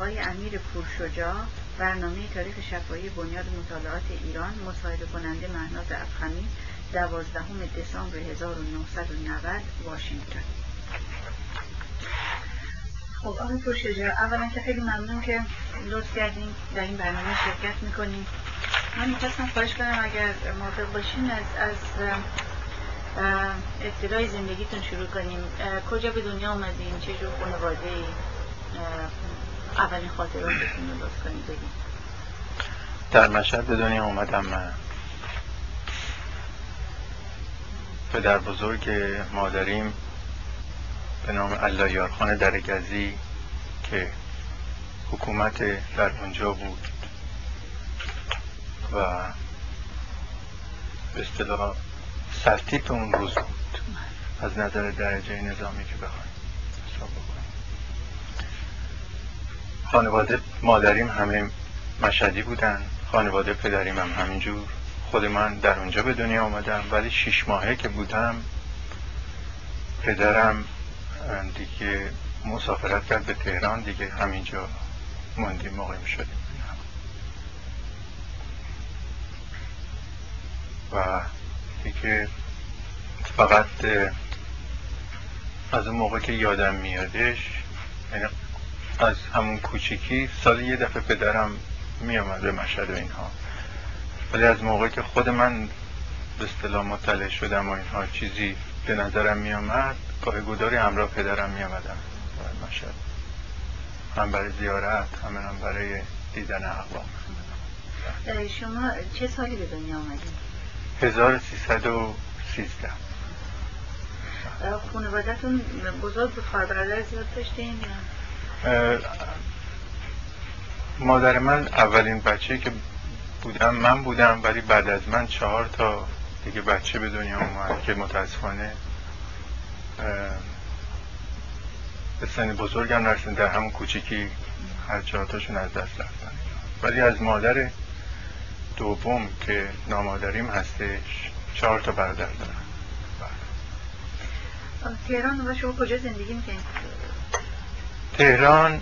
آقای امیر پورشجا برنامه تاریخ شفایی بنیاد مطالعات ایران مصاحبه کننده مهناز افخمی دوازدهم دسامبر 1990 واشنگتن. خب آقای پورشجا اولا که خیلی ممنون که لطف کردیم در این برنامه شرکت می‌کنیم من می‌خواستم خواهش کنم اگر موافق باشین از, از ابتدای زندگیتون شروع کنیم. کجا به دنیا آمدین چه جور خانواده اولین خاطراتتون در مشهد به دنیا آمدم من. پدر بزرگ مادریم به نام الله یارخان درگزی که حکومت در اونجا بود و به اصطلاح سرتیپ اون روز بود. از نظر درجه نظامی که بخوایم خانواده مادریم همه مشهدی بودن. خانواده پدریم هم همینجور. خود من در اونجا به دنیا آمدم ولی شیش ماهه که بودم پدرم دیگه مسافرت کرد به تهران دیگه همینجا موندیم مقیم شدیم. و دیگه فقط از اون موقع که یادم میادش یعنی از همون کوچیکی سال یه دفعه پدرم میامد به مشهد و اینها. ولی از موقعی که خود من به اصطلاح مطلع شدم و اینها چیزی به نظرم میامد گاه گداری همراه پدرم میامدم مشهد. هم برای زیارت هم هم برای دیدن اقوام. شما چه سالی به دنیا آمدید؟ 1313 خانوادتون بزرگ بود خواهر برادر زیاد داشتین مادر من اولین بچه که بودم من بودم ولی بعد از من چهار تا دیگه بچه به دنیا اومد که متاسفانه به سن بزرگم نرسن در همون کوچیکی هر چهار تاشون از دست رفتن ولی از مادر دوم که نامادریم هستش چهار تا برادر دارم تهران و شما کجا زندگی می‌کنید؟ تهران.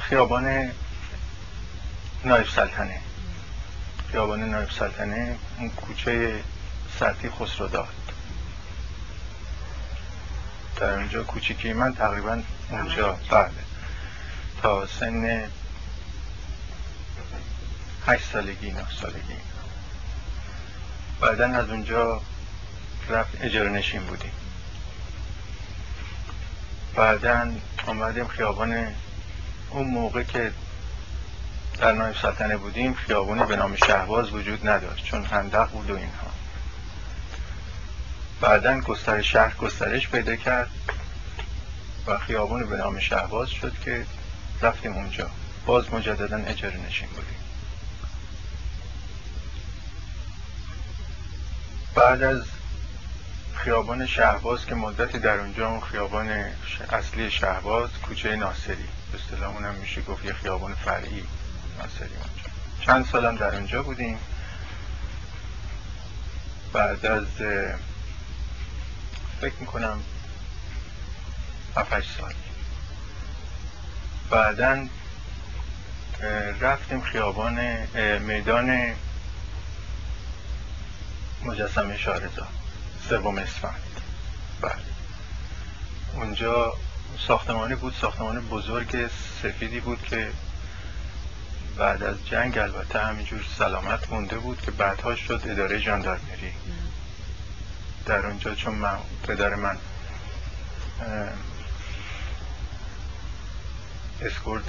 خیابان نایب سلطنه. خیابان نایب سلطنه اون کوچه سرتی خسروداد در اونجا کوچیکی من تقریبا اونجا بله. تا سن هشت سالگی نه سالگی. بعدا از اونجا رفت اجاره نشین بودیم. بعدا آمدیم خیابان اون موقع که در نایب سلطنه بودیم خیابونی به نام شهباز وجود نداشت چون هندق بود و اینها. بعدا گسترش شهر گسترش پیدا کرد و خیابون به نام شهباز شد که رفتیم اونجا. باز مجددا اجاره نشین بودیم. بعد از خیابان شهباز که مدتی در اونجا اون خیابان اصلی شهباز کوچه ناصری. به اصطلاح اونم میشه گفت یه خیابان فرعی ناصری اونجا. چند سالم در اونجا بودیم. بعد از فکر می‌کنم 7 سال. بعدا رفتیم خیابان میدان مجسمه شارزا سوم اسفند بله. اونجا ساختمانی بود ساختمان بزرگ سفیدی بود که بعد از جنگ البته همینجور سلامت مونده بود که بعدها شد اداره ژاندارمری. در اونجا چون من پدر من اسکورت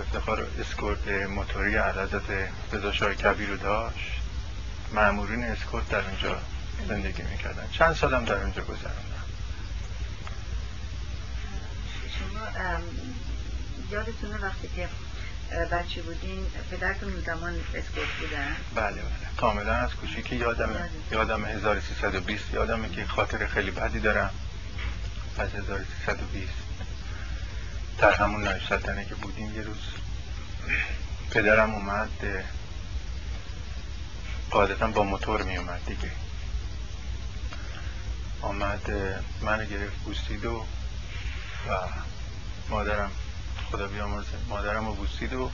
افتخار اسکورت موتوری اعلیحضرت رضا کبیر رو داشت. مامورین اسکورت در اونجا زندگی می‌کردن. چند سالم در اونجا گذراندم شما یادتونه وقتی که بچه بودین پدرتون اون زمان اسکورت بودن؟ بله بله. کاملا از کوچیکی یادم یادم 1320 یادمه که خاطر خیلی بدی دارم. از 1320 در همون نایب سلطنه که بودیم یه روز پدرم اومد قاعدتا با موتور می اومد دیگه. آمد منو گرفت بوسید و و مادرم خدا بیامرزه مادرم رو بوسید و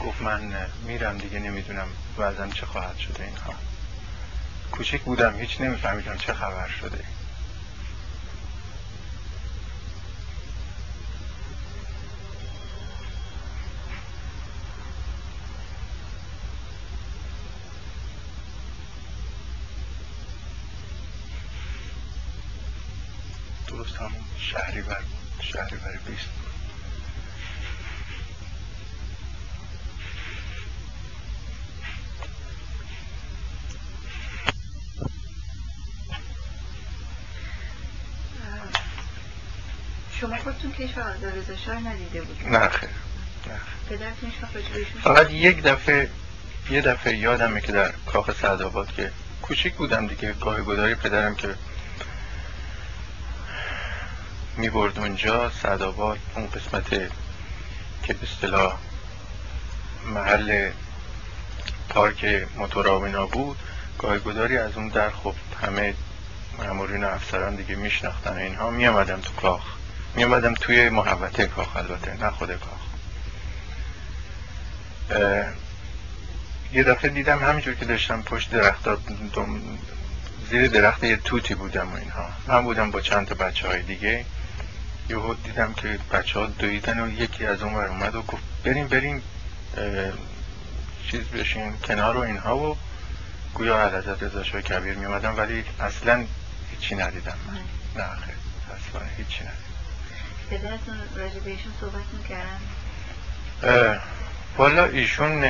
گفت من میرم دیگه نمی‌دونم بعضا چه خواهد شده اینها. کوچک بودم هیچ نمیفهمیدم چه خبر شده درست همون شهری بر شهری بر بیست. شما خودتون کشف رضا شاه ندیده بود نه خیر پدرتون فقط یک دفعه یه دفعه یادمه که در کاخ سعدآباد که کوچیک بودم دیگه گاه گداری پدرم که می برد اونجا سعدآباد اون قسمت که به اصطلاح محل پارک موتور بود گاه گداری از اون در خب همه مامورین و افسران دیگه میشناختن اینها. می آمدم تو کاخ. می آمدم توی محوطه کاخ البته نه خود کاخ. یه دفعه دیدم همینجور که داشتم پشت درخت زیر درخت یه توتی بودم و اینها. من بودم با چند تا بچه های دیگه. یهو دیدم که بچه ها دویدن و یکی از اون اومد و گفت بریم بریم چیز بشین کنار و اینها و گویا علازت رضا کبیر می ولی اصلا هیچی ندیدم. نه خیلی اصلا هیچی ندیدم. پدرتون راجع به ایشون صحبت می‌کردن؟ والا ایشون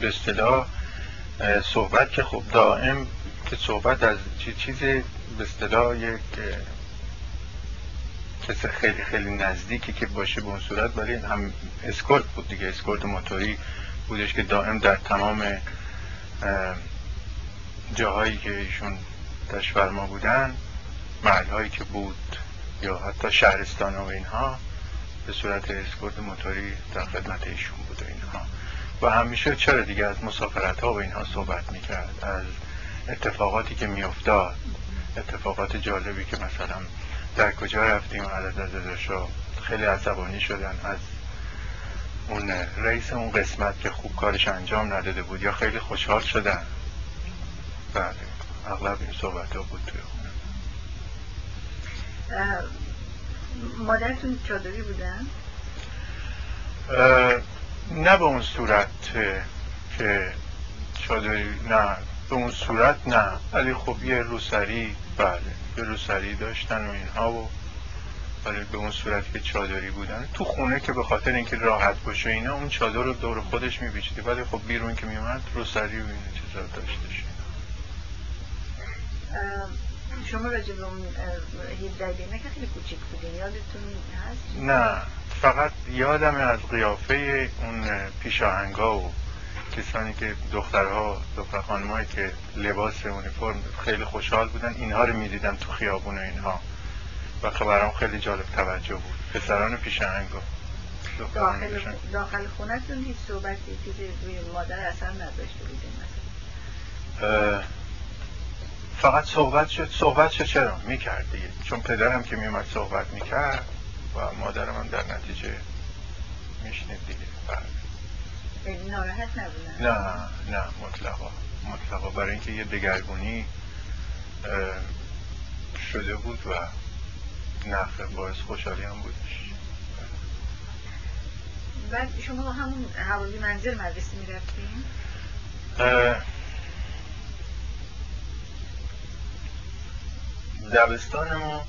به اصطلاح صحبت که خب دائم که صحبت از چیز به اصطلاح یک کس خیلی خیلی نزدیکی که باشه به اون صورت ولی هم اسکورت بود دیگه. اسکورت موتوری بودش که دائم در تمام جاهایی که ایشون در ما بودن محل که بود یا حتی شهرستان و اینها به صورت اسکورت موتوری در خدمت ایشون بود و اینها. و همیشه چرا دیگه از مسافرت ها و اینها صحبت می‌کرد؟ از اتفاقاتی که میافتاد اتفاقات جالبی که مثلا در کجا رفتیم عدد از خیلی عصبانی شدن از اون رئیس اون قسمت که خوب کارش انجام نداده بود یا خیلی خوشحال شدن. بله اغلب این صحبت ها بود توی مادرتون چادری بودن؟ نه به اون صورت که چادری نه. به اون صورت نه. ولی خب یه روسری بله یه روسری داشتن و اینها و ولی به اون صورت که چادری بودن. تو خونه که به خاطر اینکه راحت باشه اینا اون چادر رو دور خودش میبیچیده ولی خب بیرون که میومد روسری و این چیزا داشتش. شما راجع به اون 17 که خیلی کوچیک بودین یادتون هست؟ نه فقط یادم از قیافه اون پیشاهنگا و کسانی که دخترها دختر خانمایی که لباس اونیفرم خیلی خوشحال بودن اینها رو می‌دیدم تو خیابون و اینها. و خب خیلی جالب توجه بود. پسران پیشاهنگا داخل, داخل خونتون هیچ صحبتی چیزی روی مادر اصلا نداشته بودیم فقط صحبت شد. صحبت شد چرا؟ می‌کرد دیگه. چون پدرم که میومد صحبت می‌کرد و مادرم هم در نتیجه میشنید دیگه. بله. ناراحت نبودن نه نه مطلقا. مطلقا. برای اینکه یه دگرگونی شده بود و نفر باعث خوشحالی هم بودش بعد شما همون حوالی منزل مدرسه می‌رفتیم؟ دبستان ما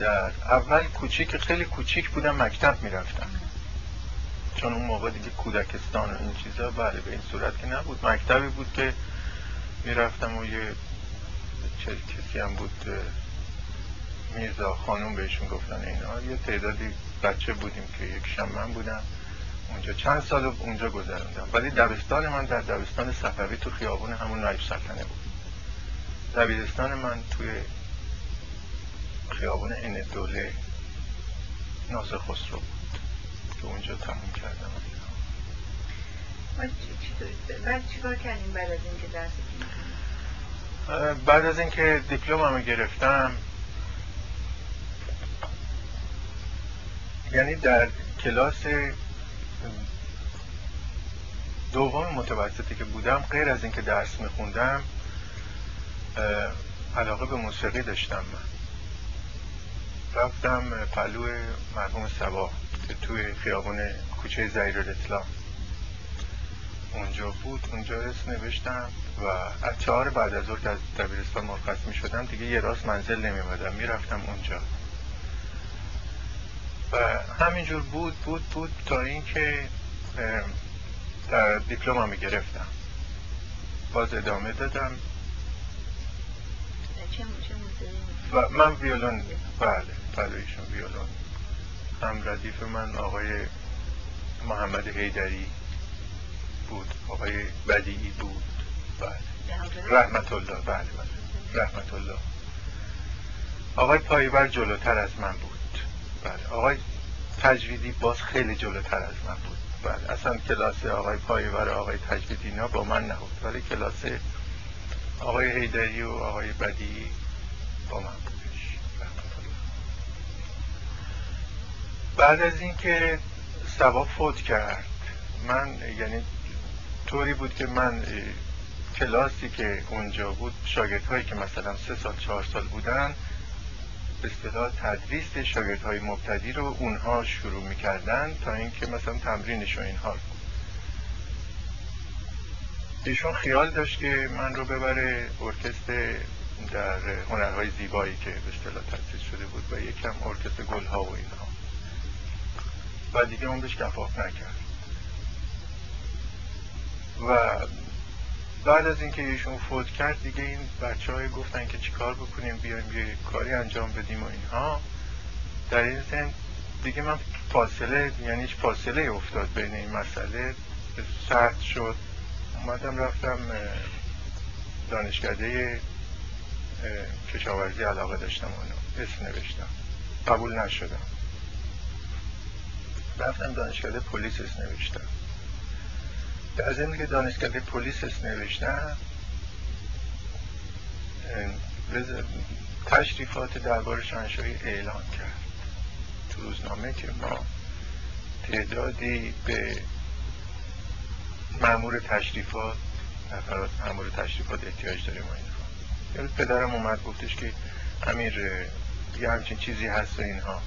در اول کوچیک خیلی کوچیک بودم مکتب می‌رفتم. چون اون موقع دیگه کودکستان و این چیزا بله به این صورت که نبود. مکتبی بود که می‌رفتم و یه چه کسی هم بود میرزا خانوم بهشون گفتن اینا. یه تعدادی بچه بودیم که یک من بودم. اونجا چند سال اونجا گذراندم ولی دبستان من در دبستان صفوی تو خیابون همون نایب سلطنه بود. دبیرستان من توی خیابون این دوله ناصر خسرو بود. که اونجا تموم کردم. بعد چیکار کردیم بعد از اینکه درس بعد از اینکه دیپلممو گرفتم یعنی در کلاس دوم متوسطی که بودم غیر از اینکه درس میخوندم علاقه به موسیقی داشتم من. رفتم پلو مرحوم سبا که توی خیابون کوچه زیر الاطلاع اونجا بود اونجا اسم نوشتم و از چهار بعد از که از دبیرستان مرخص می شدم دیگه یه راست منزل نمی می می‌رفتم اونجا. و همینجور بود بود بود تا اینکه در دیپلم می گرفتم. باز ادامه دادم. و من ویولون بله. بله ایشون ویولون هم ردیف من آقای محمد حیدری بود آقای بدیعی بود. بله. رحمت الله بله بله. رحمت الله آقای پایبر جلوتر از من بود. بله. آقای تجویدی باز خیلی جلوتر از من بود. بله. اصلا کلاس آقای پایبر آقای تجویدی اینا با من نبود. ولی کلاس آقای حیدری و آقای بدی با من بودش بعد از اینکه سبا فوت کرد من یعنی طوری بود که من کلاسی که اونجا بود شاگرد هایی که مثلا سه سال چهار سال بودن به اصطلاح تدریس شاگرد های مبتدی رو اونها شروع می‌کردن تا اینکه مثلا تمرینش و اینها ایشون خیال داشت که من رو ببره ارکستر در هنرهای زیبایی که به اصطلاح تأسیس شده بود و یکم ارکستر گلها و اینها. و دیگه بهش کفاف نکرد. و بعد از اینکه ایشون فوت کرد دیگه این بچه های گفتن که چیکار بکنیم بیایم یه کاری انجام بدیم و اینها. در این زن دیگه من فاصله یعنی هیچ فاصله افتاد بین این مسئله. سرد شد. اومدم رفتم دانشکده کشاورزی علاقه داشتم اونو اسم نوشتم. قبول نشدم. رفتم دانشکده پلیس اسم نوشتم در ضمن که دانشکده پلیس اسم نوشتم تشریفات دربار شاهنشاهی اعلان کرد. تو روزنامه که ما تعدادی به معمور تشریفات نفرات معمور تشریفات احتیاج داریم و اینها. پدرم اومد گفتش که امیر یه همچین چیزی هست و اینها.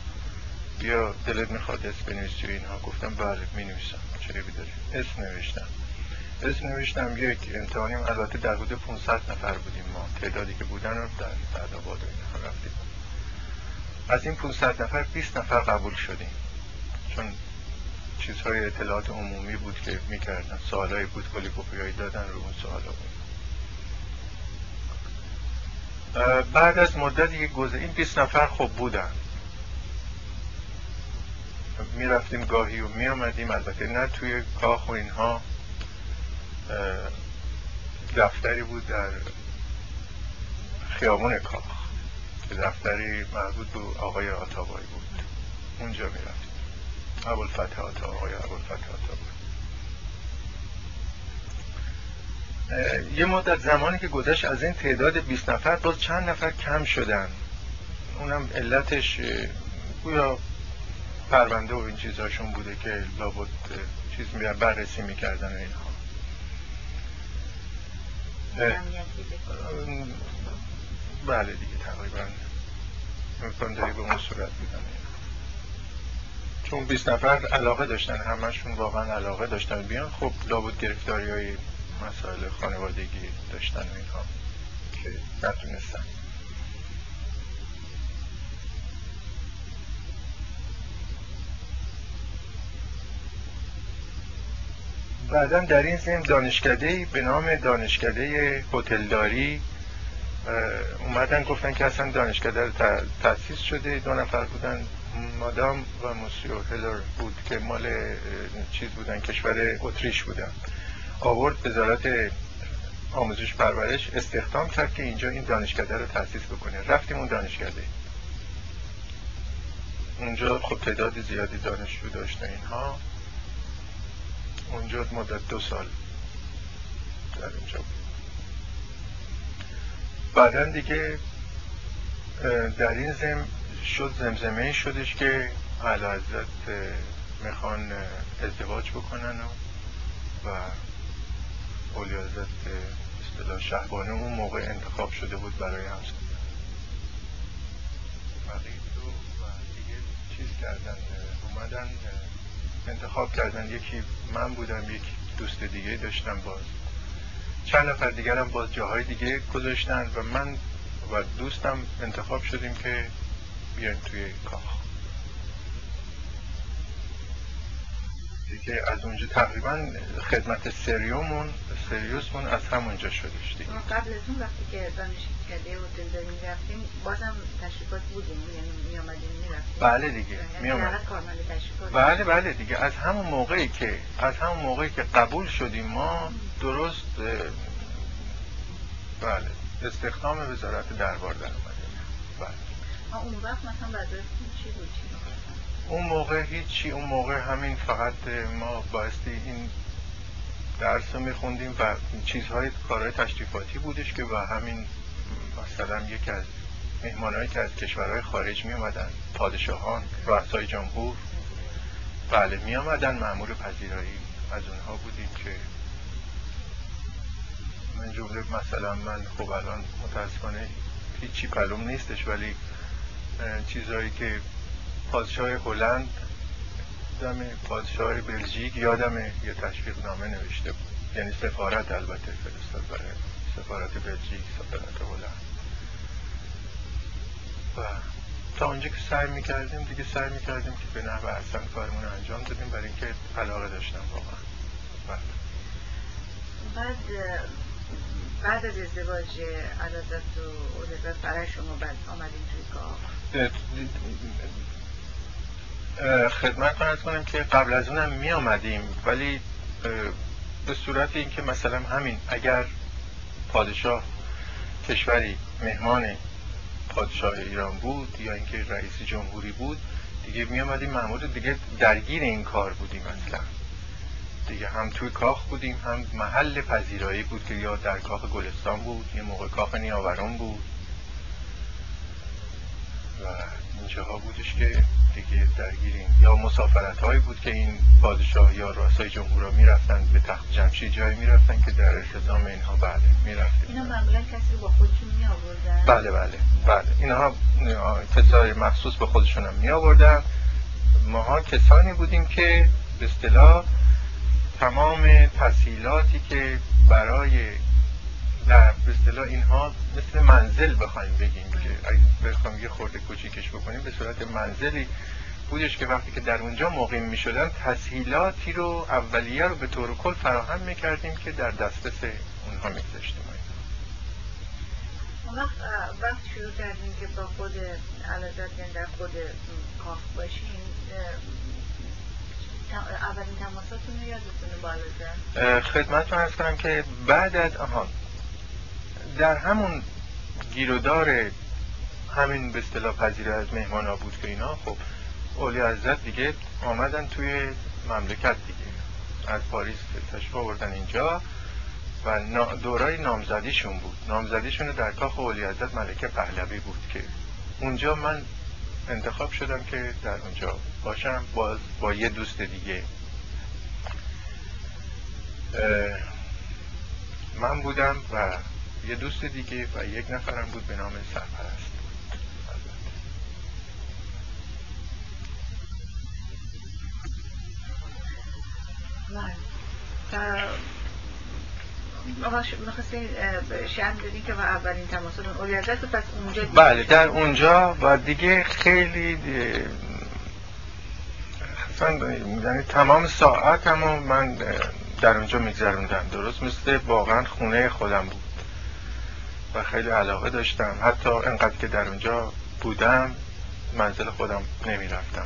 بیا دلت می‌خواد اسم بنویسی و اینها. گفتم بله می نویسم چه داره اسم نوشتم. اسم نوشتم یک امتحانیم. البته در حدود 500 نفر بودیم ما. تعدادی که بودن رو در تعداباد و اینها رفتیم. از این 500 نفر 20 نفر قبول شدیم. چون چیزهای اطلاعات عمومی بود که می‌کردن. سوالایی بود کلی کپیایی دادن رو اون سوالا بود. بعد از مدتی که این 20 نفر خب بودن. می‌رفتیم گاهی و میامدیم البته نه توی کاخ و اینها دفتری بود در خیابون کاخ. که دفتری مربوط به آقای آتابایی بود. اونجا می‌رفتیم. ابوالفتح آتا آقای ابوالفتح آتا بود یه مدت زمانی که گذشت از این تعداد 20 نفر باز چند نفر کم شدن. اونم علتش گویا پرونده و این چیزهاشون بوده که لابد چیز میبر بررسی می‌کردن و اینها. بله دیگه تقریبا امکان داری به اون صورت بودن چون 20 نفر علاقه داشتن همشون واقعا علاقه داشتن. بیان خب لابد گرفتاری های مسائل خانوادگی داشتن اینها که نتونستن. بعدا در این زمین دانشکده به نام دانشکده هتلداری اومدن گفتن که اصلا دانشکده تأسیس شده. دو نفر بودن مادام و موسیو هلر بود که مال چیز بودن کشور اتریش بودن. آورد وزارت آموزش پرورش استخدام کرد که اینجا این دانشکده رو تأسیس بکنه. رفتیم اون دانشکده. اونجا خب تعداد زیادی دانشجو داشته اینها. اونجا مدت دو سال در اونجا بود. بعدا دیگه در این زم شد زمزمه شدش که حضرت می‌خوان ازدواج بکنن و, و اولی حضرت اصطلاح شهبانه اون موقع انتخاب شده بود برای همسر. و دیگه چیز کردن اومدن انتخاب کردن. یکی من بودم یک دوست دیگه داشتم باز چند نفر دیگرم باز جاهای دیگه گذاشتن و من و دوستم انتخاب شدیم که بیایم توی کاخ. دیگه از اونجا تقریبا خدمت سریومون سریوسمون از همونجا شدش دیگه. قبل از اون وقتی که دانشکده و دلداری می‌رفتیم بازم تشریفات بودیم یعنی میامدیم می‌رفتیم. بله دیگه یعنی میامد بله بله دیگه. از همون موقعی که از همون موقعی که قبول شدیم ما درست بله استخدام وزارت دربار در اومده. بله. اون وقت مثلا چی بود؟ چی اون موقع هیچی اون موقع همین فقط ما بایستی این درس رو میخوندیم و چیزهای کارهای تشریفاتی بودش که و همین مثلا یکی از مهمانهایی که از کشورهای خارج می آمدن پادشاهان رؤسای جمهور بله می آمدن معمول پذیرایی از اونها بودیم که من جمله مثلا من خب الان متاسفانه هیچی پلوم نیستش ولی چیزهایی که پادشاه هلند دم پادشاه بلژیک یادم یه تشویق نامه نوشته بود. یعنی سفارت البته فرستاد برای سفارت بلژیک سفارت هلند. و تا اونجا که سعی می‌کردیم دیگه سعی می‌کردیم که به نحو احسن کارمون انجام دادیم برای اینکه علاقه داشتم واقعا بعد بعد بعد از ازدواج عدازت و اولزت برای شما بعد آمدیم توی کار خدمت کنم کنم که قبل از اونم می آمدیم ولی به صورت اینکه مثلا همین اگر پادشاه کشوری مهمان پادشاه ایران بود یا اینکه رئیس جمهوری بود دیگه می آمدیم معمول دیگه درگیر این کار بودیم اصلا. دیگه هم توی کاخ بودیم هم محل پذیرایی بود که یا در کاخ گلستان بود یه موقع کاخ نیاوران بود. و اینجاها بودش که دیگه درگیریم یا مسافرت هایی بود که این پادشاه یا رؤسای جمهورا می‌رفتن به تخت جمشید جایی می‌رفتن که در التزام اینها بله می‌رفتیم. اینا معمولا کسی رو با خودشون می آوردن بله بله بله. اینها کسای مخصوص به خودشون هم می آوردن ماها کسانی بودیم که به اصطلاح تمام تسهیلاتی که برای در به اصطلاح اینها مثل منزل بخوایم بگیم که اگه بخوایم یه خورده کوچیکش بکنیم به صورت منزلی بودش که وقتی که در اونجا مقیم می شدن تسهیلاتی رو اولیه رو به طور کل فراهم می کردیم که در دسترس اونها می گذاشتیم وقت وقت شروع کردیم که با خود علازت یعنی در خود کاخ باشیم. اولین تماساتون رو یادتونه با علازت خدمت رو کنم که بعد از آهان در همون گیرودار همین به اصطلاح پذیره از مهمان بود که اینا خب اولی حضرت دیگه آمدن توی مملکت دیگه. از پاریس تشریف آوردن اینجا و دورای نامزدیشون بود. نامزدیشون در کاخ اولی حضرت ملکه پهلوی بود که اونجا من انتخاب شدم که در اونجا باشم باز با یه دوست دیگه. من بودم و یه دوست دیگه و یک نفرم بود به نام سرپرست. که اولین پس اونجا بله در اونجا و دیگه خیلی یعنی تمام ساعت هم من در اونجا میگذروندم. درست مثل واقعا خونه خودم بود. و خیلی علاقه داشتم. حتی انقدر که در اونجا بودم منزل خودم نمی رفتم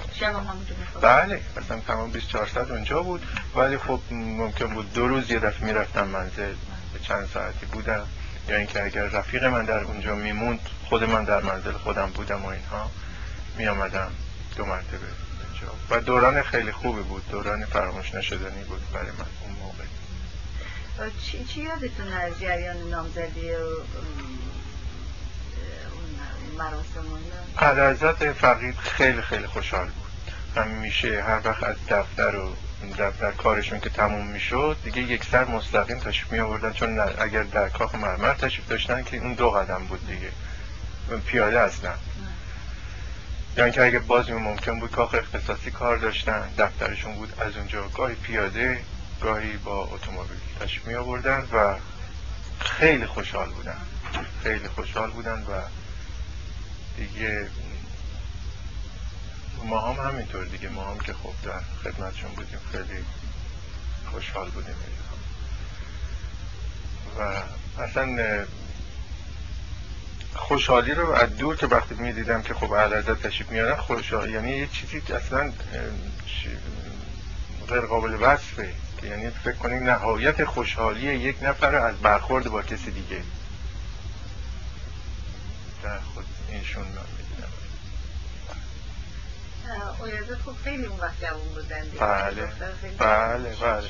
بله مثلا تمام 24 ساعت اونجا بود ولی خب ممکن بود دو روز یه دفعه می رفتم منزل. به چند ساعتی بودم. یا اینکه اگر رفیق من در اونجا میموند خود من در منزل خودم بودم و اینها می آمدم دو مرتبه اینجا و دوران خیلی خوبی بود. دوران فراموش نشدنی بود برای من اون موقع. چی, چی یادتون از جریان نامزدی و مراسم علیزت فقید خیلی خیلی خوشحال بود. همیشه هر وقت از دفتر و دفتر کارشون که تموم می‌شد دیگه یک سر مستقیم تشریف می آوردن چون اگر در کاخ مرمر تشریف داشتن که اون دو قدم بود دیگه. پیاده اصلا. یعنی که اگه باز ممکن بود کاخ اختصاصی کار داشتن دفترشون بود از اونجا. گاهی پیاده گاهی با اتومبیل تشریف می آوردن و خیلی خوشحال بودن. خیلی خوشحال بودن و دیگه ما هم همینطور دیگه. ما هم که خب در خدمتشون بودیم خیلی خوشحال بودیم. و اصلا خوشحالی رو از دور که وقتی می دیدم که خب اهل تشریف میارن خوشحال یعنی یه چیزی اصلا غیر قابل وصفه. یعنی فکر کنید نهایت خوشحالی یک نفر از برخورد با کسی دیگه. در خود اینشون اویازه خب خیلی اون وقت جوان بودن بله بله بله.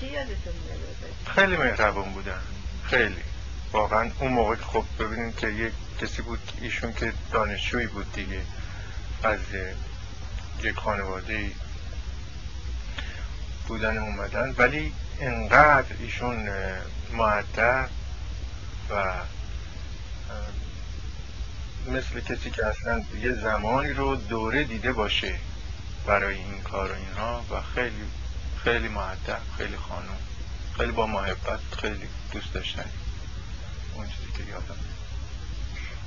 خیلی مهربون بودن. خیلی. واقعا اون موقع خب ببینید که یک کسی بود ایشون که دانشجویی بود دیگه از یک خانواده بودن اومدن. ولی انقدر ایشون معدب و مثل کسی که اصلا یه زمانی رو دوره دیده باشه برای این کار و اینها و خیلی خیلی معدب خیلی خانم خیلی با محبت خیلی دوست داشتن. اون چیزی که یادم.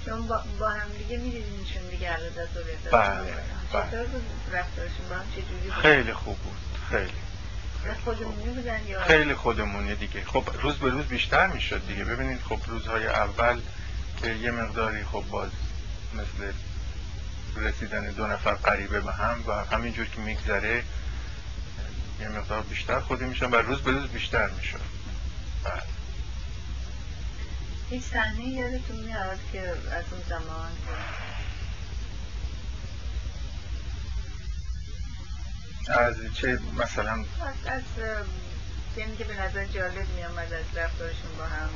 چون با, با هم دیگه میدیدینشون دیگه علاده بله بله. رفتارشون؟ با هم چجوری خیلی خوب بود خیلی. خیلی خودمونی دیگه. خب روز به روز بیشتر می‌شد دیگه. ببینید خب روزهای اول که یه مقداری خب باز مثل رسیدن دو نفر قریبه به هم و همینجور که میگذره یه مقدار بیشتر خودی میشن و روز به روز بیشتر میشن بله. هیچ صحنه یادتون میاد که از اون زمان از چه مثلا از, از یعنی که به نظر جالب میامد از رفتارشون با هم.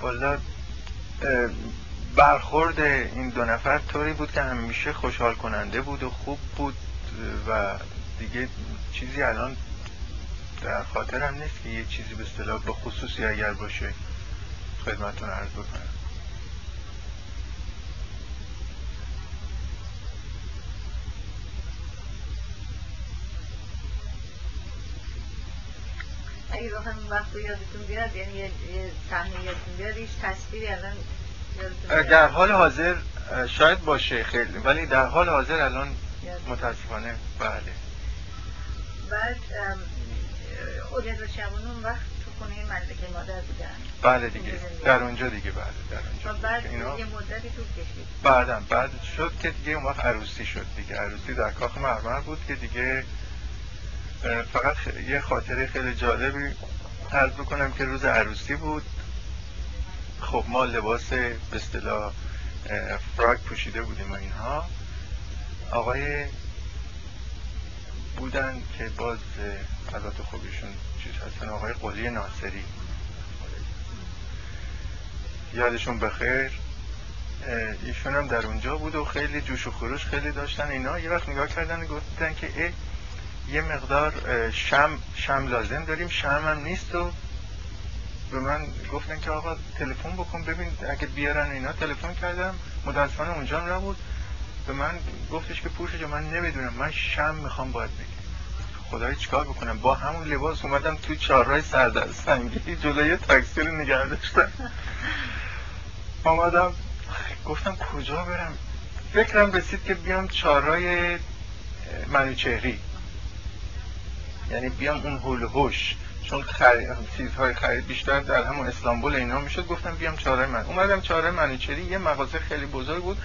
والا برخورد این دو نفر طوری بود که همیشه خوشحال کننده بود و خوب بود و دیگه چیزی الان در خاطرم نیست که یه چیزی به اصطلاح به خصوصی اگر باشه خدمتون عرض بکنم. اگه همین وقت یادتون بیاد یعنی یه صحنه یادتون بیاد هیچ تصویری الان در حال حاضر شاید باشه خیلی ولی در حال حاضر الان متاسفانه بله. بعد اولیاز شبانون اون وقت خونه ملکه مادر بودن. بله دیگه. در اونجا دیگه بله در اونجا بعد اینا... یه مدتی تو کشید. بعدم بعد شد که دیگه اون وقت عروسی شد دیگه. عروسی در کاخ مرمر بود که دیگه فقط یه خاطره خیلی جالبی عرض بکنم که روز عروسی بود. خب ما لباس به اصطلاح فراک پوشیده بودیم و اینها. آقای بودن که باز البته خوبیشون چیز هستن. آقای قلی ناصری. یادشون بخیر. ایشون هم در اونجا بود و خیلی جوش و خروش خیلی داشتن. اینا یه وقت نگاه کردن و گفتن که یه مقدار شم شم لازم داریم. شم هم نیست و به من گفتن که آقا تلفن بکن ببین اگه بیارن اینا. تلفن کردم. متاسفانه اونجا نبود به من گفتش که پوش جو من نمی‌دونم. من شم می‌خوام باید بگم خدای چیکار بکنم؟ با همون لباس اومدم توی چهارراه سردر سنگی جلوی تاکسی رو نگه داشتم. آمدم گفتم کجا برم؟ فکرم رسید که بیام چهارراه منوچهری. یعنی بیام اون هول هوش. چون خرید چیزهای خرید بیشتر در همون اسلامبول اینا می‌شد گفتم بیام چهاره من. اومدم چهاره منوچری یه مغازه خیلی بزرگ بود.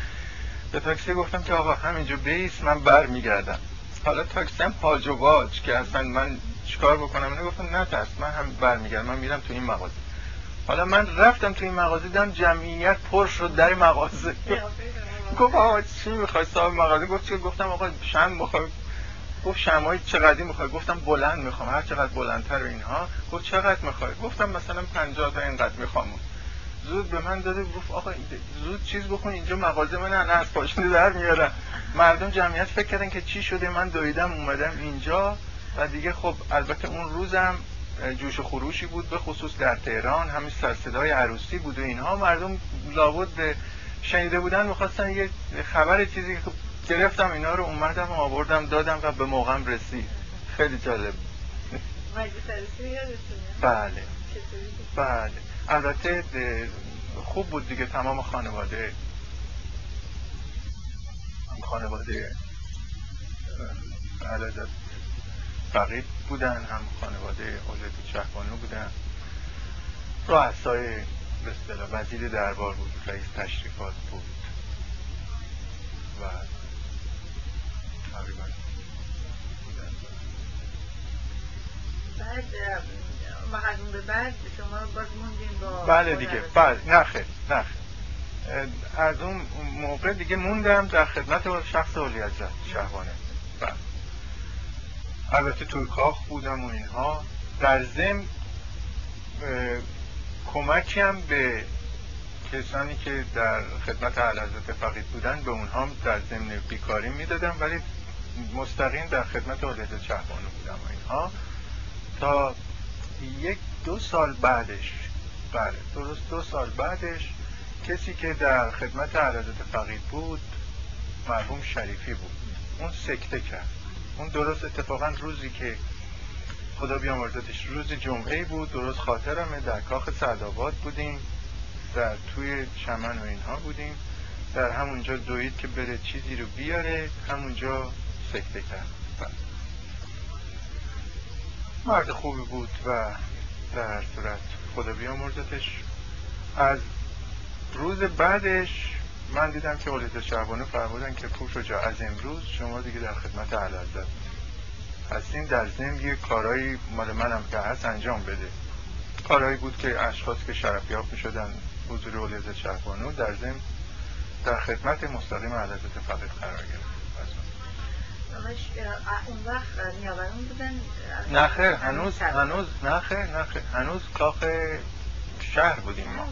به تاکسی گفتم که آقا همینجا بیس من بر میگردم حالا تاکسی هم پاج و باج که اصلا من چیکار بکنم؟ اینو گفتم نه ترس من هم بر میگردم من میرم تو این مغازه. حالا من رفتم تو این مغازه دیدم جمعیت پر شد در مغازه. گفت آقا چی می‌خوای صاحب مغازه؟ گفت چی؟ گفتم آقا شم می‌خوای گفت شمای چقدر می‌خوای؟ گفتم بلند می‌خوام هر چقدر بلندتر اینها. گفت چقدر می‌خوای؟ گفتم مثلا 50 تا اینقدر می‌خوام زود به من داده گفت آقا زود چیز بکن اینجا مغازه من نه از پاشنه در میارم مردم جمعیت فکر کردن که چی شده من دویدم اومدم اینجا. و دیگه خب البته اون روزم جوش و خروشی بود به خصوص در تهران همین سرصدای عروسی بود و اینها. مردم لابد شنیده بودن می‌خواستن یه خبر چیزی که گرفتم اینا رو اومدم و آوردم دادم و به موقعم رسید. خیلی جالب بله. بله. البته خوب بود دیگه تمام خانواده. خانواده علازت فقید بودن هم خانواده اولاد شهبانو بودن. رؤسای به اصطلاح وزیر دربار بود رئیس تشریفات بود. و تقریبا بعد به بعد شما باز با بله دیگه. بله. نخه نخه از اون موقع دیگه موندم در خدمت شخص اولیت شهبانه بله. البته توی کاخ بودم و اینها. در ضمن کمکی هم به کسانی که در خدمت علازت فقید بودن به اونها در ضمن بیکاری می‌دادم ولی مستقیم در خدمت علازت شهبانو بودم و اینها. تا یک دو سال بعدش. بله درست دو سال بعدش کسی که در خدمت علازت فقید بود مرحوم شریفی بود. اون سکته کرد. اون درست اتفاقا روزی که خدا بیامرزتش روز جمعه بود درست خاطرمه در کاخ سعدآباد بودیم در توی چمن و اینها بودیم. در همونجا دوید که بره چیزی رو بیاره همونجا سکته کرد. بله. مرد خوبی بود و در صورت خدا بیامرزتش. از روز بعدش من دیدم که ولید شعبانه فرمودن که پوش جا از امروز شما دیگه در خدمت علازت هستین در ضمن یه کارایی مال منم که هست انجام بده. کارهایی بود که اشخاص که شرفیاب می شدن حضور ولید شعبانو در ضمن در خدمت مستقیم علازت فقط قرار گرفت. اون وقت نیاورون بودن نخیر هنوز هنوز نخیر نخیر هنوز کاخ شهر بودیم ما.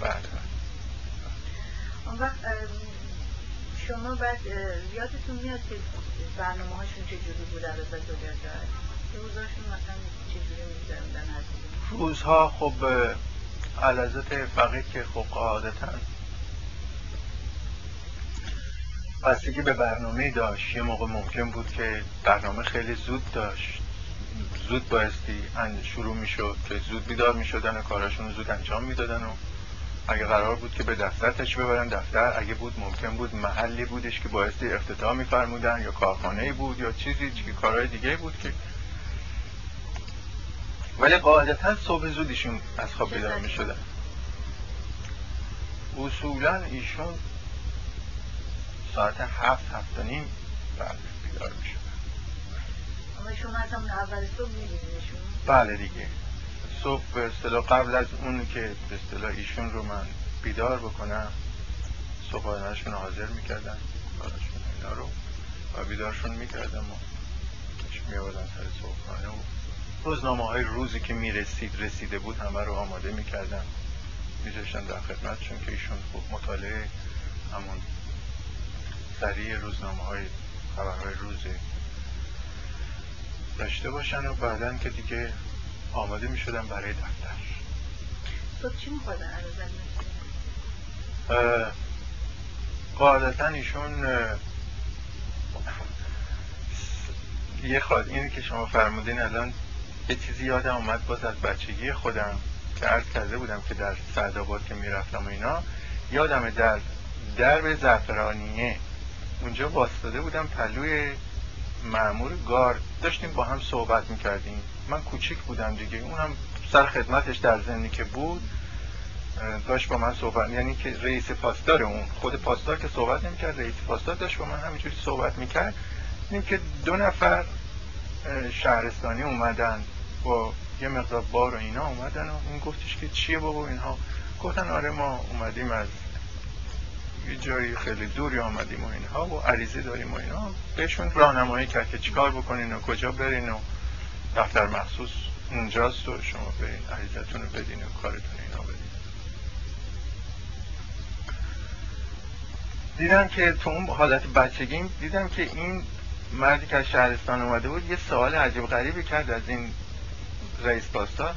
بعد بله. اون وقت شما بعد یادتون میاد که برنامه هاشون چجوری بود؟ از روزهاشون مثلا چجوری میگذروندن؟ روزها خب علازت فقید که خب قاعدتا بستگی به برنامه داشت. یه موقع ممکن بود که برنامه خیلی زود داشت. زود بایستی شروع می‌شد که زود بیدار می‌شدن و کاراشون زود انجام می‌دادن و اگه قرار بود که به دفترش ببرن دفتر اگه بود ممکن بود محلی بودش که بایستی افتتاح میفرمودن یا کارخانه بود یا چیزی که کارهای دیگه بود که ولی قاعدتا صبح زودیشون از خواب بیدار می شدن اصولا ایشون ساعت هفت هفت و نیم بیدار می شدن اما شما از اول صبح بله دیگه. صبح به اصطلاح قبل از اون که به اصطلاح ایشون رو من بیدار بکنم صبحانهشون حاضر می‌کردم کارشون اینا رو و بیدارشون می‌کردم و میابادن سر صبحانه و روزنامه های روزی که می‌رسید رسیده بود همه رو آماده می‌کردم. میذاشتن در خدمتشون که ایشون خوب مطالعه همون سریع روزنامه های خبرهای روزی داشته باشن و بعدا که دیگه آماده می شدم برای دفتر. تو چی میخوادن قاعدتا ایشون یه خواهد اینی که شما فرمودین الان یه چیزی یادم اومد باز از بچگی خودم که عرض کرده بودم که در سعدآباد که می‌رفتم و اینا یادم در درب زعفرانیه اونجا باستاده بودم پلوی معمور گارد. داشتیم با هم صحبت می‌کردیم. من کوچیک بودم دیگه. اونم سر خدمتش در زنی که بود داشت با من صحبت یعنی که رئیس پاسدار اون. خود پاسدار که صحبت نمی‌کرد رئیس پاسدار داشت با من همینجوری صحبت می‌کرد. این که دو نفر شهرستانی اومدن با یه مقدار بار و اینا اومدن و اون گفتش که چیه بابا اینها؟ گفتن آره ما اومدیم از یه جایی خیلی دوری آمدیم و اینها و عریضه داریم و اینها. بهشون راهنمایی کرد که چیکار بکنین و کجا برین و دفتر مخصوص اونجاست و شما برین عریضتون رو بدین و کارتون اینا بدین. دیدم که تو اون حالت بچگیم دیدم که این مردی که از شهرستان اومده بود یه سوال عجیب غریبی کرد از این رئیس پاستا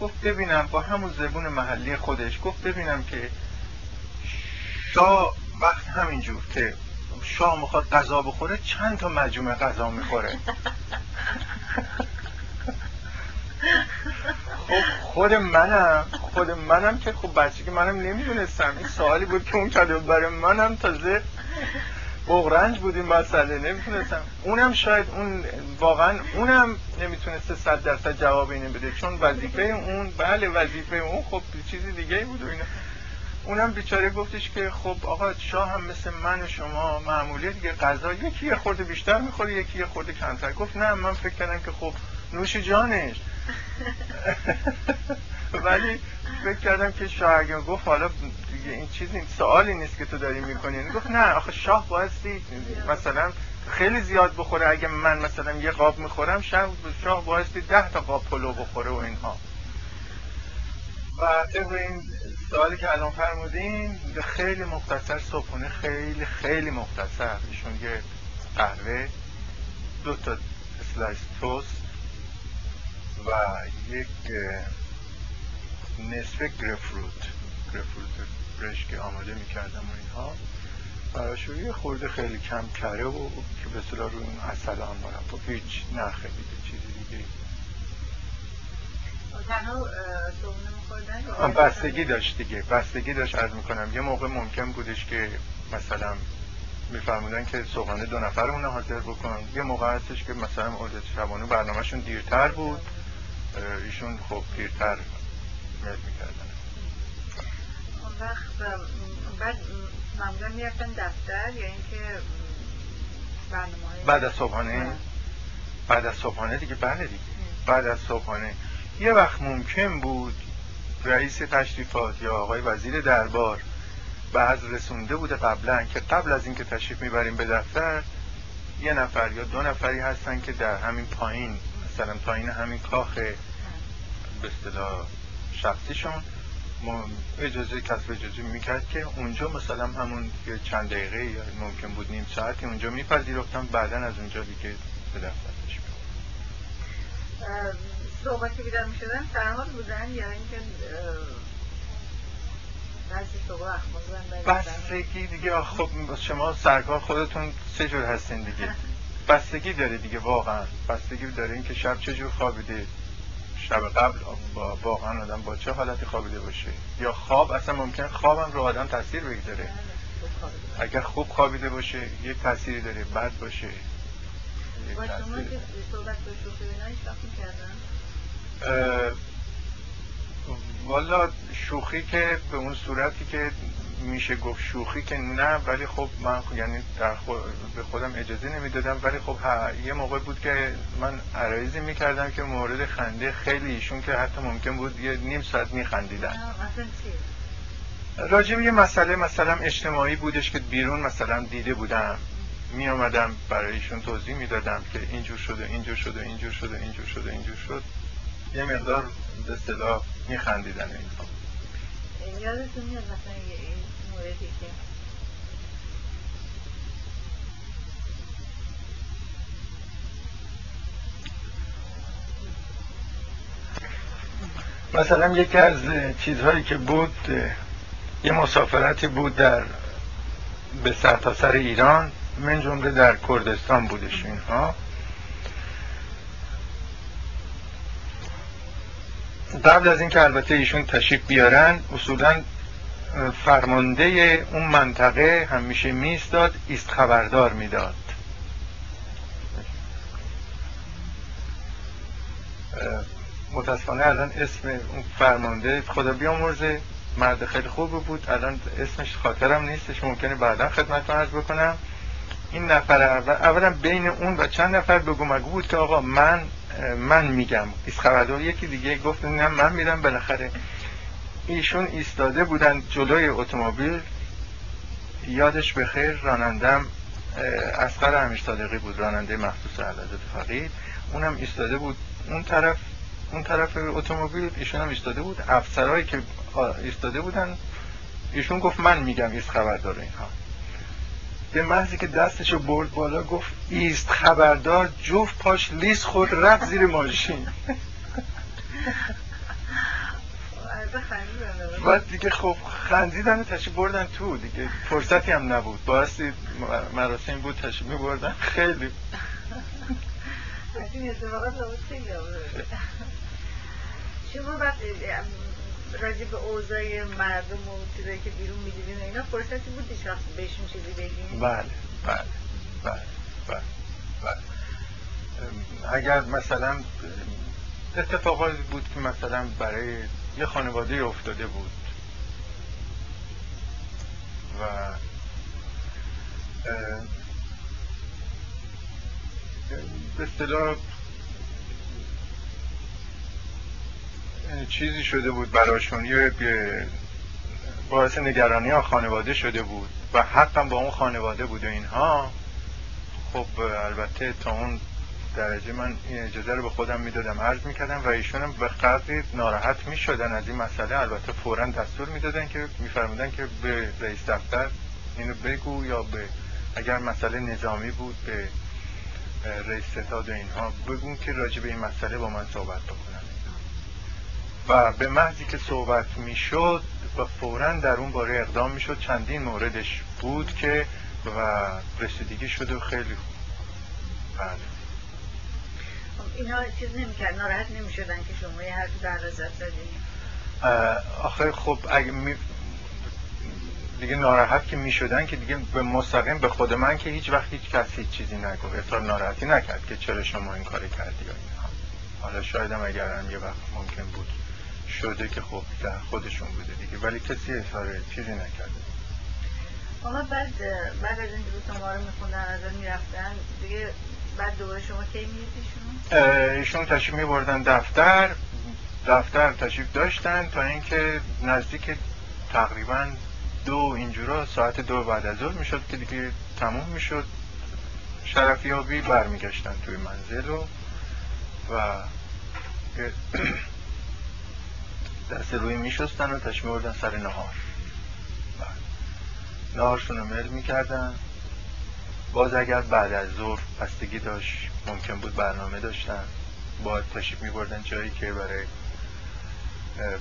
گفت ببینم با همون زبون محلی خودش گفت ببینم که شاه وقت همینجور که شاه می‌خواد غذا بخوره چند تا مجموعه غذا می‌خوره. خب خود منم خود منم که خب بچگی منم نمی‌دونستم. این سوالی بود که اون کرده برای منم تازه بغرنج بود این مسئله نمی‌تونستم اونم شاید اون واقعا اونم نمی‌تونسته صد درصد جواب اینو بده چون وظیفه اون بله وظیفه اون خب چیزی دیگه بود و اینا. اونم بیچاره گفتش که خب آقا شاه هم مثل من و شما معمولی دیگه غذا. یکی یه خورده بیشتر می‌خوره یکی یه خورده کمتر. گفت نه من فکر کردم که خب نوش جانش. ولی فکر کردم که شاه اگه گفت حالا دیگه این چیزی سوالی نیست که تو داری می‌کنی. گفت نه آخه شاه بایستی مثلا خیلی زیاد بخوره. اگه من مثلا یه قاب می‌خورم شاه, شاه بایستی ده تا قاب پلو بخوره و اینها. و طبق این سوالی که الان فرمودین خیلی مختصر صبحونه خیلی خیلی مختصر. ایشون یه قهوه دو تا slice toast و یک نصف گرفروت گرفروت برش که آماده می‌کردم و اینها. براشو یه خورده خیلی کم کره و که به صلاح رو این اصل آن با هیچ نخه دیگه چیزی دیگه بستگی داشت دیگه. بستگی داشت از می‌کنم. یه موقع ممکن بودش که مثلا میفرمودن که صبحانه دو نفرمون حاضر بکن. یه موقع هستش که مثلا عدت شبانه برنامهشون دیرتر بود. ایشون خب دیرتر میل می‌کردن. وقت بعد معمولا می‌رفتن دفتر یا اینکه برنامه بعد از صبحانه؟ بعد از صبحانه دیگه؟ بله دیگه. بعد از صبحانه. یه وقت ممکن بود رئیس تشریفات یا آقای وزیر دربار بعض رسونده بوده قبلا که قبل از اینکه تشریف می‌بریم به دفتر یه نفر یا دو نفری هستن که در همین پایین مثلا پایین همین کاخ به اصطلاح شخصیشون اجازه کسب اجازه می‌کرد که اونجا مثلا همون چند دقیقه یا ممکن بود نیم ساعتی اونجا میپذیرفتم بعدا از اونجا دیگه به دفترش صحبت که بیدار می‌شدن سرحال بودن یا اینکه بستگی دیگه خب شما سرکار خودتون سه جور هستین دیگه؟ بستگی داره دیگه واقعا. بستگی داره اینکه شب چه جور خوابیده. شب قبل با واقعا آدم با چه حالتی خوابیده باشه؟ یا خواب اصلا ممکن خوابم رو آدم تاثیر بگذاره؟ اگر خوب خوابیده باشه یه تاثیری داره بد باشه. با شما که صحبت والا شوخی که به اون صورتی که میشه گفت شوخی که نه ولی خب من یعنی در به خودم اجازه نمی‌دادم ولی خب یه موقع بود که من عرایزی می‌کردم که مورد خنده خیلی ایشون که حتی ممکن بود یه نیم ساعت میخندیدن. راجب یه مسئله مثلا اجتماعی بودش که بیرون مثلا دیده بودم. می آمدم برای ایشون توضیح می‌دادم که اینجور شده اینجور شده اینجور شده اینجور شده اینجور شد. یه مقدار به اصطلاح میخندیدن اینها یادتون میاد مثلا این موردی که مثلا یکی از چیزهایی که بود یه مسافرتی بود در به سرتاسر ایران من جمله در کردستان بودش اینها. قبل از اینکه البته ایشون تشریف بیارن اصولا فرمانده اون منطقه همیشه میستاد ایست خبردار می‌داد. متاسفانه الان اسم اون فرمانده خدا بیامرزه مرد خیلی خوب بود الان اسمش خاطرم نیستش ممکنه بعدا خدمت عرض بکنم. این نفر اول اولا بین اون و چند نفر بگو مگو بود که آقا من من میگم. خبردار یکی دیگه گفت نه من میرم. بالاخره ایشون ایستاده بودن جلوی اتومبیل. یادش به خیر رانندم اسقر امیر صادقی بود راننده مخصوص علازت فقید. اونم ایستاده بود. اون طرف اون طرف اتومبیل ایشون هم ایستاده بود. افسرهایی که ایستاده بودن ایشون گفت من میگم ایست خبردار اینها. به محضی که دستشو برد بالا گفت ایست خبردار جفت پاش لیست خورد رفت زیر ماشین. بعد دیگه خب خندیدن و تشریف بردن تو دیگه. فرصتی هم نبود. بایستی مراسم بود تشریف می بردن خیلی شما وقتی راجع به اوضاع مردم و چیزایی که بیرون می‌دیدین اینا فرصتی بود هیچ وقت بهشون چیزی بگیم؟ بله بله بله بله بله. اگر مثلا اتفاقاتی بود که مثلا برای یه خانواده افتاده بود و به اصطلاح چیزی شده بود براشون یه باعث نگرانی خانواده شده بود و حقم با اون خانواده بود و اینها. خب البته تا اون درجه من اجازه رو به خودم می‌دادم عرض می‌کردم و ایشون به قدری ناراحت می‌شدن از این مسئله. البته فورا دستور می‌دادن که میفرمودن که به رئیس دفتر اینو بگو یا به اگر مسئله نظامی بود به رئیس ستاد و اینها بگو که راجع به این مسئله با من صحبت بکنن. و به محضی که صحبت می‌شد و فورا در اون باره اقدام می‌شد چندین موردش بود که و رسیدگی شده و خیلی خوب. بله. اینا چیز نمی‌کرد ناراحت نمی‌شدن که شما یه حرف در رزت زدین؟ آخه خب اگه می... دیگه ناراحت که می‌شدن که دیگه به مستقیم به خود من که هیچ وقت هیچ کسی هیچ چیزی نگفت اطلاع ناراحتی نکرد که چرا شما این کاری کردی یا حالا شاید هم اگرم یه وقت ممکن بود. شده که خب در خودشون بوده دیگه. ولی کسی اظهار چیزی نکرده. حالا بعد بعد از اینکه رو ما رو میخوندن از می‌رفتن دیگه بعد دوباره شما کی میدیدیشون؟ ایشون تشریف میبردن دفتر. دفتر تشریف داشتن تا اینکه نزدیک تقریبا دو اینجورا ساعت دو بعد از ظهر می‌شد که دیگه تموم می‌شد. شرفیابی برمیگشتن توی منزل و و دست روی میشستن و تشریف بردن سر نهار. نهارشون رو مل می‌کردن. باز اگر بعد از ظهر بستگی داشت ممکن بود برنامه داشتن. باید تشریف می بردن جایی که برای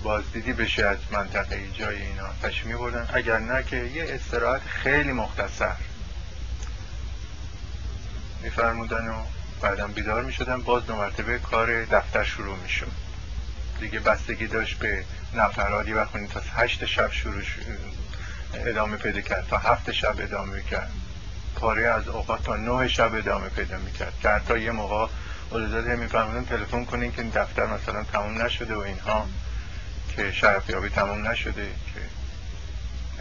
بازدیدی بشه از منطقه جای اینا. تشریف می بردن اگر نه که یه استراحت خیلی مختصر. میفرمودن و بعدم بیدار می شدن باز دو مرتبه کار دفتر شروع می شد دیگه بستگی داشت به نفرادی و تا هشت شب شروع ادامه پیدا کرد تا هفت شب ادامه کرد. پاره از اوقات تا نه شب ادامه پیدا می‌کرد. که حتی یه موقع می میفرمودن تلفن کنین که دفتر مثلا تموم نشده و اینها که شرفیابی تموم نشده که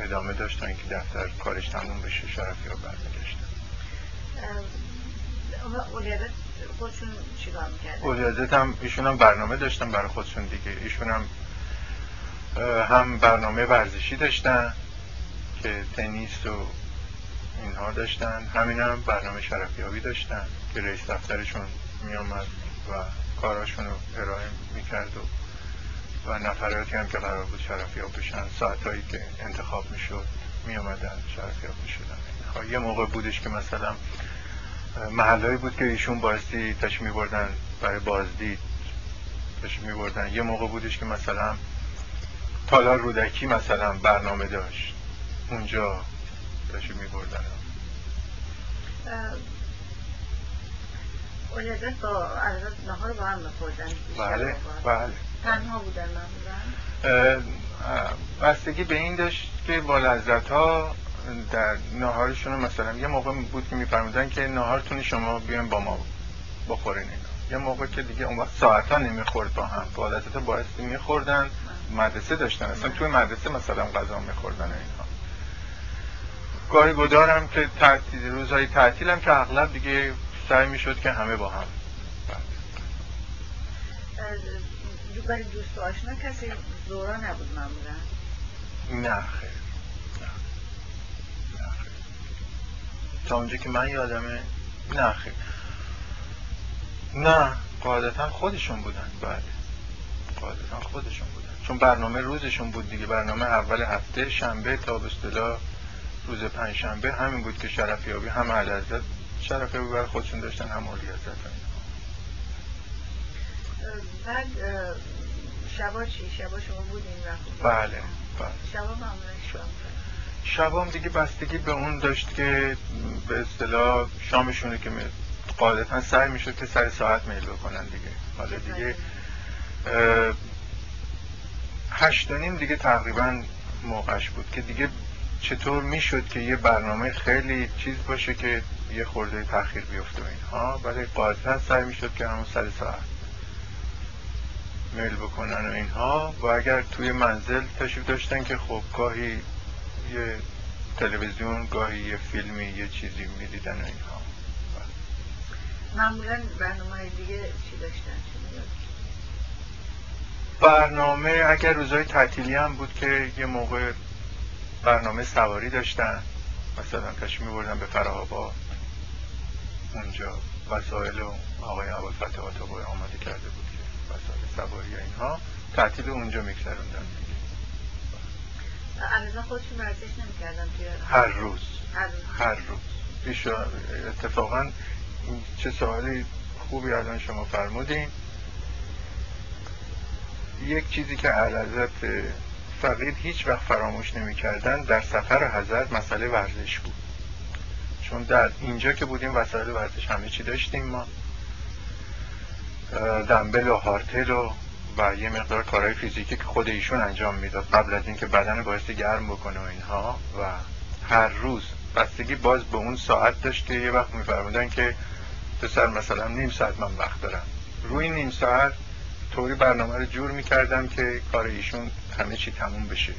ادامه داشتن که دفتر کارش تموم بشه شرفیاب برمیگشتن خودشون چیکار می‌کردن؟ هم ایشون هم برنامه داشتن برای خودشون دیگه. ایشون هم هم برنامه ورزشی داشتن که تنیس و اینها داشتن. همین هم برنامه شرفیابی داشتن که رئیس دفترشون می آمد و کاراشون رو ارائه می‌کرد و و نفراتی هم که قرار بود شرفیاب بشن. ساعتهایی که انتخاب می‌شد می آمدن شرفیاب می‌شدن یه موقع بودش که مثلا محلهایی بود که ایشون بایستی تش می بردن برای بازدید تش می بردن یه موقع بودش که مثلا تالار رودکی مثلا برنامه داشت. اونجا تشریف می بردن اولادت با عدد نهار با هم بخوردن بله بله. تنها بودن معمولا. بستگی به این داشت که با لذت ها در نهارشون مثلا یه موقع بود که میفرمودن که نهارتون شما بیان با ما بخورین اینا یه موقع که دیگه اون وقت ساعت ها نمی‌خورد با هم لذت ها بایستی میخوردن مدرسه داشتن اصلا توی مدرسه مثلا غذا میخوردن اینها گاهی گدارم که تعطیل روزهای تعطیل هم که اغلب دیگه سعی می‌شد که همه با هم برای دوست آشنا کسی زورا نبود معمولا نه خیر تا اونجا که من یادمه نه خیلی. نه قاعدتا خودشون بودن. بله. قاعدتا خودشون بودن. چون برنامه روزشون بود دیگه. برنامه اول هفته شنبه تا به اصطلاح روز پنج شنبه همین بود که شرفیابی هم علازت شرفیابی برای خودشون داشتن هم اولی بعد شبا چی؟ شبا شما بودین بله بله. شبا معمولا شبام دیگه بستگی به اون داشت که به اصطلاح شامشونه که قاعدتا سعی می‌شد که سر ساعت میل بکنن دیگه. حالا دیگه هشت نیم دیگه تقریبا موقعش بود که دیگه چطور می‌شد که یه برنامه خیلی چیز باشه که یه خورده تاخیر بیفته اینها ولی قاعدتا سعی می‌شد که همون سر ساعت میل بکنن و اینها. و اگر توی منزل تشریف داشتن که خب گاهی یه تلویزیون گاهی یه فیلمی یه چیزی می‌دیدن و اینها. معمولا برنامه دیگه چی داشتن؟ برنامه اگر روزهای تعطیلی هم بود که یه موقع برنامه سواری داشتن مثلا تشمی بردن به فراهابا اونجا وسایل و آقای عبال فتح آماده کرده بود که وسایل سواری اینها تعطیل اونجا میگذروندن خودشون ورزش نمی‌کردن هر روز. هر روز. هر اتفاقا چه سوالی خوبی الان شما فرمودین. یک چیزی که علازت فقید هیچ وقت فراموش نمی‌کردن در سفر حضرت مسئله ورزش بود. چون در اینجا که بودیم وسایل ورزش همه چی داشتیم ما. دنبل و هارتل و و یه مقدار کارهای فیزیکی که خود ایشون انجام می‌داد قبل از اینکه بدن بایستی گرم بکنه و اینها و هر روز بستگی باز به اون ساعت داشت که یه وقت میفرمودن که پسر مثلا نیم ساعت من وقت دارم. روی نیم ساعت طوری برنامه رو جور می‌کردم که کار ایشون همه چی تموم بشه.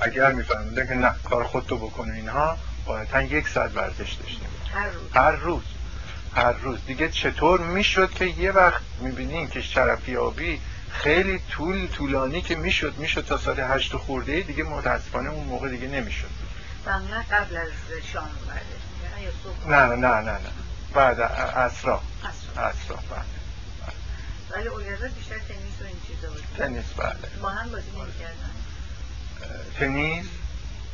اگر میفرمودن که نه کار خودتو بکنه اینها باید یک ساعت ورزش داشتیم هر روز. هر روز. هر روز. دیگه چطور می‌شد که یه وقت می‌بینین که شرفی آبی خیلی طول طولانی که می‌شد می‌شد تا ساعت هشت خورده دیگه متاسفانه اون موقع دیگه نمی‌شد. معمولا قبل از شام نه نه نه نه نه. بعد اسرا اسرا بعد ولی اولیزا بیشتر تنیس و این چیزا بود. تنیس بله. با هم بازی نمی‌کردن. تنیس؟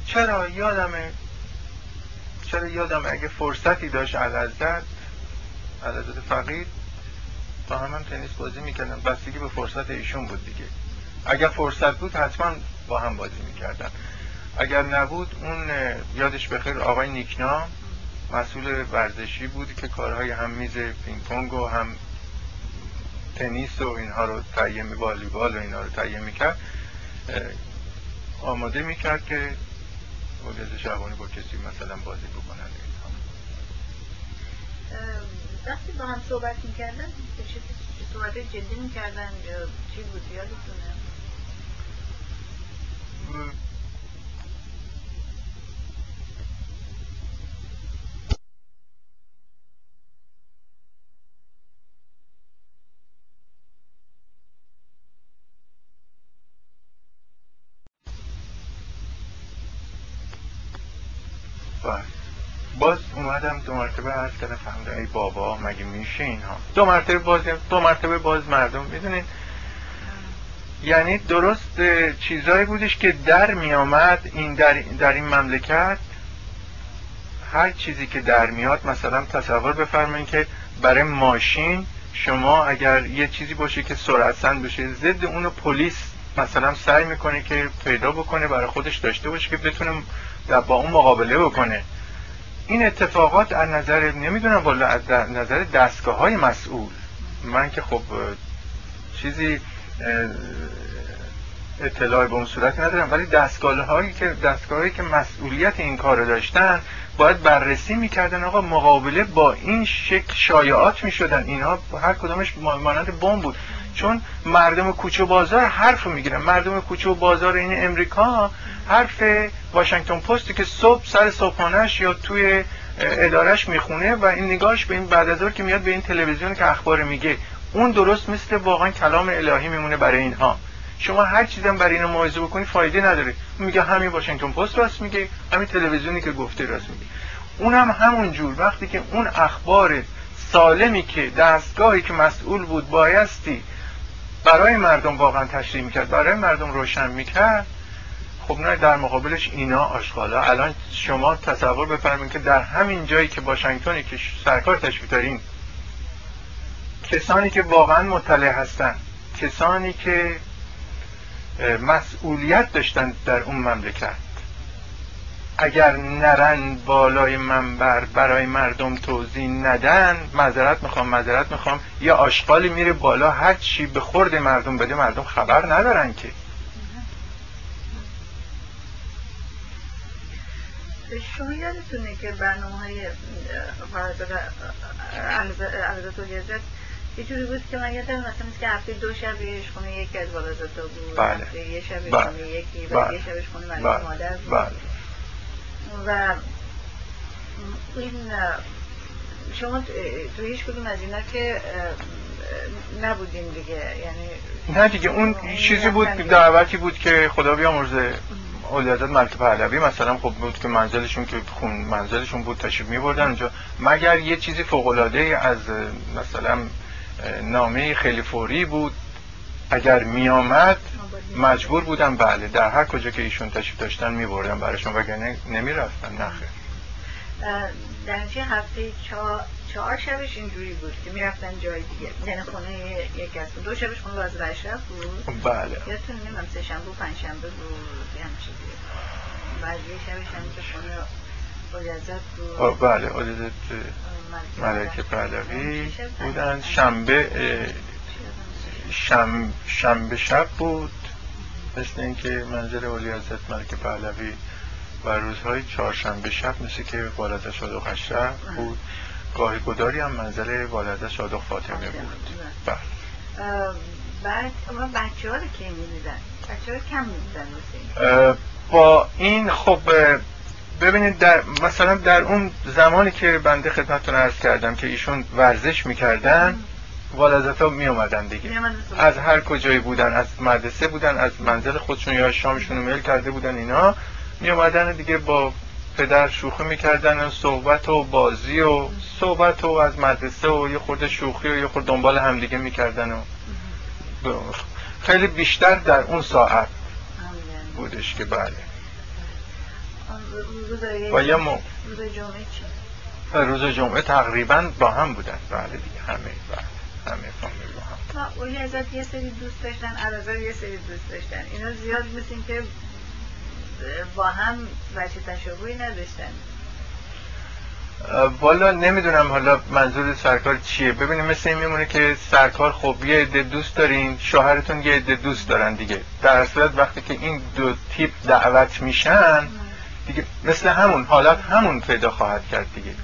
چرا یادمه چرا یادم اگه فرصتی داشت علازت علازت فقید با هم هم تنیس بازی می‌کردن. بستگی به فرصت ایشون بود دیگه. اگر فرصت بود حتما با هم بازی می‌کردن. اگر نبود اون یادش بخیر آقای نیکنا مسئول ورزشی بود که کارهای هم میز پینگ پونگ و هم تنیس و اینها رو تهیه والیبال و اینها رو تهیه می‌کرد. آماده می‌کرد که ولیز شبانی با کسی مثلا بازی بکنن. وقتی با هم صحبت می‌کردن صحبت جدی می‌کردن؟ چی بود؟ یادتونه باز اومدم دو مرتبه عرض کردم فهمیدم ای بابا مگه میشه اینها؟ دو مرتبه باز دو مرتبه باز مردم می‌دونین؟ یعنی درست چیزایی بودش که در میامد این در, در این مملکت. هر چیزی که در میاد مثلا تصور بفرمایید که برای ماشین شما اگر یه چیزی باشه که سرعت بشه ضد اونو پلیس مثلا سعی می‌کنه که پیدا بکنه برای خودش داشته باشه که بتونه با اون مقابله بکنه. این اتفاقات از نظر نمی‌دونم والا از نظر دستگاه های مسئول. من که خب چیزی اطلاعی به اون صورت ندارم ولی دستگاه هایی که دستگاه که مسئولیت این کار داشتن باید بررسی می‌کردن آقا مقابله با این شکل شایعات می‌شدن. اینها هر کدامش مانند بمب بود. چون مردم کوچه بازار حرف می‌گیرن. مردم کوچه و بازار این امریکا حرف واشنگتن پستی که صبح سر صبحانش یا توی ادارش می‌خونه و این نگاهش به این بعد از که میاد به این تلویزیون که اخبار میگه. اون درست مثل واقعا کلام الهی میمونه برای اینها. شما هر چیزم برای اینو موعظه بکنی فایده نداره. میگه همین واشنگتن پست راست میگه همین تلویزیونی که گفته راست میگه. اونم همون جور. وقتی که اون اخبار سالمی که دستگاهی که مسئول بود بایستی برای مردم واقعا تشریح می‌کرد. برای مردم روشن می‌کرد. خب نه در مقابلش اینا آشغالا الان شما تصور بفرمایید که در همین جایی که واشنگتنی که سرکار تشریف دارین کسانی که واقعا مطلع هستن کسانی که مسئولیت داشتن در اون مملکت اگر نرن بالای منبر برای مردم توضیح ندن معذرت می‌خوام معذرت می‌خوام یه آشغالی میره بالا هر چی به خورد مردم بده مردم خبر ندارن که شما یادتونه که برنامه های عرضت و یه جوری بود که من یادم مثلا که هفته دو شب یه خونه یکی از بالازاتا بود بله. یه شب بله. خونه یکی و بله. یه شبش خونه بله. مادر بود بله. و این شما تو هیچ کدوم از اینا که نبودین دیگه یعنی نه دیگه اون چیزی بود دعوتی بود که خدا بیامرزه اولیازت ملک پهلوی. مثلا خب بود که منزلشون که خون منزلشون بود تشریف می بردن اونجا. مگر یه چیزی فوق العاده از مثلا نامه خیلی فوری بود؟ اگر می آمد مجبور بودن بله در هر کجا که ایشون تشریف داشتن می بردن براشون وگرنه نمی رفتن نخیر در چه هفته؟ چهار, چهار شبش اینجوری بود که می‌رفتن جای دیگه. یعنی خونه یک از دو شبش خونه باز اشرف بود؟ بله. یادتون نمیم سه شنبه و پنج شنبه بود یه همچه دیگه بعد یه شبش هم که خونه اولیازت بود. بله اولیازت ملکه پهلوی بودن. شنبه شنبه شب بود. مثل اینکه منزل اولیازت ملکه پهلوی و روزهای چهارشنبه شب مثل که والده صادق اشرف بود گاهی گداری هم منزل والده صادق فاطمه بود. بله. بعد اما بچه ها رو که می‌دیدن؟ بچه ها کم می‌دیدن با این خب ببینید در مثلا در اون زمانی که بنده خدمتتون عرض کردم که ایشون ورزش می‌کردن والدت ها می اومدن دیگه از هر کجایی بودن از مدرسه بودن از منزل خودشون یا شامشون میل کرده بودن اینا می اومدن دیگه با پدر شوخی می‌کردن و صحبت و بازی و صحبت و از مدرسه و یه خورده شوخی و یه خورده دنبال همدیگه می‌کردن و خیلی بیشتر در اون ساعت بودش که بله. و یه مو... روز جمعه چی؟ روز جمعه تقریبا با هم بودن. بله دیگه همه بله. اولی ازت یه سری دوست داشتن عرضا یه سری دوست داشتن. اینا زیاد مثل که با هم بچه تشابهی نداشتن. والا نمی‌دونم حالا منظور سرکار چیه. ببینیم مثل این میمونه که سرکار خب یه عده دوست دارین شوهرتون یه عده دوست دارن دیگه. در صورت وقتی که این دو تیپ دعوت میشن دیگه مثل همون حالت همون پیدا خواهد کرد دیگه.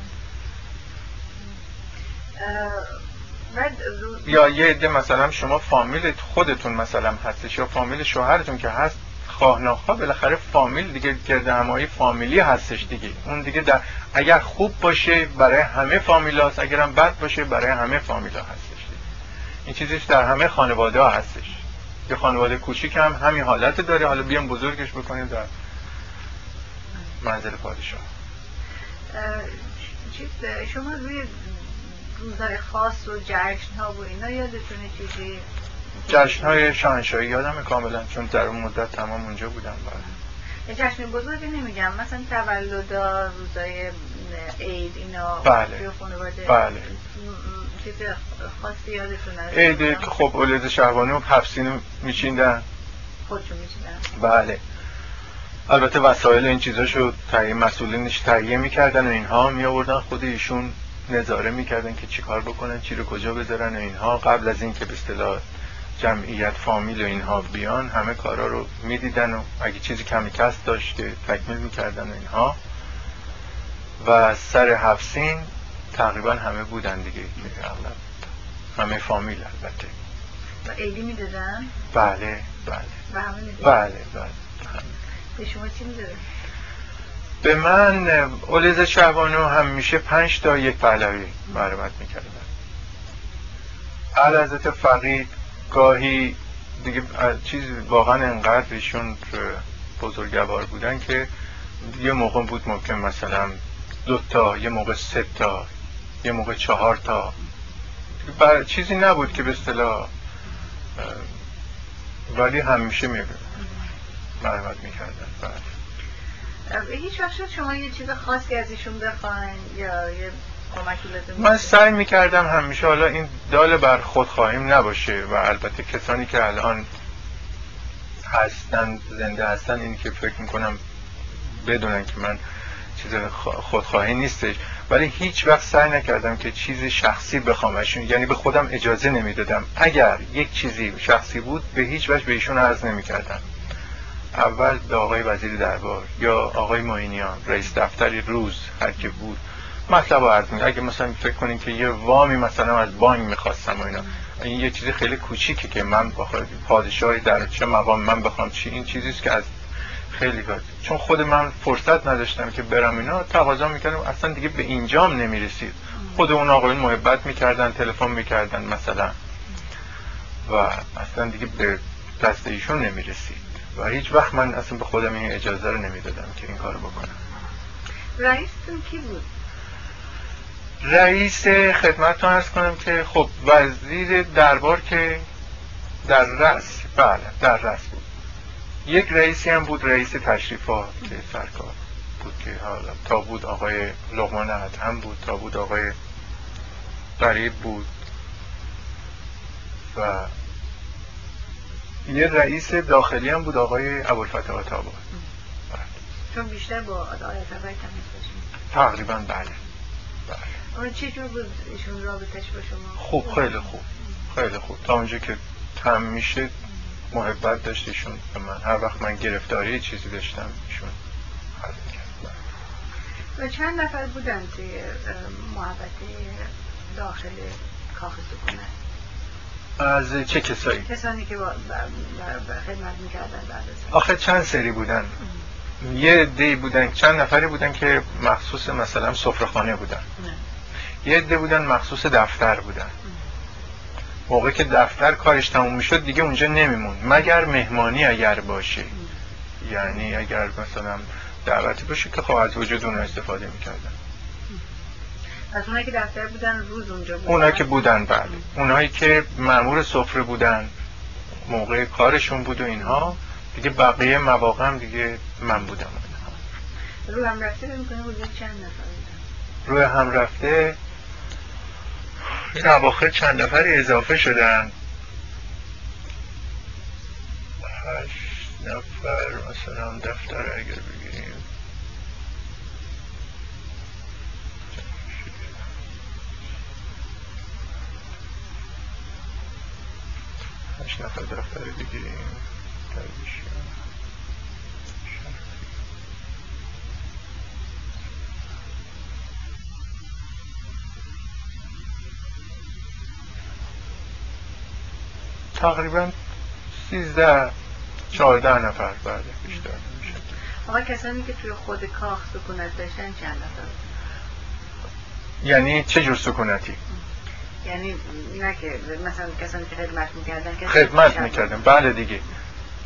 یا یه عده مثلا شما فامیل خودتون مثلا هستش یا فامیل شوهرتون که هست خواه ناخواه بالاخره فامیل دیگه گرد همایی فامیلی هستش دیگه. اون دیگه در اگر خوب باشه برای همه فامیل هست اگرم بد باشه برای همه فامیل ها هستش دیگه. این چیزش در همه خانواده ها هستش. یه خانواده کوچیک هم همین حالت داره. حالا بیام بزرگش بکنیم در منزل پادشاه. شما روی روزهای خاص و جشن ها و اینا یادتونه چیزی؟ جشن های شاهنشاهی یادم کاملا چون در اون مدت تمام اونجا بودم. بله جشن بزرگی نمیگم مثلا تولد روزای عید اینا بله. بله. چیز خاصی یادتونه؟ عید که خب اولاد شهبانی و میچیندن. خودشون میچیندن. بله. البته وسایل این چیزاشو تهیه مسئولینش تهیه می‌کردن و اینها می آوردن خود ایشون. نظاره می‌کردن که چیکار بکنن چی رو کجا بذارن و اینها قبل از اینکه به اصطلاح جمعیت فامیل و اینها بیان همه کارا رو می‌دیدن و اگه چیزی کمی کس داشت که تکمیل می‌کردن و اینها و سر هفسین تقریبا همه بودن دیگه اغلب همه فامیل البته و عیدی می‌دادن؟ بله بله و همه می‌دادن؟ بله بله به شما چی می‌دادن؟ به من اولیز شهبانو همیشه پنج تا یک پهلوی معرفت می‌کردن. حضرت فقید گاهی دیگه چیز واقعا انقدر ایشون بزرگوار بودن که یه موقع بود ممکن مثلا دو تا یه موقع سه تا یه موقع چهار تا. بر... چیزی نبود که به اصطلاح ولی همیشه می مرحمت می‌کردن. بله. هیچ وقت شما یه چیز خاصی از ایشون بخواین یا یه من سعی می‌کردم همیشه حالا این دال بر خود خواهیم نباشه و البته کسانی که الان هستن زنده هستن این که فکر می‌کنم بدونن که من چیز خودخواهی نیستش. ولی هیچ وقت سعی نکردم که چیزی شخصی بخوام یعنی به خودم اجازه نمی‌دادم. اگر یک چیزی شخصی بود به هیچ وجه به ایشون عرض نمی‌کردم. اول به آقای وزیر دربار یا آقای معینیان رئیس دفتری روز هر که بود مطلب عرض اگه مثلا فکر کنین که یه وامی مثلا از بانک می‌خواستم و اینا این یه چیزی خیلی کوچیکه که من بخوام پادشاهی در چه مقام من بخوام چی این چیزیست که از خیلی گفت چون خود من فرصت نداشتم که برم اینا تقاضا می‌کردم. اصلا دیگه به اینجام نمی‌رسید. خود اون آقایون محبت می‌کردن تلفن می‌کردن مثلا. و اصلا دیگه به دست ایشون نمی‌رسید. و هیچ وقت من اصلا به خودم این اجازه رو نمی‌دادم که این کارو بکنم. رئیستون کی بود؟ رئیس خدمتتون ارز کنم که خب وزیر دربار که در رأس بله در رأس بود. یک رئیسی هم بود رئیس تشریفات که سرکار بود که حالا تا بود آقای لغمان هم بود تا بود آقای قریب بود. و یه رئیس داخلی هم بود آقای ابوالفتح آتاباد چون بیشتر با آقای تقریبا بله. بله. چه جور بود ایشون رابطش با شما؟ خوب خیلی خوب. خیلی خوب. تا اونجا که تم میشه محبت داشتیشون به من. هر وقت من گرفتاری چیزی داشتم ایشون و چند نفر بودن توی محبت داخل کاخ سکونت؟ از چه کسایی؟ کسانی که با خدمت می‌کردن بعد آخه چند سری بودن. یه دی بودن چند نفری بودن که مخصوص مثلا سفرخانه بودن. نه. یه دی بودن مخصوص دفتر بودن. موقع که دفتر کارش تموم می‌شد دیگه اونجا نمیمون. مگر مهمانی اگر باشه. یعنی اگر مثلا دعوتی باشه که خب از وجود اون استفاده می‌کردن. از اونایی که دفتر بودن روز اونجا بودن. اونایی که بودن بله. اونایی که مامور سفره بودن. موقع کارشون بود و اینها. دیگه بقیه مواقع هم دیگه من بودم. روی هم رفته می‌کنه چند نفر بودن؟ روی هم رفته این اواخر چند نفری اضافه شدن. هشت نفر مثلا دفتر اگر بگیریم هشت نفر دفتر بگیریم. تقریبا سیزده چهارده نفر بعد بیشتر نمیشه آقا کسانی که توی خود کاخ سکونت داشتن چند نفر؟ یعنی چه جور سکونتی؟ یعنی نه که مثلا کسانی که خدمت می‌کردن خدمت می‌کردن بله دیگه.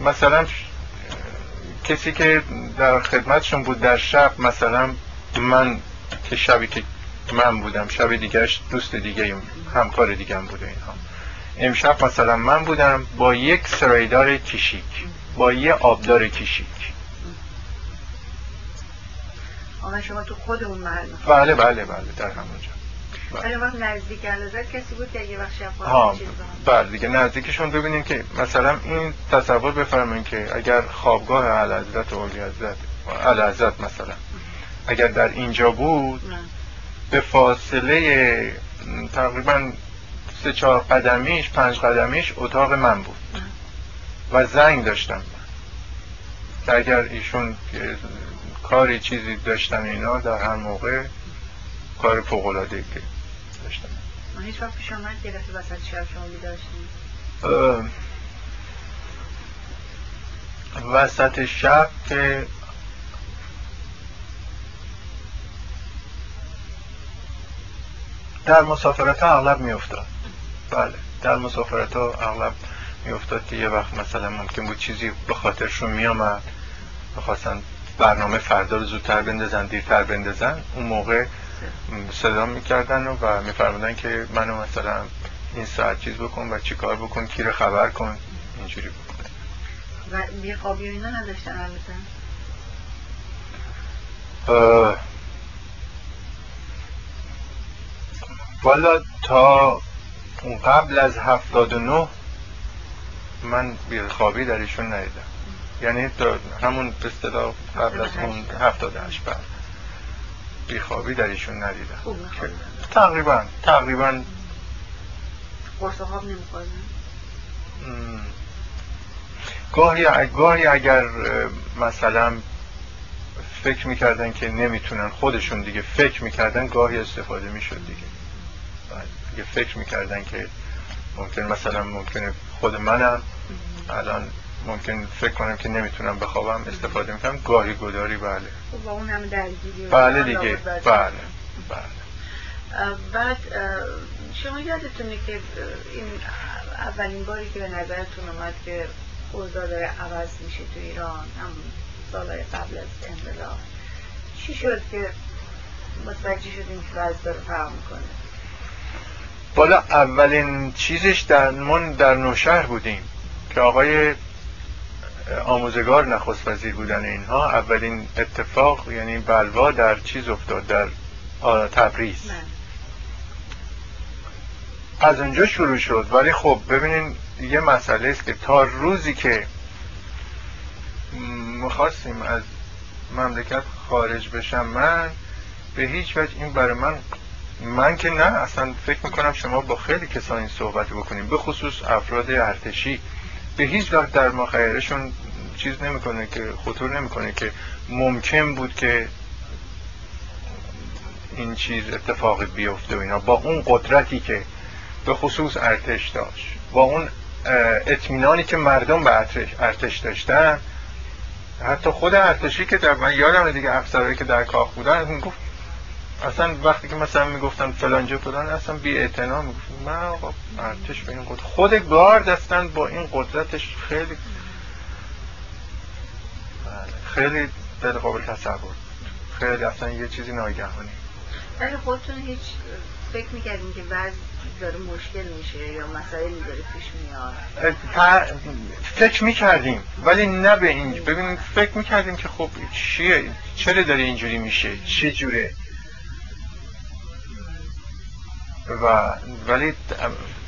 مثلا کسی که در خدمتشون بود در شب مثلا من که شبی که من بودم شب دیگهش دوست دیگه همکار دیگه هم بوده اینها امشب مثلا من بودم با یک سرایدار کشیک با یه آبدار کشیک. آقا شما تو خود اون محل بله بله بله در همونجا. بله. وقت نزدیک علازت کسی بود که یه وقت بله دیگه نزدیکشون ببینیم که مثلا این تصور بفرمایید که اگر خوابگاه علازت و اولی حضرت مثلا اگر در اینجا بود به فاصله تقریبا سه چهار قدمیش پنج قدمیش اتاق من بود. و زنگ داشتم که اگر ایشون کاری چیزی داشتن اینا در هر موقع کار فوقلاده که داشتن هیچ وقت پیش آمد گرفته وسط شب شما وسط شب که در مسافرت ها اغلب می افتاد بله در مسافرت ها اغلب می افتاد که یه وقت مثلا ممکن بود چیزی به خاطرشون می آمد برنامه فردا رو زودتر بندازن دیرتر بندازن. اون موقع صدا می‌کردن و میفرمودن که منو مثلا این ساعت چیز بکن و چی کار بکن کی رو خبر کن اینجوری بکن و بیخوابی و اینا نداشتن والا تا اون قبل از هفتاد و نه من بیخوابی در ایشون ندیدم. یعنی همون به قبل از اون هفتاد هشت. بعد بیخوابی در ایشون ندیدم. تقریبا تقریبا. قرص خواب گاهی گاهی اگر مثلا فکر می‌کردن که نمی‌تونن خودشون دیگه فکر می‌کردن گاهی استفاده می‌شد دیگه. دیگه فکر می‌کردن که ممکن مثلا ممکنه خود منم الان ممکن فکر کنم که نمی‌تونم بخوابم استفاده می‌کنم. گاهی گداری بله. با اون همه درگیری بله دیگه. بله بله. بعد شما یادتونه که این اولین باری که به نظرتون اومد که اوضاع داره عوض میشه تو ایران همون سالهای قبل از انقلاب چی شد که متوجه شدیم که وضع داره فرق می‌کنه؟ بالا اولین چیزش در من در نوشهر بودیم که آقای آموزگار نخست وزیر بودن اینها اولین اتفاق یعنی بلوا در چیز افتاد در تبریز. از اونجا شروع شد. ولی خب ببینین یه مسئله است که تا روزی که می‌خواستیم از مملکت خارج بشم من به هیچ وجه این برای من من که نه اصلا فکر می‌کنم شما با خیلی کسانی صحبت بکنیم به خصوص افراد ارتشی. به هیچ وقت در مخیرشون چیز نمی‌کنه که خطور نمی‌کنه که ممکن بود که این چیز اتفاقی بیفته و اینا. با اون قدرتی که به خصوص ارتش داشت با اون اطمینانی که مردم به ارتش داشتن حتی خود ارتشی که در من یادم دیگه افسرهایی که در کاخ بودن گفت اصلا وقتی که مثلا می‌گفتن فلانجا فلان اصلا بی اعتنا می‌گفت من آقا ارتش به این قدرت خود گارد هستن با این قدرتش خیلی خیلی دل قابل تصور خیلی اصلا یه چیزی ناگهانی. ولی خودتون هیچ فکر می‌کردیم که بعض داره مشکل میشه یا مسائل داره پیش میاد؟ فکر می‌کردیم ولی نه به این ببینید فکر می‌کردیم که خب چیه؟ چرا داره اینجوری میشه؟ چه جوره؟ و ولی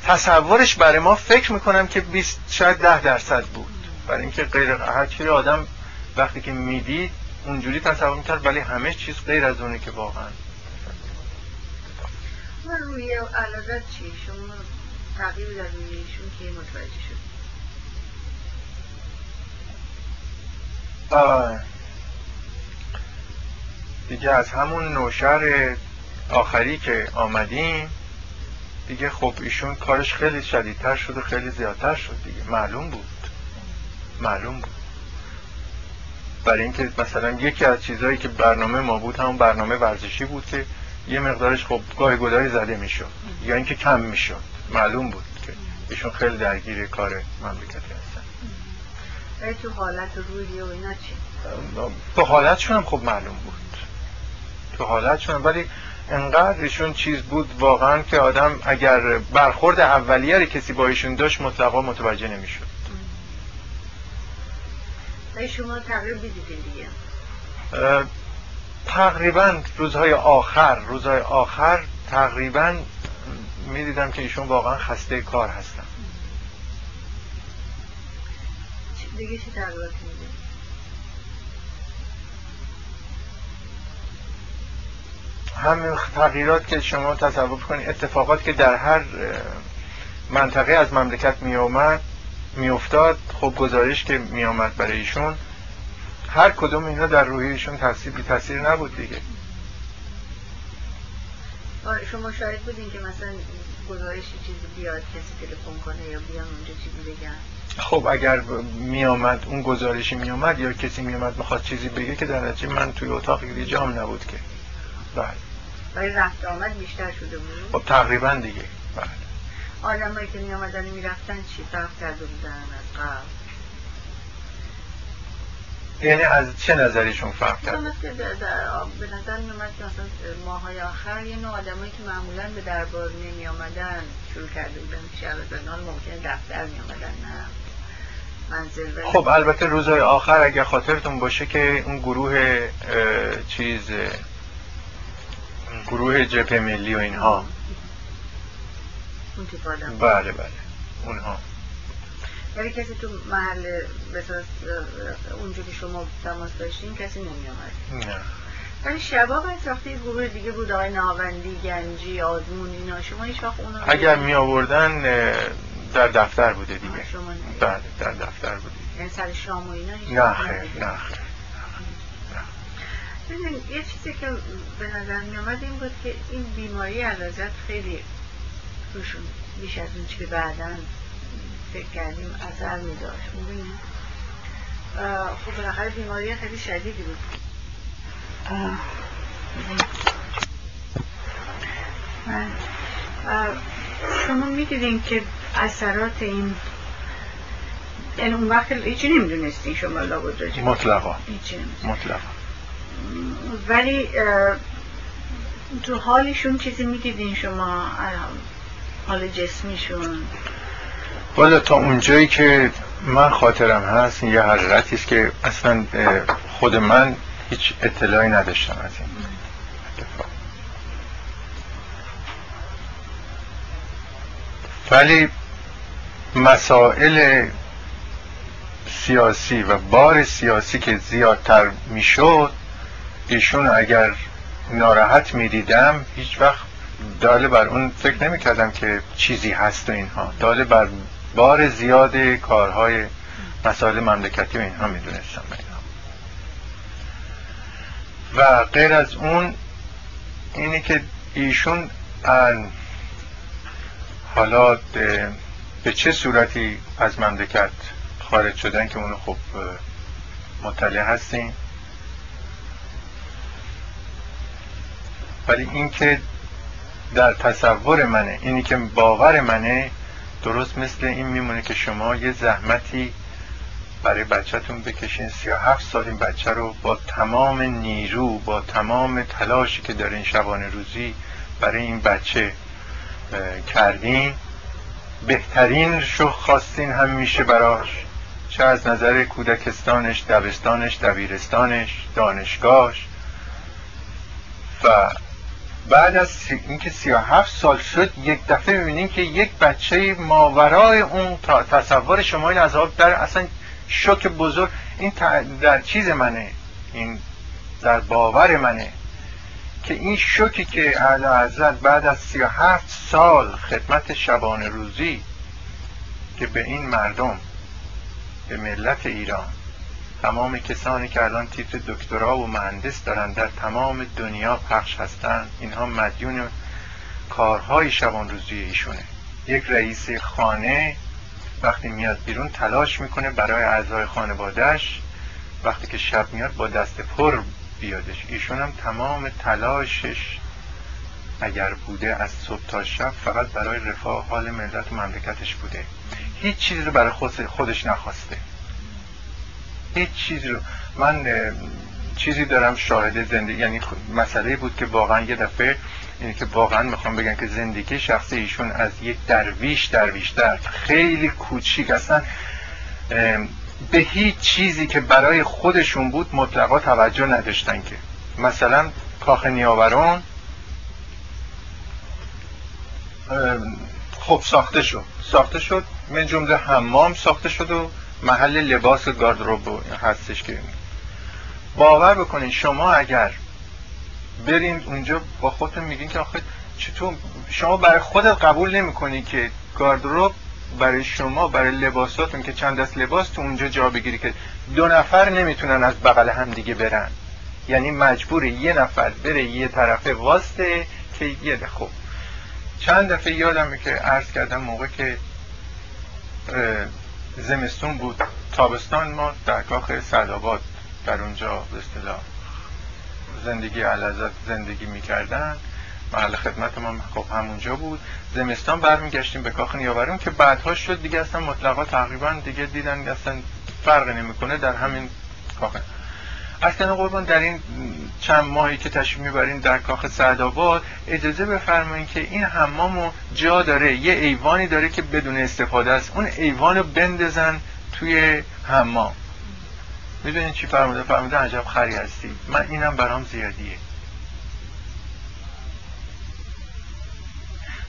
تصورش برای ما فکر می‌کنم که 20 شاید ده درصد بود. برای اینکه غیر هر آدم وقتی که می‌دید اونجوری تصور می‌کرد ولی همه چیز غیر از اونه که واقعا. من روی علازت چی؟ شما تغییر در که متوجه شد. دیگه از همون نوشر آخری که آمدیم دیگه خب ایشون کارش خیلی شدیدتر شد و خیلی زیادتر شد دیگه. معلوم بود. معلوم بود. برای اینکه مثلا یکی از چیزهایی که برنامه ما بود همون برنامه ورزشی بود که یه مقدارش خب گاه گداری زده می‌شد یا اینکه کم می‌شد. معلوم بود که ایشون خیلی درگیر کار مملکتی هستن. تو حالت روی و اینا چی؟ تو حالتشون هم خب معلوم بود. تو حالتشون ولی انقدر ایشون چیز بود واقعا که آدم اگر برخورد اولیه کسی با ایشون داشت مطلقا متوجه نمی‌شد. شما تقریبا دیگه. تقریبا روزهای آخر روزهای آخر تقریبا می‌دیدم که ایشون واقعا خسته کار هستن. دیگه تغییرات همین تغییرات که شما تصور کنید اتفاقات که در هر منطقه از مملکت می اومد می افتاد خب گزارش که می آمد برای ایشون هر کدوم اینا در روی ایشون تاثیر بی تاثیر نبود دیگه. آره، شما شاید بودین که مثلا گزارشی چیزی بیاد کسی تلفن کنه یا بیان اونجا چیزی بگن. خب اگر می آمد اون گزارشی می آمد یا کسی می آمد می‌خواد چیزی بگه که در نتیجه من توی اتاق یه جام نبود که. بله. برای رفت آمد بیشتر شده بود. خب تقریبا دیگه. بله. آدمایی که می آمدن می رفتن چی فرق کرده بودن از قبل؟ یعنی از چه نظریشون فرق کرد؟ مثل به نظر می که مثلا ماهای آخر یه نوع آدمایی که معمولا به دربار نمی آمدن شروع کرده بودن. شهر حال ممکنه دفتر می آمدن نه؟ منزل خب البته روزهای آخر اگر خاطرتون باشه که اون گروه چیز گروه جبهه ملی و اینها. اون بله بله. اونها. یعنی کسی تو محل بساس اونجا که شما تماس داشتین کسی نمی آمد نه. ولی شباب وقتی گروه دیگه بود آقای ناوندی گنجی آزمون اینا. شما هیچ وقت اونو اگر می آوردن در دفتر بوده دیگه. شما بله در دفتر بوده یعنی سر شام و اینا نه خیر نه خیر. یه چیزی که به نظر می آمد این بود که این بیماری علازت خیلی روشون بیش از اون که بعدا فکر کردیم اثر می داشت خب بالاخره بیماری خیلی شدیدی بود. شما می‌دیدین که اثرات این یعنی اون وقت هیچی نمی‌دونستین شما لابد راجع مطلقا. هیچی مطلقا. ولی تو حالشون چیزی می‌دیدین شما حال جسمیشون؟ والا تا اونجایی که من خاطرم هست یه حقیقتی است که اصلا خود من هیچ اطلاعی نداشتم از این ولی مسائل سیاسی و بار سیاسی که زیادتر می‌شد ایشون اگر ناراحت می‌دیدم هیچ وقت داله بر اون فکر نمی کردم که چیزی هست و اینها. داله بر بار زیاد کارهای مسائل مملکتی و اینها می‌دونستم و غیر از اون اینی که ایشون حالا به چه صورتی از مملکت خارج شدن که اونو خب مطلع هستیم ولی اینکه در تصور منه اینی که باور منه درست مثل این میمونه که شما یه زحمتی برای بچهتون بکشین سی هفت سال این بچه رو با تمام نیرو با تمام تلاشی که دارین شبانه روزی برای این بچه کردین بهترین شو خواستین هم میشه براش. چه از نظر کودکستانش دبستانش دبیرستانش دانشگاهش. و بعد از اینکه سی هفت سال شد یک دفعه می‌بینیم که یک بچه ماورای اون تصور شما این عذاب در اصلا شک بزرگ. این در چیز منه. این در باور منه. که این شوکی که اعلی حضرت بعد از سی هفت سال خدمت شبانه روزی که به این مردم به ملت ایران تمام کسانی که الان تیتر دکترا و مهندس دارن در تمام دنیا پخش هستند اینها مدیون کارهای شبان روزی ایشونه. یک رئیس خانه وقتی میاد بیرون تلاش می‌کنه برای اعضای خانوادهش وقتی که شب میاد با دست پر بیادش. ایشون هم تمام تلاشش اگر بوده از صبح تا شب فقط برای رفاه حال ملت و مملکتش بوده. هیچ چیزی رو برای خودش نخواسته. هیچ چیزی رو من چیزی دارم شاهد زندگی یعنی مسئله بود که واقعا یه دفعه اینه که واقعا می‌خوام بگم که زندگی شخصی ایشون از یک درویش درویشتر خیلی کوچیک اصلا به هیچ چیزی که برای خودشون بود مطلقا توجه نداشتن که. مثلا کاخ نیاوران خب ساخته شد. ساخته شد. من جمله حمام ساخته شد و محل لباس گاردروب هستش که باور بکنین شما اگر برین اونجا با خودتون میگین که آخه چطور شما برای خودت قبول نمی‌کنی که گاردروب برای شما برای لباساتون که چند دست لباس تو اونجا جا بگیری که دو نفر نمی‌تونن از بغل هم دیگه برن. یعنی مجبور یه نفر بره یه طرفه واسطه که یه خوب چند دفعه یادمه که عرض کردم موقع که زمستون بود. تابستان ما در کاخ سعدآباد در اونجا به اصطلاح زندگی علازت زندگی می‌کردن. محل خدمت ما خب همونجا بود. زمستان برمیگشتیم به کاخ نیاورون که بعدها شد دیگه اصلا مطلقا تقریبا دیگه دیدن اصلا فرق نمی‌کنه در همین کاخ. اصلا قربان در این چند ماهی که تشریف می‌برین در کاخ سعدآباد اجازه بفرمایید که این حمامو جا داره یه ایوانی داره که بدون استفاده است. اون ایوانو بندازن توی حمام. می‌دونین چی فرموده؟ فرموده عجب خری هستی. من اینم برام زیادیه.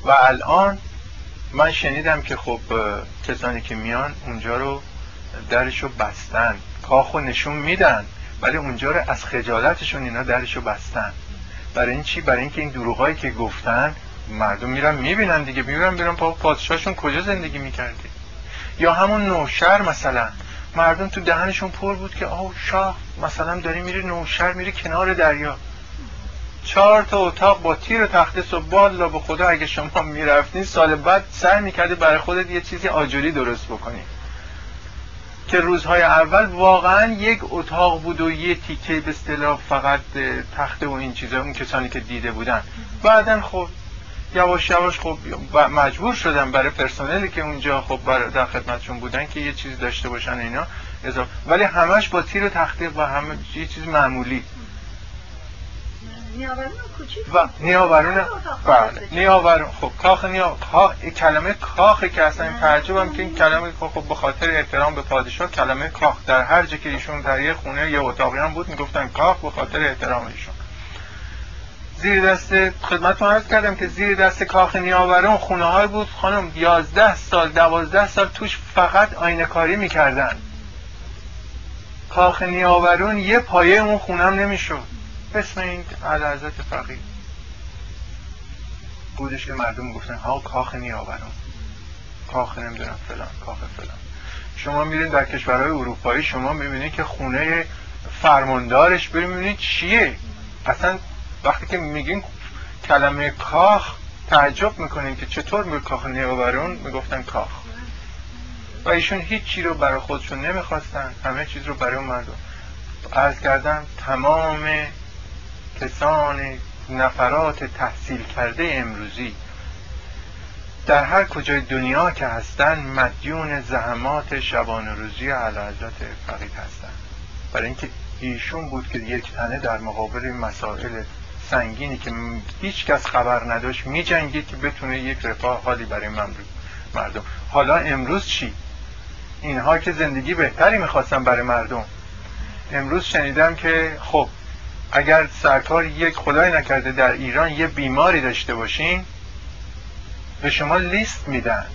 و الان من شنیدم که خب کسانی که میان اونجا رو درشو بستن کاخو نشون میدن. ولی اونجا رو از خجالتشون اینا درشو بستن. برای این چی؟ برای اینکه این دروغایی که گفتن مردم میرن می‌بینن دیگه. می‌بینن بیرن پا پادشاهشون کجا زندگی می‌کرده یا همون نوشر مثلا. مردم تو دهنشون پر بود که آه شاه مثلا داری میری نوشر میری کنار دریا. چهار تا اتاق با تیر تخته و بالا به خدا اگه شما می‌رفتین سال بعد سر می‌کردی برای خودت یه چیزی آجوری درست بکنی. که روزهای اول واقعا یک اتاق بود و یه تیکه به اصطلاح فقط تخته و این چیزا اون کسانی که دیده بودن. بعدا خب یواش یواش خب مجبور شدن برای پرسنلی که اونجا خب در خدمتشون بودن که یه چیز داشته باشن اینا. ولی همش با تیر و تخته و همه یه چیز معمولی. و نیاورون بله نیاورون خب کاخ نیا کلمه کاخ که اصلا این تعجبم که این کلمه خب به خاطر احترام به پادشاه کلمه کاخ در هر جا که ایشون در یه خونه یه اتاقی هم بود می‌گفتن کاخ به خاطر احترام ایشون. زیر دست خدمتتون عرض کردم که زیر دست کاخ نیاورون خونه های بود. خانم 11 سال 12 سال توش فقط آینه کاری می‌کردن. کاخ نیاورون یه پایه اون خونم نمی‌شد. اسم این حضرت فقید بودش که مردم گفتن ها کاخ نیاوران کاخ نمی‌دونم فلان کاخ فلان. شما میرین در کشورهای اروپایی شما می‌بینید که خونه فرماندارش بریم چیه. اصلا وقتی که میگین کلمه کاخ تعجب می‌کنین که چطور می کاخ نیاورون؟ می‌گفتن کاخ. و ایشون هیچ چی رو برای خودشون نمی‌خواستن همه چیز رو برای مردم. عرض کردم تمام کسان نفرات تحصیل کرده امروزی. در هر کجای دنیا که هستن مدیون زحمات شبان روزی حضرت فقید هستن. برای اینکه ایشون بود که یک تنه در مقابل مسائل سنگینی که هیچ کس خبر نداشت می جنگید که بتونه یک رفاه حالی برای مردم. حالا امروز چی؟ اینها که زندگی بهتری می‌خواستن برای مردم. امروز شنیدم که خب اگر سرکار یک خدای نکرده در ایران یه بیماری داشته باشین به شما لیست میدن.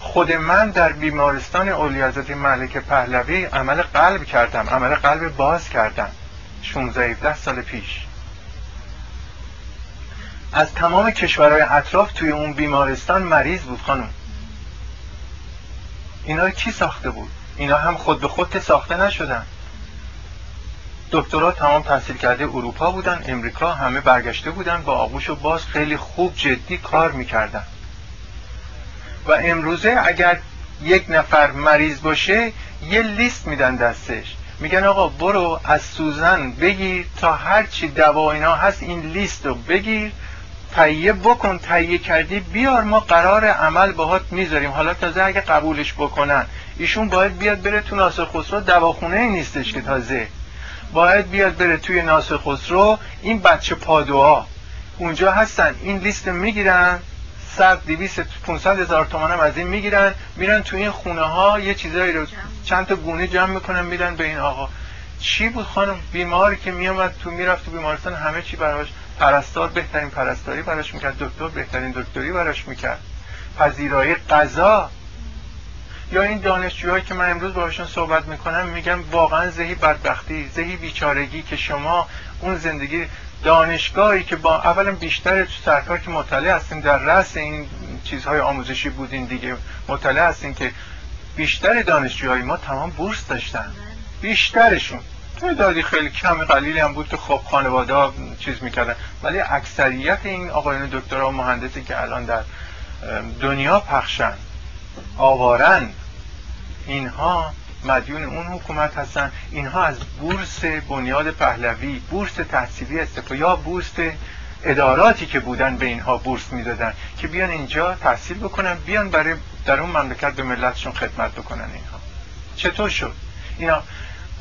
خود من در بیمارستان اولی حضرت ملک پهلوی عمل قلب کردم عمل قلب باز کردم 16 17 سال پیش. از تمام کشورهای اطراف توی اون بیمارستان مریض بود خانم. اینا کی ساخته بود؟ اینا هم خود به خود ساخته نشدن. دکترا تمام تحصیل کرده اروپا بودن امریکا همه برگشته بودن با آغوش و باز خیلی خوب جدی کار می‌کردن. و امروزه اگر یک نفر مریض باشه یه لیست میدن دستش. میگن آقا برو از سوزن بگیر تا هر چی دوا اینا هست این لیست رو بگیر. تهیه بکن تهیه کردی بیار ما قرار عمل باهات می‌ذاریم. حالا تازه اگه قبولش بکنن. ایشون باید بیاد بره تو ناصر خسرو دواخونه نیستش که تازه. باید بیاد بره توی ناصر خسرو این بچه پادوها. اونجا هستن. این لیست می‌گیرن. صد دیویست 500 هزار تومان هم از این می‌گیرن. میرن توی این خونه ها یه چیزایی رو چند تا گونه جمع می‌کنن میدن به این آقا. چی بود خانم؟ بیماری که میامد تو می‌رفت تو بیمارستان همه چی براش پرستار بهترین پرستاری براش می‌کرد. دکتر بهترین دکتری براش می‌کرد. پذیرایی قضا. یا این دانشجوهایی که من امروز باشون صحبت می‌کنم میگم واقعا زهی بدبختی زهی بیچارگی که شما اون زندگی دانشگاهی که با اولا بیشتر تو سرکار که مطالعه هستین در رأس این چیزهای آموزشی بودین دیگه مطالعه هستین که بیشتر دانشجوهای ما تمام بورس داشتن. بیشترشون. تعدادی خیلی کم قلیلی هم بود که خب خانواده چیز می‌کردن. ولی اکثریت این آقایان دکترها و مهندسی که الان در دنیا پخشن آوارن. اینها مدیون اون حکومت هستن. اینها از بورس بنیاد پهلوی بورس تحصیلی استفاده یا بورس اداراتی که بودن به اینها بورس می‌دادن که بیان اینجا تحصیل بکنن بیان برای در اون مملکت به ملتشون خدمت بکنن اینها. چطور شد؟ اینا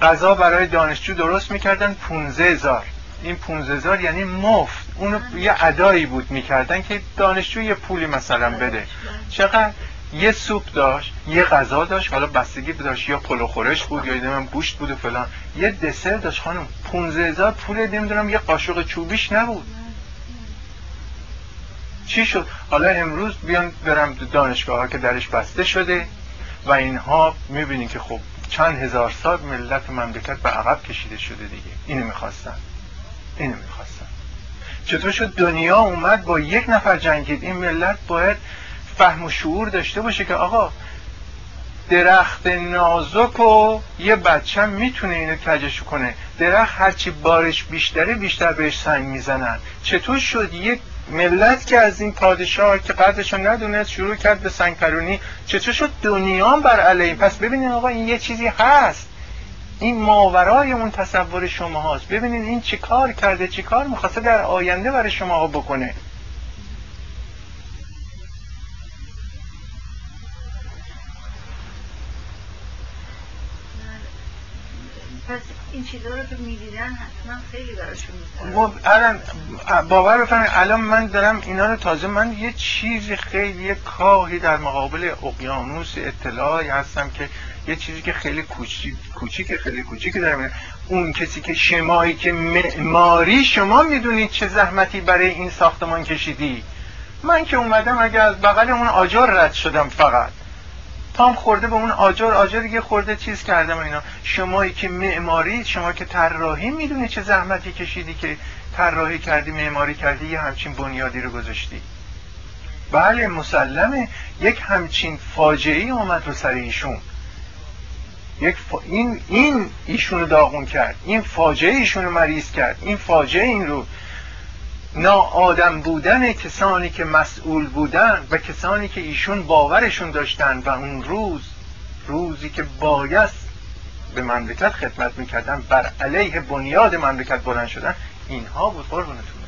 غذا برای دانشجو درست می‌کردن 15 هزار. این 15 هزار یعنی مفت. اونو یه ادایی بود می‌کردن که دانشجو یه پولی مثلا بده. چقدر؟ یه سوپ داشت یه غذا داشت حالا بستگی داشت یا پلو خورش بود یا من گوشت بود و فلان. یه دسر داشت خانم 15 هزار پول نمی‌دونم یه قاشق چوبیش نبود. چی شد؟ حالا امروز بیان برم دانشگاه ها که درش بسته شده و اینها می‌بینین که خب چند هزار سال ملت مملکت به عقب کشیده شده دیگه. اینو می‌خواستن اینو می‌خواستن چطور شد دنیا اومد با یک نفر جنگید؟ این ملت باید فهم و شعور داشته باشه که آقا درخت نازک و یه بچه می‌تونه اینو کجش کنه. درخت هرچی بارش بیشتره بیشتر بهش سنگ می‌زنن. چطور شد یک ملت که از این پادشاه که قدرشو ندونست شروع کرد به سنگ پرونی چطور شد دنیا بر علیه؟ پس ببینید آقا این یه چیزی هست. این ماورای اون تصور شما هاست ببینید این چی کار کرده چی کار می‌خواسته در آینده برای شما بکنه. این چیزا رو که می‌دیدن حتما خیلی براشون الان باور بفرمایید الان من دارم اینا رو تازه من یه چیزی خیلی یه کاهی در مقابل اقیانوس اطلاعی هستم که یه چیزی که خیلی کوچیک کوچیک خیلی کوچیک دارم اون کسی که شمایی که معماری شما می‌دونید چه زحمتی برای این ساختمان کشیدی؟ من که اومدم اگر از بغل اون آجر رد شدم فقط. پام خورده به اون آجر آجر دیگه خورده چیز کردم اینا. شمایی که معماری شما که طراحی می‌دونی چه زحمتی کشیدی که طراحی کردی معماری کردی یه همچین بنیادی رو گذاشتی. بله مسلمه. یک همچین فاجعه اومد رو سر ایشون. یک این این ایشونو داغون کرد. این فاجعه ایشونو مریض کرد. این فاجعه این رو آدم بودن کسانی که مسئول بودن و کسانی که ایشون باورشون داشتن و اون روز روزی که باید به مملکت خدمت می‌کردن بر علیه بنیاد مملکت بلند شدن اینها بود. قربونتون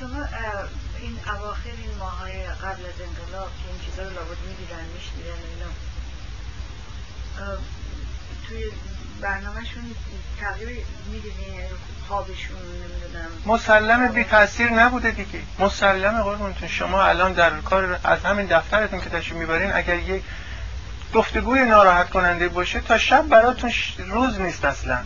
شما این اواخر این ماهای قبل از انقلاب که این چیزا رو لابد می‌دیدن میشنیدن اینا توی برنامهشون تغییر می‌دیدین خوابشون نمی‌دونم. مسلم بی تاثیر نبوده دیگه. مسلم قربونتون. شما الان در کار از همین دفترتون که تشریف می‌برین اگر یک گفتگوی ناراحت کننده باشه تا شب براتون روز نیست اصلا.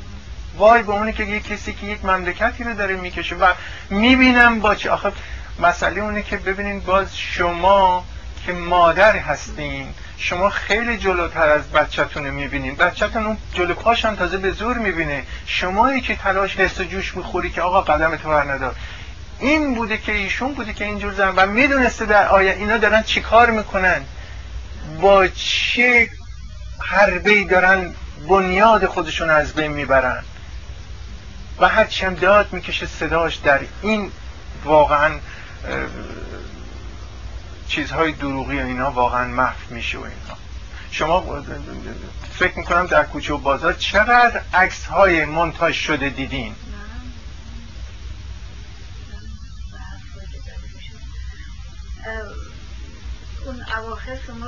وای به اونی که یک کسی که یک مملکتی رو داره می‌کشه و می‌بینم با چه آخه مسئله اونه که ببینین باز شما که مادر هستین شما خیلی جلوتر از بچهتون رو می‌بینین. بچهتون اون جلو پاشم تازه به زور می‌بینه. شمایی که تلاش حس و جوش می‌خوری که آقا قدم تو ندار این بوده که ایشون بوده که اینجور زن و می‌دونسته در آیا اینا دارن چیکار می‌کنن. با چه حربه دارن بنیاد خودشون از بین می‌برن. و هرچی هم داد می‌کشه صداش در این واقعا چیزهای دروغی و اینا واقعا محو میشه و اینا. شما فکر می‌کنم در کوچه و بازار چقدر عکس های منتاج شده دیدین؟ اون اواخر شما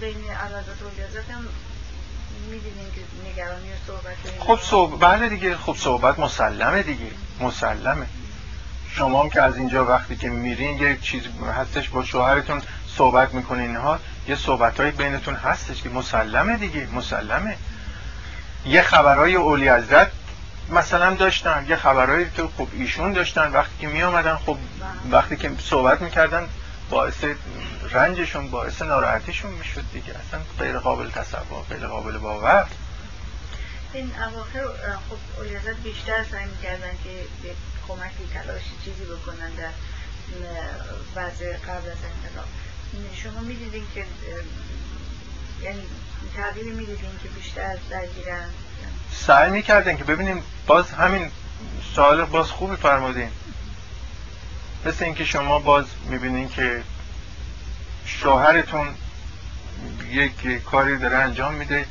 بین عرضات و هم می‌دیدین که نگرانی صحبت خب صحبت بله دیگه خب صحبت مسلمه دیگه مسلمه. شما هم که از اینجا وقتی که میرین یه چیز هستش با شوهرتون صحبت می‌کنین. ها یه صحبت های بینتون هستش که مسلمه دیگه مسلمه. یه خبرهای اولی حضرت مثلا داشتن یه خبرهایی که خب ایشون داشتن وقتی که می آمدن خب وقتی که صحبت می‌کردن باعث رنجشون باعث ناراحتیشون می‌شد دیگه. اصلا غیر قابل تصور غیر قابل باور. این اواخر خب اولیازت بیشتر سعی می‌کردن که کمکی تلاشی چیزی بکنن در وضع قبل از انقلاب. شما می‌دیدین که یعنی تغییر می‌دیدین که بیشتر درگیرن؟ سعی می‌کردن که ببینیم باز همین سوال باز خوبی فرمودین مثل اینکه شما باز می‌بینین که شوهرتون یک کاری داره انجام میده.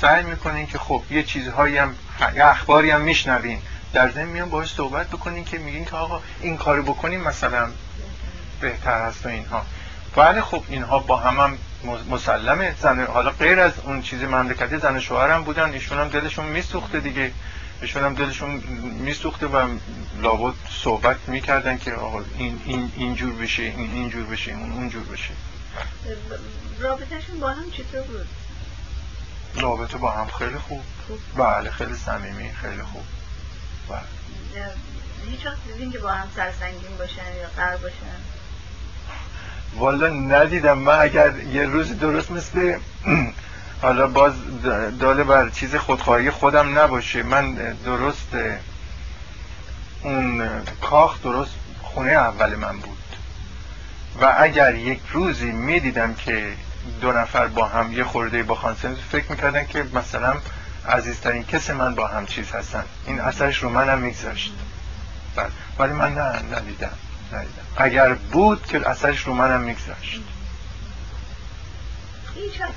سعی می‌کنین که خب یه چیزهایی هم یه اخباری هم میشنوین. در ضمن میان باهاش صحبت بکنین که میگین که آقا این کارو بکنیم مثلا بهتر هست و اینها. بله خب اینها با هم, هم مسلمه زن حالا غیر از اون چیزی مملکتی زن شوهرم بودن ایشون هم دلشون میسوخته دیگه. ایشون هم دلشون میسوخته و لابد صحبت می‌کردن که آقا این این اینجور بشه این اینجور بشه اون اونجور بشه. رابطهشون با هم چطور بود؟ رابطه با هم خیلی خوب. بله خیلی صمیمی خیلی خوب. بله. هیچ وقت دیدین که با هم سرسنگین باشن یا قرار باشن. والا ندیدم. من اگر یه روز درست مثل حالا باز داله بر چیز خودخواهی خودم نباشه. من درست اون کاخ درست خونه اول من بود. و اگر یک روزی می‌دیدم که دو نفر با هم یه خورده با خانسنز فکر می‌کردن که مثلا عزیزترین کس من با هم چیز هستن. این اثرش رو منم میگذاشت. بله. ولی من نه ندیدم. ندیدم. اگر بود که اثرش رو منم میگذاشت.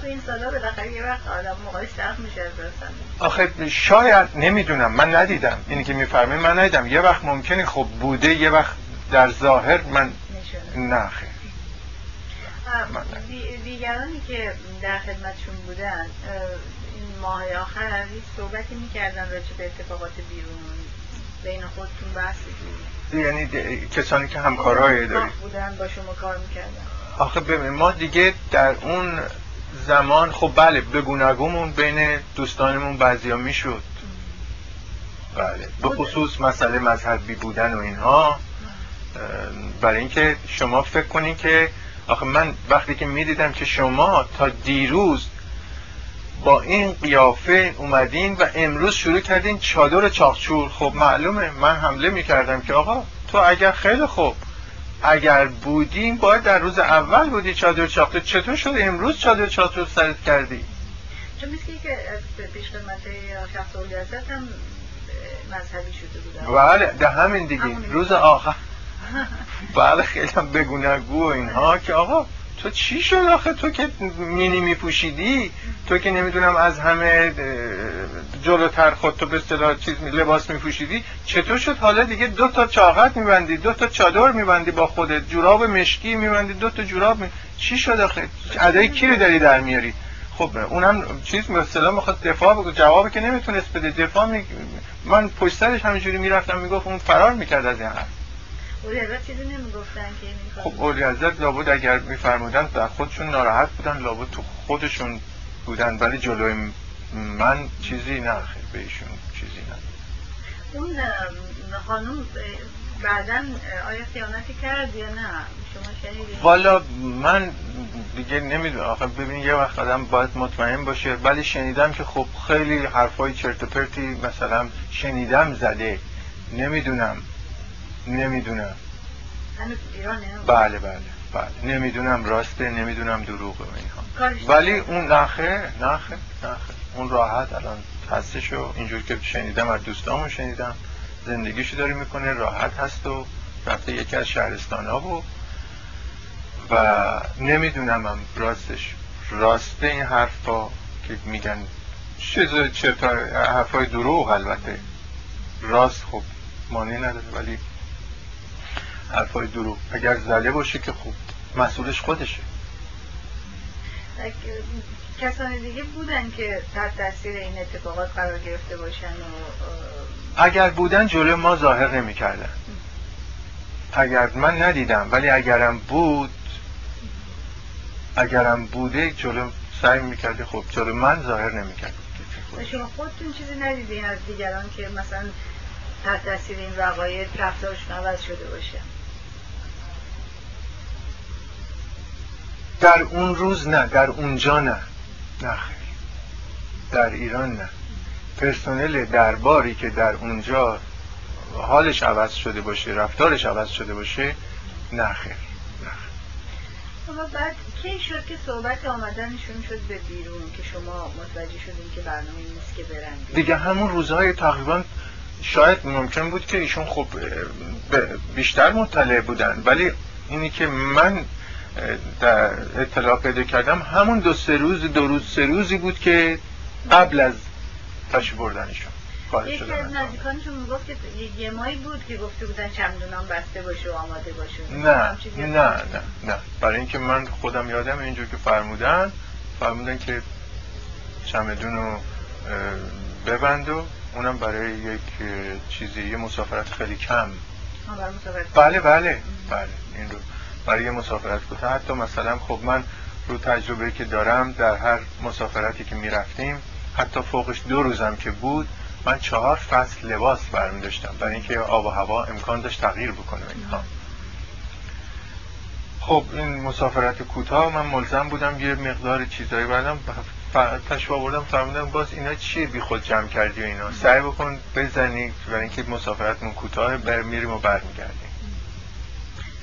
این سالا بالاخره یه وقت آدم سخت میشه آخه شاید نمی‌دونم. من ندیدم. اینی که میفرمایید من ندیدم. یه وقت ممکنه خب بوده یه وقت در ظاهر من نه خیر. دیگرانی که در خدمتشون بودن این ماه آخر هیچ صحبتی می‌کردن راجع به اتفاقات بیرون. بین خودتون بحثی یعنی کسانی که همکارهای داری بودن با شما کار می‌کردن. آخه ببین ما دیگه در اون زمان خب بله بگونگومون بین دوستانمون بعضیا می‌شد. بله به خصوص مسئله مذهبی بودن و اینها برای اینکه شما فکر کنین که آخه من وقتی که می‌دیدم که شما تا دیروز با این قیافه اومدین و امروز شروع کردین چادر چاخچور خب معلومه من حمله می‌کردم که آقا تو اگر خیلی خوب اگر بودیم باید در روز اول بودی چادر چاخچور چطور شد امروز چادر چاخچور سرت کردی؟ چون مثل که پیش خدمت شخص هم مذهبی شده بودن بله ده همین دیگه روز آخر. بله خیلی هم بگونگو و اینها که آقا تو چی شد آخه؟ تو که مینی میپوشیدی؟ تو که نمی‌دونم از همه جلوتر خود تو به اصطلاح چیز لباس میپوشیدی چطور شد؟ حالا دیگه دو تا چاقت میبندی دو تا چادر میبندی با خودت جوراب مشکی میبندی دو تا جوراب می... چی شد آخه؟ ادای کی رو داری در میاری؟ خب اونم چیز مثلا می‌خواد دفاع بگو جوابی که نمی‌تونست بده دفاع می... من پشت سرش همینجوری می‌رفتم می‌گفت اون فرار می‌کرد از این حرف. خب اولی حضرت لابد اگر میفرمودن در خودشون ناراحت بودن لابد تو خودشون بودن ولی جلوی من چیزی نه به ایشون چیزی نه. اون خانوم بعدا آیا خیانتی کرد یا نه؟ شما والا من دیگه نمی‌دونم. آخه ببین یه وقت آدم باید مطمئن باشه. ولی شنیدم که خب خیلی حرفای چرت و پرتی مثلا شنیدم زده. نمی‌دونم. نمی‌دونم. بله بله بله. نمی‌دونم راسته نمی‌دونم دروغه اینها ولی اون نخه نخه نخه. اون راحت الان هستش و اینجور که شنیدم از دوستامو شنیدم. زندگیشو داری می‌کنه راحت هست و رفته یکی از شهرستان ها و و نمی‌دونم هم راستش. راسته این حرفا که میگن. چیز چرتا حرفای دروغ البته. راست خب مانع نداره. ولی حرفای دروغ. اگر زله باشه که خوب. مسئولش خودشه. کسان دیگه بودن که تحت تاثیر این اتفاقات قرار گرفته باشن و اگر بودن جلو ما ظاهر نمی کردن اگر من ندیدم ولی اگرم بود اگرم بوده جلو سعی می‌کرده خب جلو من ظاهر نمی‌کرد شما خودتون چیزی ندیدین از دیگران که مثلا تحت تاثیر این وقایع رفتارشون عوض شده باشه؟ در اون روز نه در اونجا نه. نه در ایران نه. پرسنل درباری که در اونجا حالش عوض شده باشه رفتارش عوض شده باشه نه خیر. اما بعد کی شد که صحبت آمدنشون شد به بیرون که شما متوجه شدین که برنامه نیست که برن دیگه همون روزهای تقریبا شاید ممکن بود که ایشون خب بیشتر مطلع بودن. ولی اینی که من در اطلاع پیدا کردم همون دو سه روز دو روز سه روزی بود که قبل از تشریف بردنشون یکی از نزدیکانشون می‌گفت که یه مایی بود که گفته بودن چمدونان بسته باشه و آماده باشه. نه نه نه نه. برای اینکه من خودم یادم اینجور که فرمودن فرمودن که چمدون رو ببند و اونم برای یک چیزی یه مسافرت خیلی کم. بله بله بله این رو. برای مسافرت کوتاه. حتی مثلا خب من رو تجربه که دارم در هر مسافرتی که می‌رفتیم حتی فوقش دو روزم که بود من چهار فصل لباس برمی داشتم برای اینکه آب و هوا امکان داشت تغییر بکنه اینها. خب این مسافرت کوتاه من ملزم بودم یه مقدار چیزایی بردم. تشوا بردم فرمودم باز اینا چیه بی خود جمع کردی و اینا؟ سعی بکن بزنی برای اینکه مسافرتمون کوتاه بر میریم و برمیگردیم.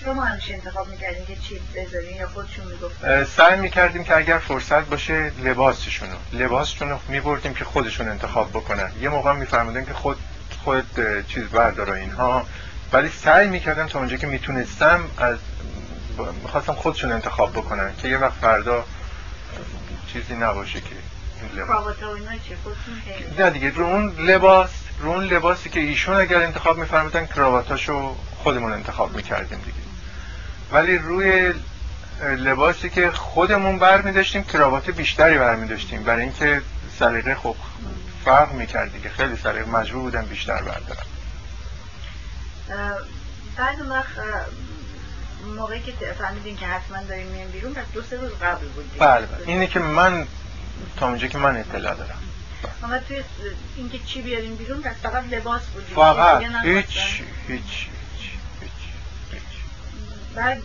شما همیشه انتخاب می‌کردیم که چی بذارین یا خودشون می‌گفتن؟ سعی می‌کردیم که اگر فرصت باشه لباسشونو لباسشونو میبردیم که خودشون انتخاب بکنن. یه موقع میفرمودن که خود خود چیز بردار اینها. ولی سعی می‌کردم تا اونجا که می‌تونستم از می‌خواستم خودشون انتخاب بکنن که یه وقت فردا چیزی نباشه که نه دیگه رو اون لباس رو اون لباسی که ایشون اگر انتخاب میفرمودن کراواتاشو خودمون انتخاب می‌کردیم دیگه. ولی روی لباسی که خودمون بر می داشتیم کراوات بیشتری بر می داشتیم برای اینکه سلیقه خوب فرق می کرد دیگه. خیلی سلیقه مجبور بودم بیشتر بردارم. بعد اون وقت موقعی که فهمیدین که حتما داریم میان بیرون پس دو سه روز قبل بودیم بله بله. اینه که من تا اونجا که من اطلاع دارم. اما توی اینکه چی بیاریم بیرون پس فقط لباس بودیم فقط هیچ هیچ. بعد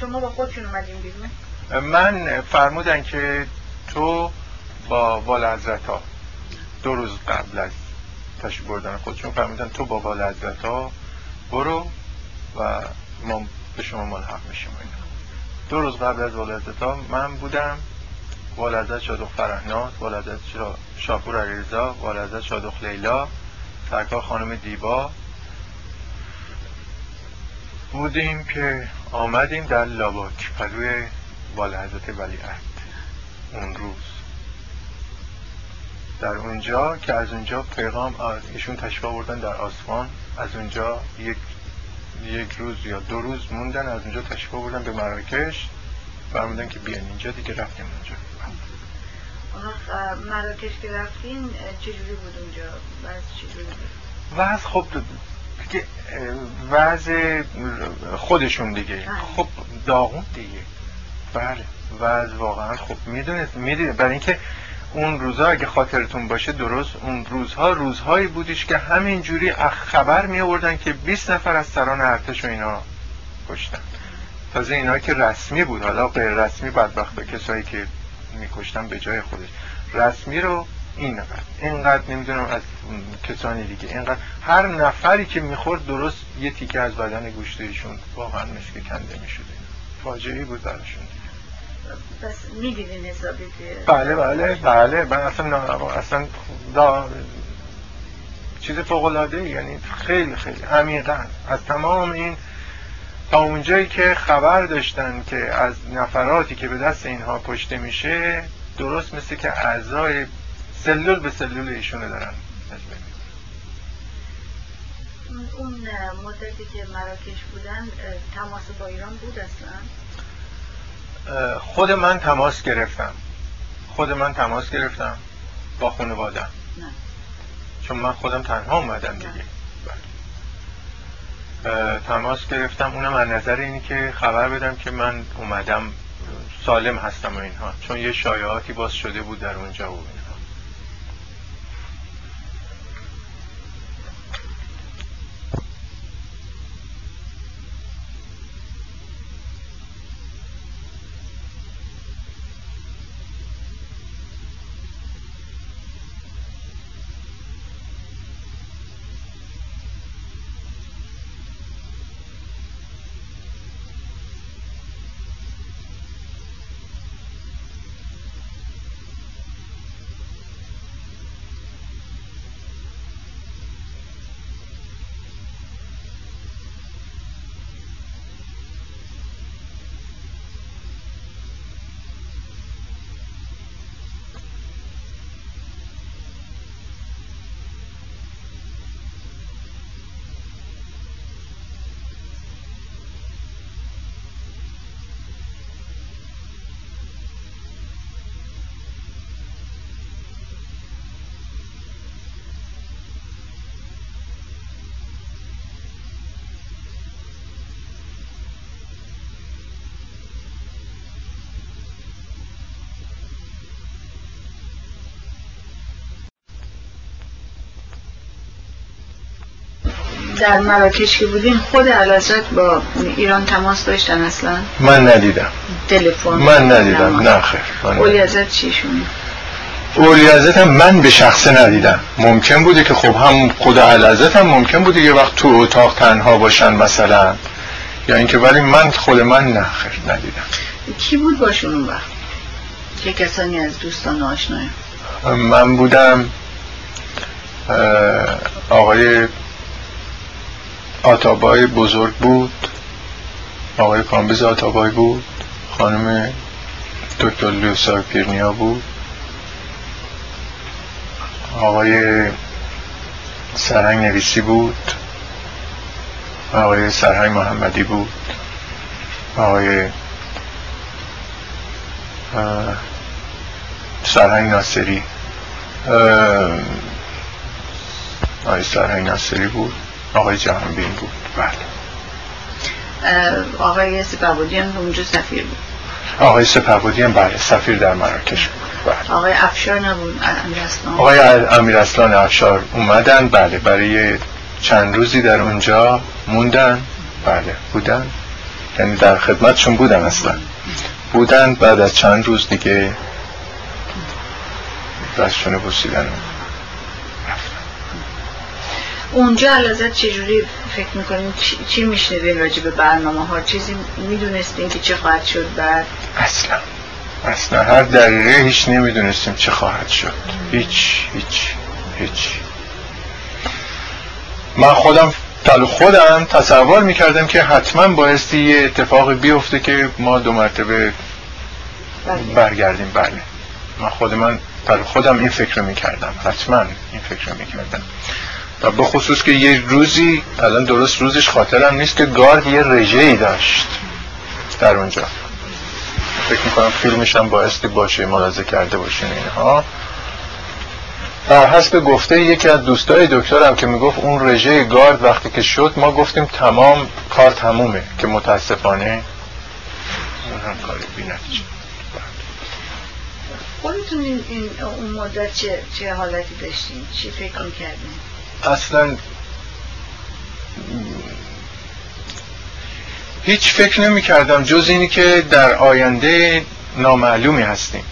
شما با خودشون اومدین بیرون؟ من فرمودن که تو با وال ها دو روز قبل از تشریف بردن خودشون فرمودن تو با وال ها برو و ما به شما ملحق میشیم دو روز قبل از وال ها من بودم والدت شادخ فرهناز والدت شاپور علیرضا والدت شادخ لیلا سرکار خانم دیبا بودیم که آمدیم در لاباک پلوی بالا حضرت ولیعت اون روز. در اونجا که از اونجا پیغام ایشون تشریف آوردن در آسمان از اونجا یک یک روز یا دو روز موندن از اونجا تشریف آوردن به مراکش. فرمودن که بیان اینجا دیگه رفتیم اونجا. مراکش که رفتین چجوری بود اونجا؟ چجوری بود؟ وضع خب که وضع خودشون دیگه. خب داغون دیگه. بله. وضع واقعا خب می‌دونید می‌دونید برای اینکه اون روزها اگه خاطرتون باشه درست اون روزها روزهایی بودش که همینجوری خبر می آوردن که 20 نفر از سران ارتش و اینا کشتن. تازه اینا که رسمی بود. حالا غیر رسمی بدبخت کسایی که میکشتن به جای خودش. رسمی رو اینقدر اینقدر نمی‌دونم از کسانی دیگه. اینقدر هر نفری که می‌خورد درست یه تیکه از بدن گوشتشون واقعا مثل کنده می‌شده فاجعه بود براشون. بس می‌دیدین حسابی بله بله بله. من اصلا اصلا دا چیز فوق العاده یعنی خیلی خیلی عمیقا. از تمام این تا اونجایی که خبر داشتن که از نفراتی که به دست اینها کشته میشه درست مثل که اعضای سلول به سلول ایشونه دارن. اون مدتی که مراکش بودن تماس با ایران بود اصلا؟ خود من تماس گرفتم. خود من تماس گرفتم با خانوادم نه. چون من خودم تنها اومدم دیگه. تماس گرفتم. اونم از نظر اینی که خبر بدم که من اومدم سالم هستم و اینها. چون یه شایعاتی باز شده بود در اونجا و در مراکش که بودیم خود علازت با ایران تماس داشتن اصلا؟ من ندیدم. تلفن؟ من ندیدم. نه. خیر. اولی ازت چیشون اولی هم من به شخص ندیدم. ممکن بوده که خب هم خود علازت هم ممکن بوده یه وقت تو اتاق تنها باشن مثلا. یا اینکه ولی من خود من نه خیر ندیدم. کی بود باشون اون وقت؟ چه کسانی از دوستان آشنای من بودم آقای آتابای بزرگ بود. آقای کامبیز آتابای بود. خانم دکتر لوسا پیرنیا بود. آقای سرهنگ نویسی بود. آقای سرهنگ محمدی بود. آقای سرهنگ ناصری. آقای سرهنگ ناصری بود. آقای جهانبین بود. بله. آقای سپهبودی هم اونجا سفیر بود. آقای سپهبودی هم بله سفیر در مراکش بود. بله. آقای افشار نبود امیرستان آقای امیرستان افشار اومدن بله برای چند روزی در اونجا موندن. بله بودن. یعنی در خدمتشون بودن اصلا. بودن بعد از چند روز دیگه دستشونه بسیدن اونجا علازت چجوری فکر می‌کنیم چی, میشه به راجع به برنامه ها چیزی می‌دونستیم که چه خواهد شد بعد؟ اصلا. اصلا هر دقیقه هیچ نمی‌دونستیم چه خواهد شد. هیچ هیچ هیچ. من خودم تل خودم تصور می‌کردم که حتما بایستی یه اتفاق بیفته که ما دو مرتبه. برگردیم. بله. من خود من تل خودم این فکر می‌کردم. حتما این فکر می‌کردم. و به خصوص که یه روزی الان درست روزش خاطرم نیست که گارد یه رژه ای داشت در اونجا فکر می‌کنم فیلمش هم بایستی باشه ملاحظه کرده باشین اینها در حسب گفته یکی از دوستای دکترم که می‌گفت اون رژه گارد وقتی که شد ما گفتیم تمام کار تمومه که متاسفانه هم کاری بی خودتون این, این اون مدت چه, چه حالتی داشتین؟ چی فکر می‌کردین؟ اصلا هیچ فکر نمی کردم جز اینی که در آینده نامعلومی هستیم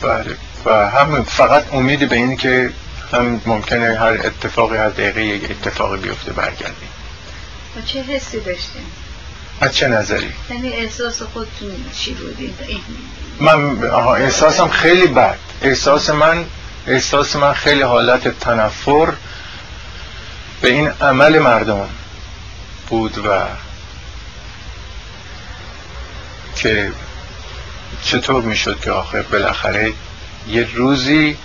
بله و هم فقط امید به این که هم ممکنه هر اتفاقی هر دقیقه یک اتفاقی بیفته برگردیم و چه حسی داشتیم؟ از چه نظری؟ یعنی احساس خودتون چی بودین؟ من احساسم خیلی بد احساس من احساس من خیلی حالت تنفر به این عمل مردم بود و که چطور می‌شد که آخر بالاخره یه روزی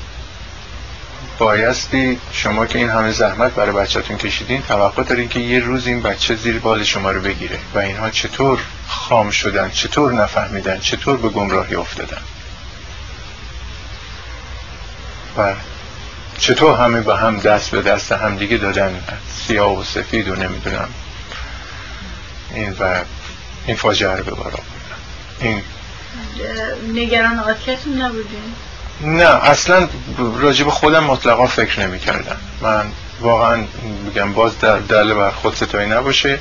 بایستی شما که این همه زحمت برای بچهتون کشیدین توقع دارین که یه روز این بچه زیر بال شما رو بگیره. و اینها چطور خام شدن چطور نفهمیدن چطور به گمراهی افتادن؟ و چطور همه با هم دست به دست هم دیگه دادن؟ سیاه و سفید و نمی‌دونم. این و این فاجعه رو به بارا این نگران آتیتون نبودین؟ نه اصلا راجب خودم مطلقا فکر نمی کردم من واقعا بگم باز در دل بر خود ستایی نباشه.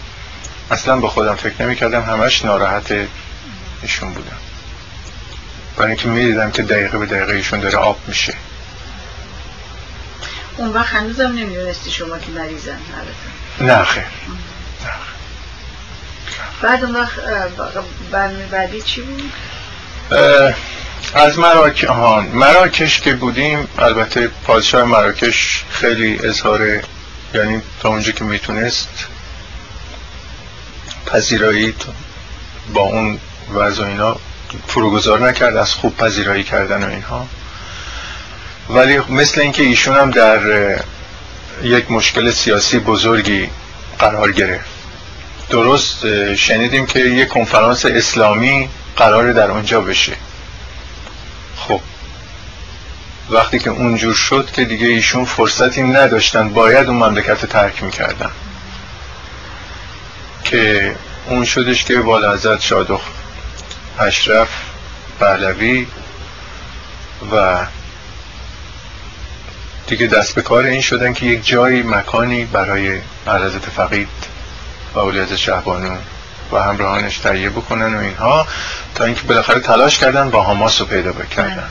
اصلا به خودم فکر نمی کردم همش ناراحت ایشون بودم. برای اینکه می دیدم که دقیقه به دقیقه ایشون داره آب میشه. اون وقت هنوزم نمی‌دونستی شما که مریضن نه خیر بعد اون وقت برنامه بعدی چی بود؟ از مراک... مراکش که بودیم البته پادشاه مراکش خیلی اظهار یعنی تا اونجا که می‌تونست پذیرایی با اون وضع اینا پروگذار نکرد از خوب پذیرایی کردن و اینها. ولی مثل اینکه ایشون هم در یک مشکل سیاسی بزرگی قرار گرفت. درست شنیدیم که یک کنفرانس اسلامی قرار در اونجا بشه. خب. وقتی که اونجور شد که دیگه ایشون فرصتی نداشتن باید اون مملکت ترک می‌کردن. که اون شدش که بالا حضرت شادخ اشرف پهلوی و دیگه دست به کار این شدن که یک جایی مکانی برای عرضت فقید و اولیت شهبانو و همراهانش تهیه بکنن و اینها تا اینکه بالاخره تلاش کردن با حماس رو پیدا بکردن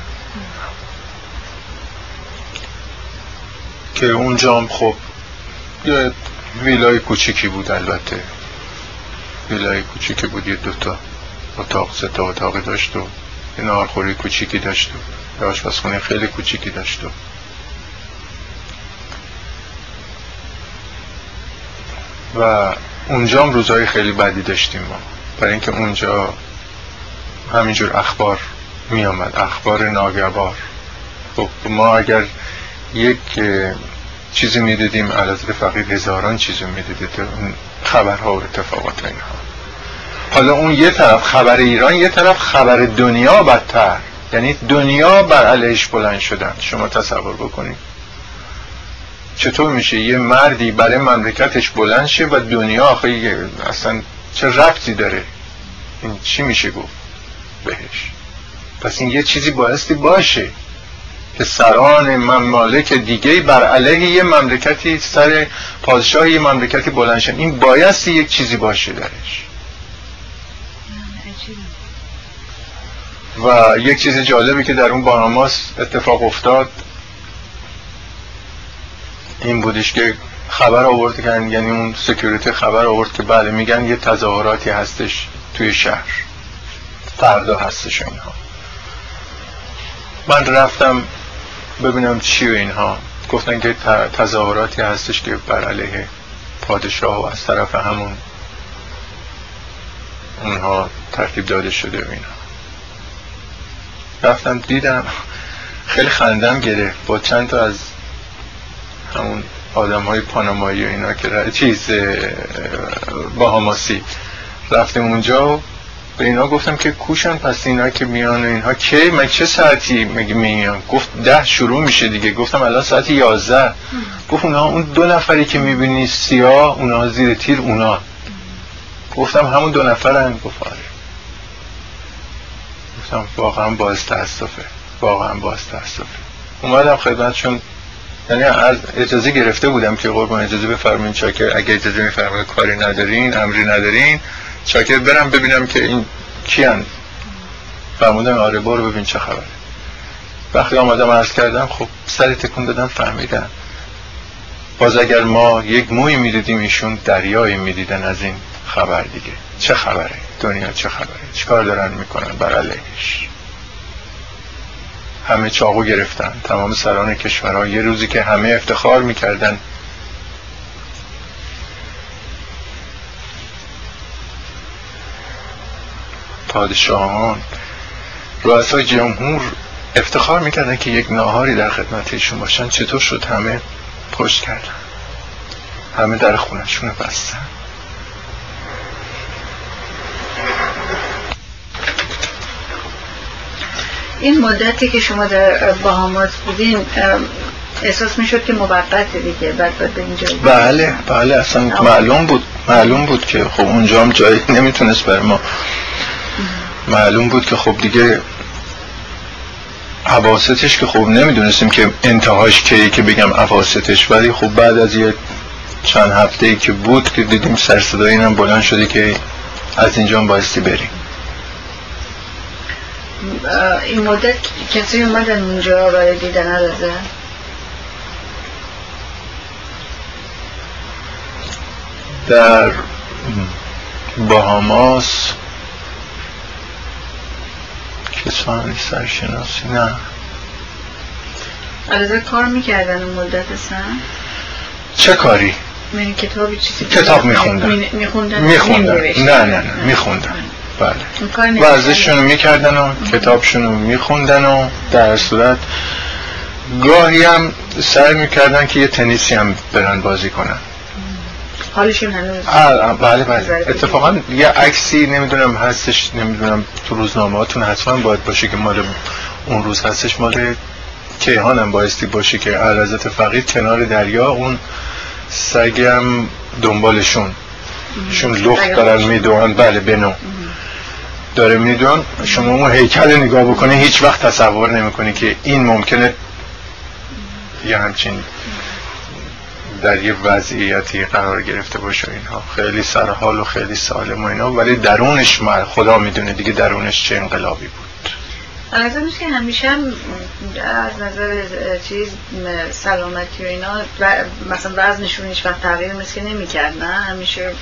که اونجا هم خب یه ویلای کوچیکی بود البته. ویلای کوچیکی بود یه دوتا اتاق سه تا اتاقی داشت و یه نارخوری کوچیکی داشت و یه آشپزخونه خیلی کوچیکی داشت و و اونجا هم روزهای خیلی بدی داشتیم ما. برای اینکه اونجا همینجور اخبار می آمد اخبار ناگوار. خب ما اگر یک چیزی می‌دیدیم علاوه فقیر هزاران چیزی می‌دیدید خبرها و اتفاقات اینها. حالا اون یه طرف خبر ایران یه طرف خبر دنیا بدتر. یعنی دنیا بر علیهش بلند شدن. شما تصور بکنید. چطور میشه یه مردی برای مملکتش بلند شه و دنیا آخه اصلا چه ربطی داره؟ این چی میشه گفت بهش؟ پس این یه چیزی بایستی باشه. که سران ممالک دیگه بر علیه یه مملکتی سر پادشاه یه مملکتی بلند شن. این بایستی یک چیزی باشه درش. و یک چیز جالبی که در اون باناماس اتفاق افتاد. این بودش که خبر آورد که یعنی اون سکیوریتی خبر آورد که بله میگن یه تظاهراتی هستش توی شهر. فردا هستش اینها. من رفتم ببینم چی و اینها. گفتن که تظاهراتی هستش که بر علیه پادشاه و از طرف همون اونها ترتیب داده شده و اینها رفتم دیدم خیلی خندم گرفت. با چند تا از همون آدم های پانامایی و اینا که را... چیز باهاماسی رفتیم اونجا و به اینا گفتم که کوشن پس اینا که میان و اینها که؟ من چه ساعتی میگه میان؟ گفت ده شروع میشه دیگه. گفتم الان ساعت یازده. گفت اونا اون دو نفری که می‌بینی سیاه اونا زیر تیر اونا. گفتم همون دو نفرن؟ گفت آره. گفتم واقعا باز تاسفه واقعا باز تاسفه. اومدم خدمتشون. یعنی از اجازه گرفته بودم که قربان اجازه بفرمین چاکر. اگه اجازه میفرمایید کاری ندارین امری ندارین چاکر برم ببینم که این کیان. فرمودن آره برو ببین چه خبره. وقتی آمدم عرض کردم خب سر تکون دادم فهمیدم. باز اگر ما یک موی می‌دیدیم ایشون دریایی می‌دیدن از این خبر دیگه. چه خبره؟ دنیا چه خبره؟ چیکار دارن می‌کنن؟ بر علیهش همه چاقو گرفتن. تمام سران کشورها یه روزی که همه افتخار می‌کردن. پادشاهان رؤسای جمهور افتخار می‌کردن که یک ناهاری در خدمتشون باشن. چطور شد همه پشت کردن؟ همه در خونشون بستن. این مدتی که شما در باهامات بودین احساس می‌شد که موقت دیگه بعد به اینجا بله بله اصلا معلوم بود معلوم بود که خب اونجا هم جایی نمی‌تونست بر ما معلوم بود که خب دیگه عواستش که خب نمی‌دونستیم که انتهاش کیه که بگم عواستش ولی خب بعد از یه چند هفته ای که بود که دیدیم سرصدای اینم بلند شده که از اینجا بایستی بریم. این مدت کسی اومدن اونجا برای دیدن عرضه؟ در باهاماس کسانی سرشناسی نه. عرضه کار می‌کردن اون مدت سن چه کاری؟ من کتابی چیزی؟ کتاب میخوندن. میخوندن؟ میخوندن. نه نه نه میخوندن. بله. ورزششون می‌کردن و کتابشون رو میخوندن و در صورت گاهی هم سعی می‌کردن که یه تنیسی هم برن بازی کنن. حالشون هنوز بله بله. اتفاقا یه عکسی نمی‌دونم هستش نمی‌دونم تو روزنامه هاتون حتما باید باشه که مال اون روز هستش. مال کیهان هم بایستی باشه که عرضت فقید کنار دریا اون سگم دنبالشون. شون لخت دارن می‌دونن بله بنو. داره میدون شما اون هیکل نگاه بکنی هیچ وقت تصور نمی‌کنی که این ممکنه یه همچین در یه وضعیتی قرار گرفته باشه اینها. خیلی سرحال و خیلی سالم و اینا ولی درونش مر خدا می‌دونه دیگه درونش چه انقلابی بود. از که همیشه هم از نظر چیز سلامتی و اینا مثلا وزنشون هیچ وقت تغییر مثل نمی‌کرد نه؟ همیشه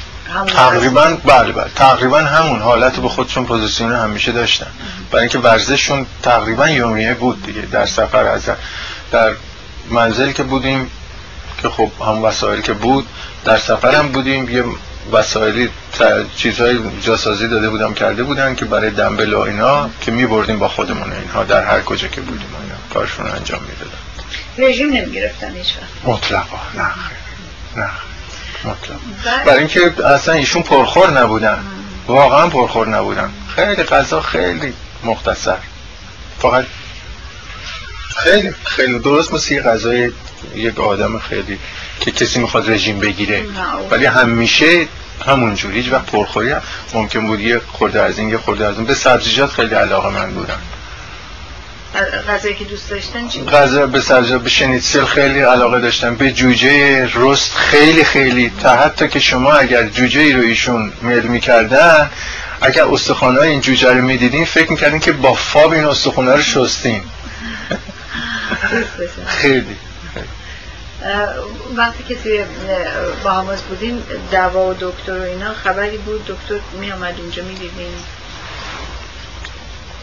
تقریبا بله بله. تقریبا همون حالت به خودشون پوزیسیون همیشه داشتن. برای اینکه ورزششون تقریبا یومیه بود دیگه. در سفر از در منزل که بودیم که خب هم وسایل که بود در سفر هم بودیم. یه وسایلی چیزهای جاسازی داده بودم کرده بودن که برای دنبل و اینا که می بردیم با خودمون اینها در هر کجا که بودیم اینا. کارشون انجام می‌دادن. رژیم نمی گرفتن هیچ مطلقا. نه نه. مطلق برای اینکه اصلا ایشون پرخور نبودن. واقعا پرخور نبودن. خیلی غذا خیلی مختصر. فقط خیلی خیلی درست مثل یه غذای یک آدم خیلی که کسی می‌خواد رژیم بگیره. ولی همیشه همون جوری هیچ وقت پرخوری هم. ممکن بود یه خورده از این یه خورده از این به سبزیجات خیلی علاقه من بودن. غذایی که دوست داشتن چی؟ غذا به سبزیجات به شنیتسل خیلی علاقه داشتن. به جوجه رست خیلی خیلی. تا حتی که شما اگر جوجه ای رو ایشون میل می‌کردن اگر استخوانه این جوجه رو می‌دیدین فکر می‌کردین که با فاب این استخوانه رو شستین. خیلی. وقتی که توی باهاماس بودین دوا و دکتر و اینا خبری بود؟ دکتر می آمد اونجا می دیدین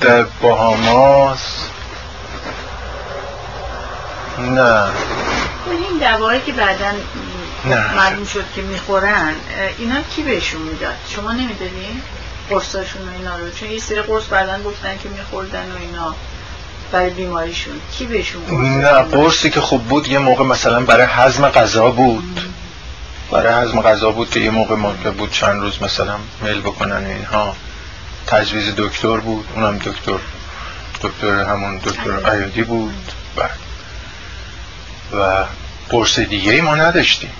در باهاماس نه. این دوایی که بعدا معلوم شد که می‌خورن اینا کی بهشون می‌داد؟ شما نمی‌دادین قرصاشون و اینا رو؟ چون یه سری قرص بعدا گفتن که میخوردن و اینا برای بیماریشون. کی بهشون نه قرصی که خوب بود یه موقع مثلا برای هضم غذا بود. برای هضم غذا بود که یه موقع ممکن بود چند روز مثلا میل بکنن اینها. تجویز دکتر بود اونم دکتر دکتر همون دکتر ایادی بود. بله. و قرص دیگه ای ما نداشتیم.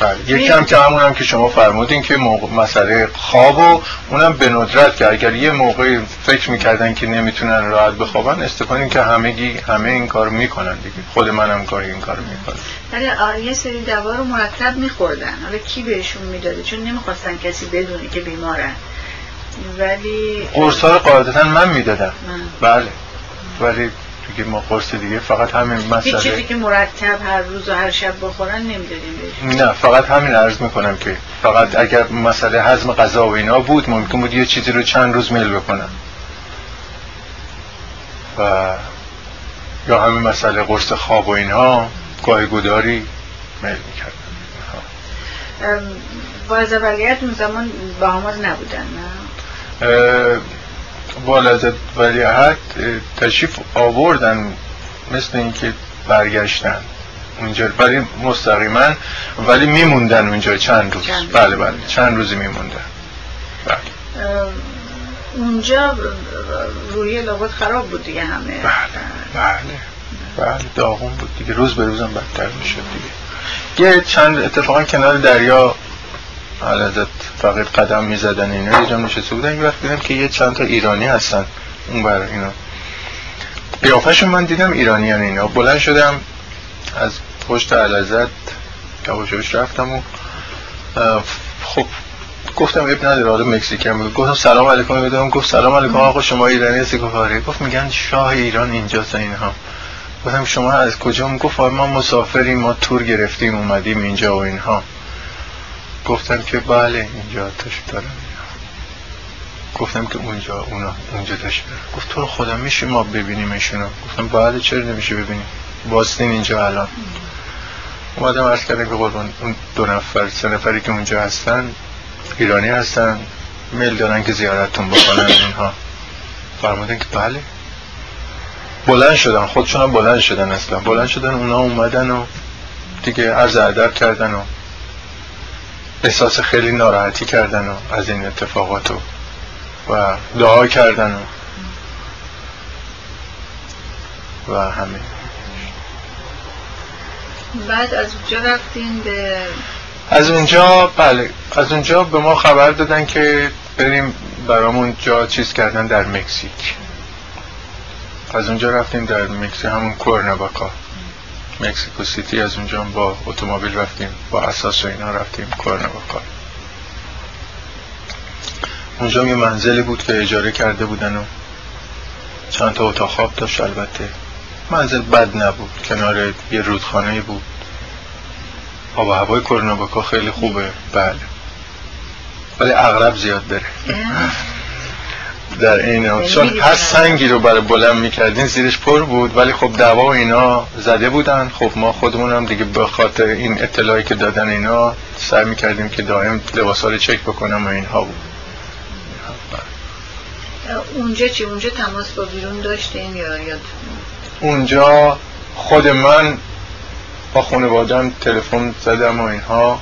بله یکی هم که همون هم که شما فرمودین که موقع مسئله خواب و اونم به ندرت که اگر یه موقع فکر می‌کردن که نمی‌تونن راحت بخوابن استفاده که همه همه این کار می‌کنن دیگه. خود منم کار این کار می‌کنم. ولی آره یه سری دوا رو مرتب میخوردن. حالا کی بهشون می‌داده؟ چون نمی‌خواستن کسی بدونه که بیمارن. ولی قرص ها رو قاعدتا من می‌دادم. بله. ولی دیگه ما قرص دیگه فقط همین مسئله چیزی که مرتب هر روز و هر شب بخورن نمی‌دادیم نه فقط همین عرض می‌کنم که فقط اگر مسئله هضم غذا و اینا بود ممکن بود یه چیزی رو چند روز میل بکنم و یا همین مسئله قرص خواب و اینها گاهی گداری میل می‌کردن. با ولیت اون زمان با نبودن نه؟ بالازد ولیعت تشریف آوردن مثل اینکه برگشتن اونجا. ولی مستقیما ولی میموندن اونجا چند روز. چند بله بله. چند روزی میموندن. بله. اونجا روی لابد خراب بود دیگه همه. بله بله. بله داغون بود دیگه. روز به روزم بدتر می‌شد دیگه. یه چند اتفاقا کنار دریا حضرت فقط قدم می‌زدن اینا یه جا نشسته بودن یه وقت دیدم که یه چند تا ایرانی هستن. اون بر اینا. قیافهشون من دیدم ایرانیان اینا. بلند شدم از پشت علزت یواش رفتم و خب گفتم ابن نداره حالا مکزیکن بود. گفتم سلام علیکم بدم گفت سلام علیکم آقا شما ایرانی هستی؟ گفت آره. گفت میگن شاه ایران اینجاست اینها. گفتم شما از کجا؟ گفت آره، ما مسافریم ما تور گرفتیم اومدیم اینجا و اینها. گفتم که بله اینجا تشریف دارم. گفتم که اونجا اونا اونجا تشریف دارم. گفت تو رو خدا میشه ما ببینیم ایشونو. گفتم بله چرا نمیشه ببینیم؟ باستین اینجا الان. اومدم عرض کردم که قربان اون دو نفر سه نفری که اونجا هستن ایرانی هستن میل دارن که زیارتتون بکنن اینها. فرمودن که بله. بلند شدن خودشون هم بلند شدن اصلا. بلند شدن اونا اومدن و دیگه عرض ادب کردن و احساس خیلی ناراحتی کردن و از این اتفاقات و دعا کردن و و همین بعد از اونجا رفتین به از اونجا بله. از اونجا به ما خبر دادن که بریم برامون جا چیز کردن در مکزیک. از اونجا رفتیم در مکزیک همون کورنواکا مکسیکو سیتی از اونجا با اتومبیل رفتیم با اساس و اینا رفتیم کار اونجا یه منزلی بود که اجاره کرده بودن و چند تا اتاق خواب داشت البته. منزل بد نبود کنار یه رودخانه بود. آب و هوای کرناباکا خیلی خوبه بله. ولی اغرب زیاد داره. در این یعنی چون هر سنگی رو برای بلند می‌کردین زیرش پر بود ولی خب دوا و اینا زده بودن. خب ما خودمون هم دیگه به خاطر این اطلاعی که دادن اینا سعی می‌کردیم که دائم لباسا رو چک بکنم و اینها بود. اونجا چی؟ اونجا تماس با بیرون داشتیم یا یاد اونجا خود من با خانوادم تلفن زدم و اینها.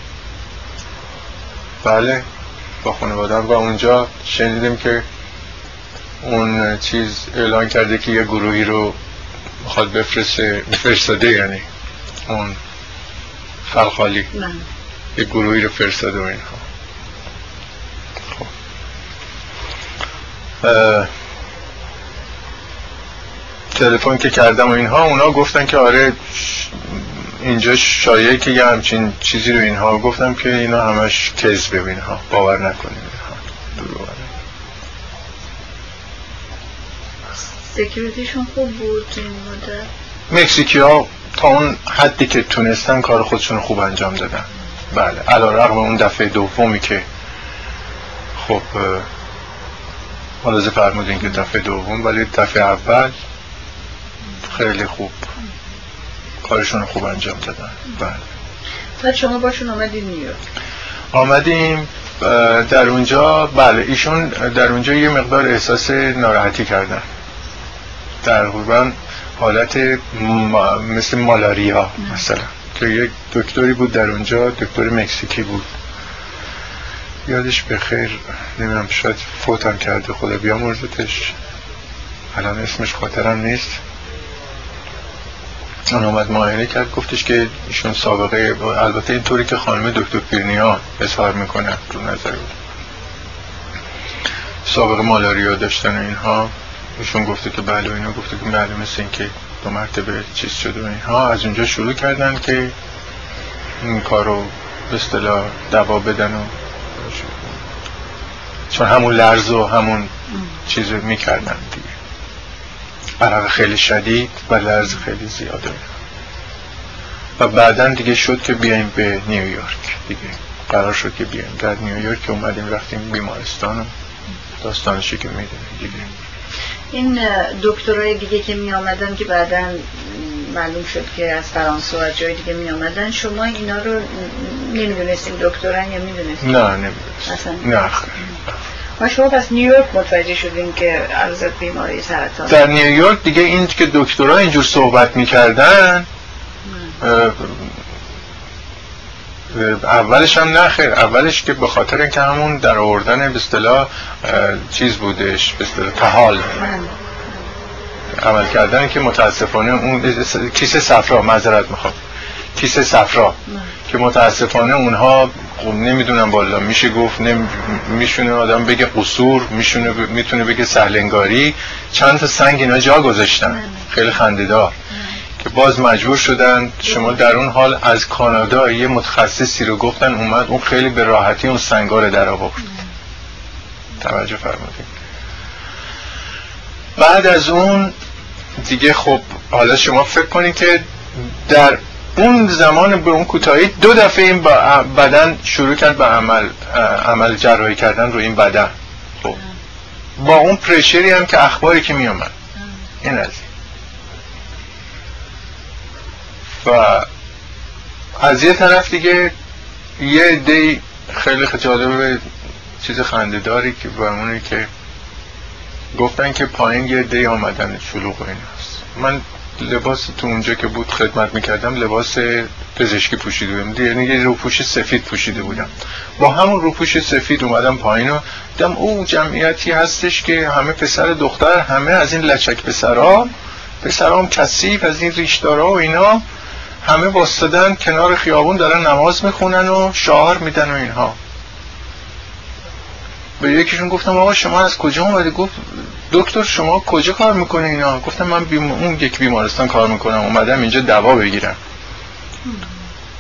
بله با خانوادم. و اونجا شنیدیم که اون چیز اعلان کرده که یه گروهی رو می‌خواد بفرسته فرستاده یعنی اون فلخالی یه گروهی رو فرستاده و اینها. خب. تلفن که کردم و اینها اونا گفتن که آره اینجا شایعه که یه همچین چیزی رو اینها گفتم که اینا همش کذبه اینها باور نکنیم اینها. سکیوریتیشون خوب بود این مکزیکی ها تا اون حدی که تونستن کار خودشون خوب انجام دادن. بله علا رقم اون دفعه دومی که خب ملاحظه فرمودین که دفعه دوم ولی دفعه اول خیلی خوب کارشون خوب انجام دادن. بله. بعد شما باشون آمدین نیویورک آمدیم در اونجا بله ایشون در اونجا یه مقدار احساس ناراحتی کردن. تقریبا حالت مثل مالاریا مثلا. که یک دکتری بود در اونجا دکتر مکسیکی بود. یادش به خیر نمی‌دونم شاید فوتم کرده خدا بیا مرزتش الان اسمش خاطرم نیست. اون آمد معاینه کرد گفتش که ایشون سابقه البته اینطوری که خانم دکتر پیرنیا اظهار می‌کنه رو نظر بود. سابقه مالاریا داشتن و اینها. ایشون گفته که بله و اینا گفته که بله مثل این که دو مرتبه چیز شده و اینها. از اونجا شروع کردن که این کار رو به اصطلاح دوا بدن و چون همون لرز و همون چیز رو می‌کردن دیگه. عرق خیلی شدید و لرز خیلی زیاده. و بعدا دیگه شد که بیایم به نیویورک دیگه. قرار شد که بیایم. در نیویورک اومدیم رفتیم بیمارستان و داستانشی که می‌دونیم دیگه. این دکترای دیگه که می آمدن که بعدا معلوم شد که از فرانسه و از جای دیگه می آمدن شما اینا رو نمی‌دونستیم دکتران یا می‌دونستیم؟ نه نمی‌دونستیم نه ما شما پس نیویورک متوجه شدیم که عرض بیماری سرطان. در نیویورک دیگه این که دکترها اینجور صحبت می‌کردن اولش هم نخیر اولش که به خاطر اینکه همون در آوردن به اصطلاح چیز بودش به اصطلاح تحال. عمل کردن که متاسفانه اون کیسه صفرا معذرت می‌خوام. کیسه صفرا. که متاسفانه اونها خب نمی‌دونم بالا میشه گفت نمی... میشونه آدم بگه قصور میشونه ب... می‌تونه بگه سهلنگاری. چند تا سنگ اینا جا گذاشتن. خیلی خندهدار که باز مجبور شدن. شما در اون حال از کانادا یه متخصصی رو گفتن اومد اون خیلی به راحتی اون سنگا رو در آورد. توجه فرمودید بعد از اون دیگه خب حالا شما فکر کنید که در اون زمان به اون کوتاهی دو دفعه این بدن شروع کرد به عمل عمل جراحی کردن رو این بدن. خب. با اون پرشری هم که اخباری که می آمد این از و از یه طرف دیگه یه دی خیلی جالب چیز خندهداری که به که گفتن که پایین یه دی آمدن شلوغ این هست. من لباس تو اونجا که بود خدمت می‌کردم لباس پزشکی پوشیده بودم. یعنی یه روپوش سفید پوشیده بودم. با همون روپوش سفید اومدم پایین و دم او جمعیتی هستش که همه پسر دختر همه از این لچک پسرها پسرام کثیف از این ریشدارا و اینا. همه باستادن کنار خیابون دارن نماز می‌خونن و شعار میدن و اینها. به یکیشون گفتم آقا شما از کجا اومدی؟ گفت دکتر شما کجا کار می‌کنه اینا؟ گفتم من بیم... اون یک بیمارستان کار می‌کنم اومدم اینجا دوا بگیرم.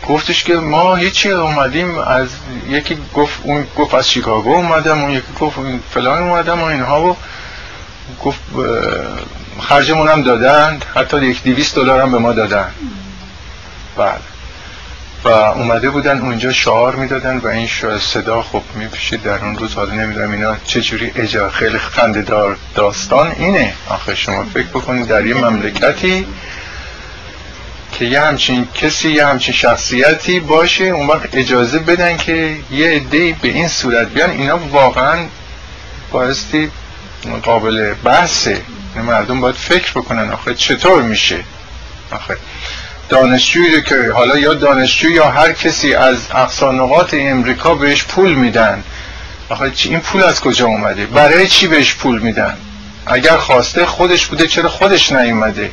گفتش که ما هیچی اومدیم از یکی گفت اون گفت از شیکاگو اومدم اون یکی گفت فلان اومدم و اینها و گفت خرجمون هم دادن حتی یک دیویست دلار هم به ما دادن. بله. و اومده بودن اونجا شعار می‌دادن و این صدا خب میپیشید در اون روز حالا نمی‌دونم اینا چجوری اجا خیلی خنددار داستان اینه. آخه شما فکر بکنید در یه مملکتی که یه همچین کسی یه همچین شخصیتی باشه اون وقت اجازه بدن که یه عده به این صورت بیان. اینا واقعا بایستی قابل بحثه. مردم باید فکر بکنن آخه چطور میشه. آخه دانشجویی که حالا یا دانشجو یا هر کسی از اقصانقات امریکا بهش پول میدن. آخه این پول از کجا اومده؟ برای چی بهش پول میدن؟ اگر خواسته خودش بوده چرا خودش نیومده؟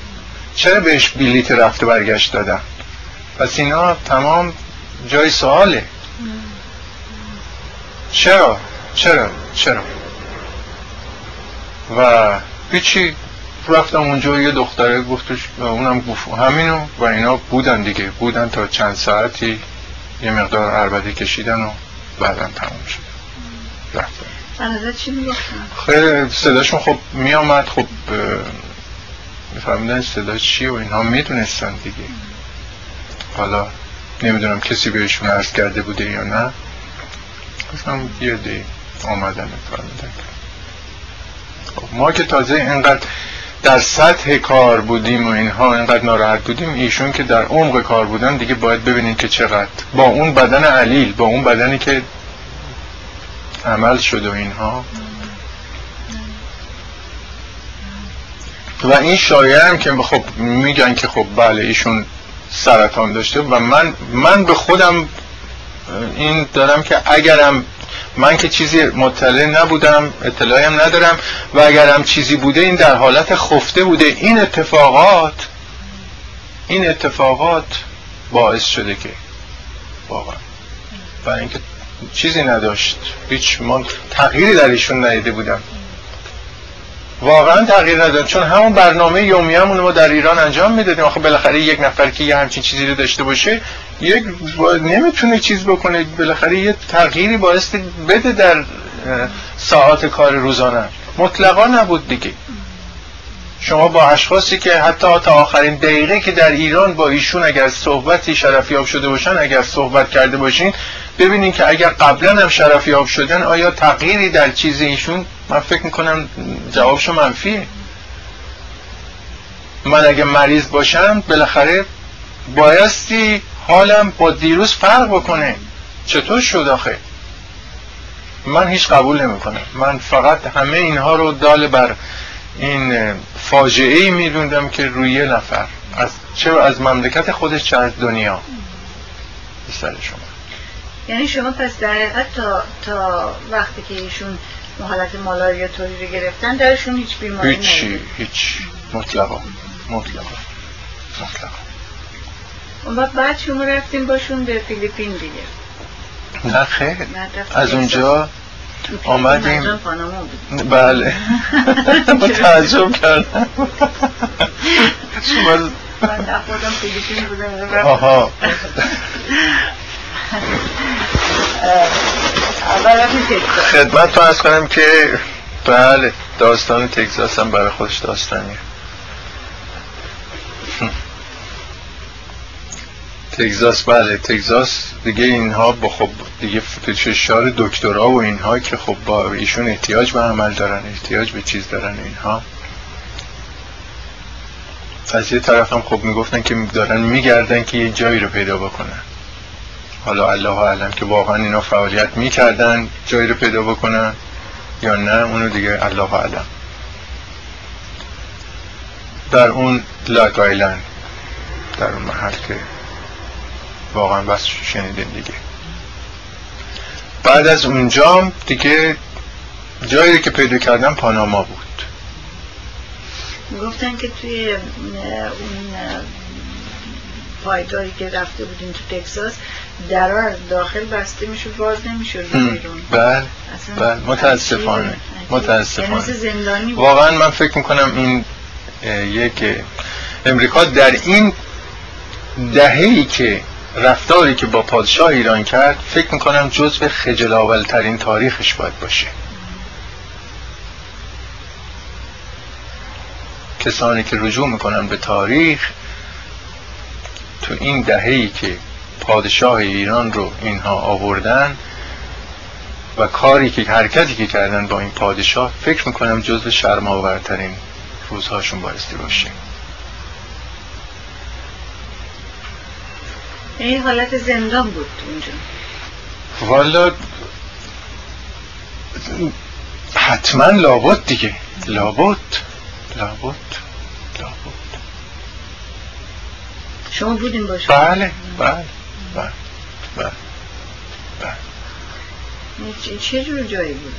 چرا بهش بلیت رفته برگشت دادن؟ پس اینا تمام جای سواله. چرا؟ چرا؟ چرا؟ و هیچی رفتم اونجا یه دختره گفتش اونم گفت همینو و اینا بودن دیگه. بودن تا چند ساعتی یه مقدار عربده کشیدن و بعدا تموم شد. چی خیلی صداشون خب میامد خب میفهمیدن صدا چی و اینها می‌دونستن دیگه. حالا نمی‌دونم کسی بهشون عرض کرده بوده یا نه. گفتم یه دی آمدن میفهمیدن خب ما که تازه اینقدر در سطح کار بودیم و اینها اینقدر ناراحت بودیم. ایشون که در عمق کار بودن دیگه باید ببینید که چقدر. با اون بدن علیل با اون بدنی که عمل شده و اینها. و این شایعه هم که خب میگن که خب بله ایشون سرطان داشته و من من به خودم این دارم که اگرم من که چیزی مطلع نبودم اطلاعی هم ندارم و اگرم چیزی بوده این در حالت خفته بوده. این اتفاقات این اتفاقات باعث شده که واقعا. برای اینکه چیزی نداشت. هیچ من تغییری در ایشون ندیده بودم. واقعا تغییر نداد. چون همون برنامه یومیه‌مون ما در ایران انجام می‌دادیم. آخه بالاخره یک نفر که یه همچین چیزی رو داشته باشه یک نمی‌تونه چیز بکنه. بالاخره یه تغییری باعث بده در ساعات کار روزانه. مطلقا نبود دیگه. شما با اشخاصی که حتی تا آخرین دقیقه که در ایران با ایشون اگر صحبتی شرفیاب شده باشن اگر صحبت کرده باشین ببینین که اگر قبلا هم شرفیاب شدن آیا تغییری در چیز ایشون؟ من فکر می‌کنم جوابش منفیه. من اگه مریض باشم بالاخره بایستی حالم با دیروز فرق بکنه. چطور شد آخه؟ من هیچ قبول نمی‌کنم. من فقط همه اینها رو دال بر این فاجعه ای میدوندم که روی یه نفر. از چه از مملکت خودش چه از دنیا؟ سر شما. یعنی شما پس در حقیقت تا, تا وقتی که ایشون حالت مالاریا توری رو گرفتن درشون هیچ بیماری هیچی هیچ. مطلقا مطلقا مطلقا. اون وقت بعد شما رفتیم باشون به فیلیپین دیگه. نه خیر. از اونجا آمدیم. بله. با تعجب کردم. شما من خودم فیلیپین بودم. آها. خدمت تو از کنم که بله داستان تگزاس هم برای خودش داستانیه. تگزاس بله تگزاس دیگه اینها با خب دیگه فشار دکترا و اینها که خب با ایشون احتیاج به عمل دارن احتیاج به چیز دارن اینها. از یه طرف هم خب می‌گفتن که دارن میگردن که یه جایی رو پیدا بکنن. حالا الله علم که واقعا اینا فعالیت می‌کردن جایی رو پیدا بکنن یا نه اونو دیگه الله علم در اون لاک آیلند در اون محل که واقعا بس شنیدین دیگه. بعد از اونجا دیگه جایی که پیدا کردن پاناما بود. گفتن که توی اون پایگاهی که رفته بودین تو تکساس در داخل بسته میشه باز نمیشه بیرون. بله بله متاسفانه متاسفانه. یعنی زندانی واقعا من فکر می‌کنم این یک امریکا در این دههی که رفتاری که با پادشاه ایران کرد فکر می‌کنم جزو خجل ترین تاریخش باید باشه. کسانی که رجوع می‌کنن به تاریخ تو این دههی که پادشاه ایران رو اینها آوردن و کاری که حرکتی که کردن با این پادشاه فکر می‌کنم جزو شرماورترین روزهاشون بایستی باشه. این حالت زندان بود اونجا والا حتما لابد دیگه. لابد. لابد. لابد. شما بودین باشه بله بله بله بله بله. چه جور جایی بود؟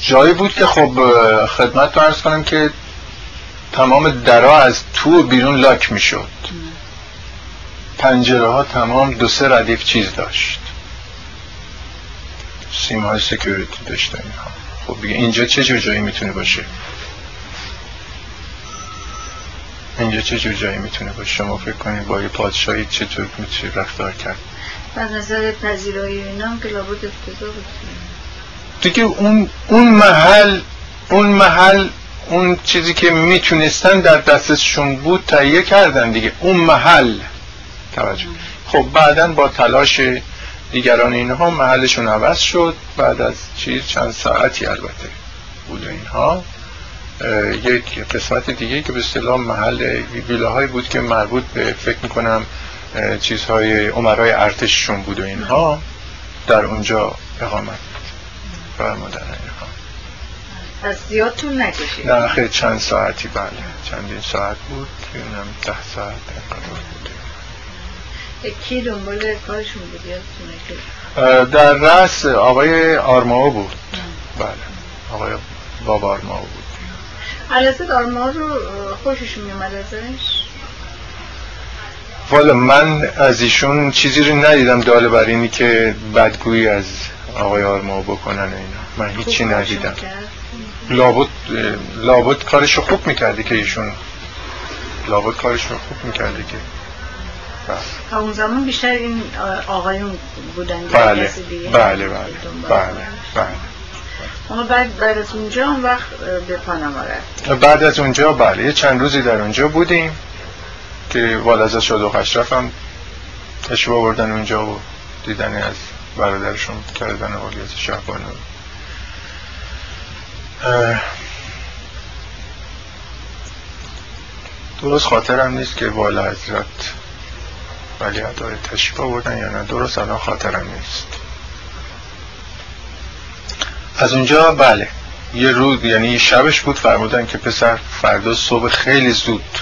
جایی بود که خب خدمت رو ارز کنم که تمام درا از تو بیرون لاک می شد پنجره ها تمام دو سه ردیف چیز داشت. سیم های سکیوریتی داشت اینها خب دیگه اینجا چه جور جایی می‌تونه باشه؟ اینجا چه جور جایی می‌تونه باشه؟ شما فکر کنید با یه پادشاهی چطور می‌تونه رفتار کرد؟ از نظر پذیرایی اینا هم که لابد افتضاح بود. دیگه اون اون محل اون محل اون چیزی که می‌تونستن در دستشون بود تهیه کردن دیگه. اون محل. توجه. خب بعدا با تلاش دیگران اینها محلشون عوض شد. بعد از چیز چند ساعتی البته بود اینها. یک قسمت دیگه که به اصطلاح محل ویلاهایی بود که مربوط به فکر می‌کنم چیزهای عمرای ارتششون بود و اینها. در اونجا اقامت فرمودن اینها. از زیاد طول نکشید. نه خیلی چند ساعتی؟ بله چندین ساعت بود. یونم ده ساعت بود. کی دنبال کارشون بود در رأس آقای آرماو بود. بله. آقای بابا آرماو بود. علازد آرماو رو خوششون میومد ازش؟ والا من از ایشون چیزی رو ندیدم داله بر اینی که بدگویی از آقای آرما بکنن اینا. من هیچی ندیدم. لابد لابد کارش رو خوب می‌کردی که ایشون. لابد کارش رو خوب می‌کردی که. تا اون زمان بیشتر این آقایون بودن بله. بله بله. بله بله. اما بعد بعد از اونجا اون وقت به پاناما رفت. بعد از اونجا بله. یه چند روزی در اونجا بودیم که والازه شد و خشرف هم اشبا بردن اونجا و دیدن از برادرشون کردن والیت شهبانو درست خاطرم نیست که والا حضرت ولی اداره تشریف آوردن یا نه؟ درست الان خاطرم نیست. از اونجا بله یه روز یعنی شبش بود فرمودن که پسر فردا صبح خیلی زود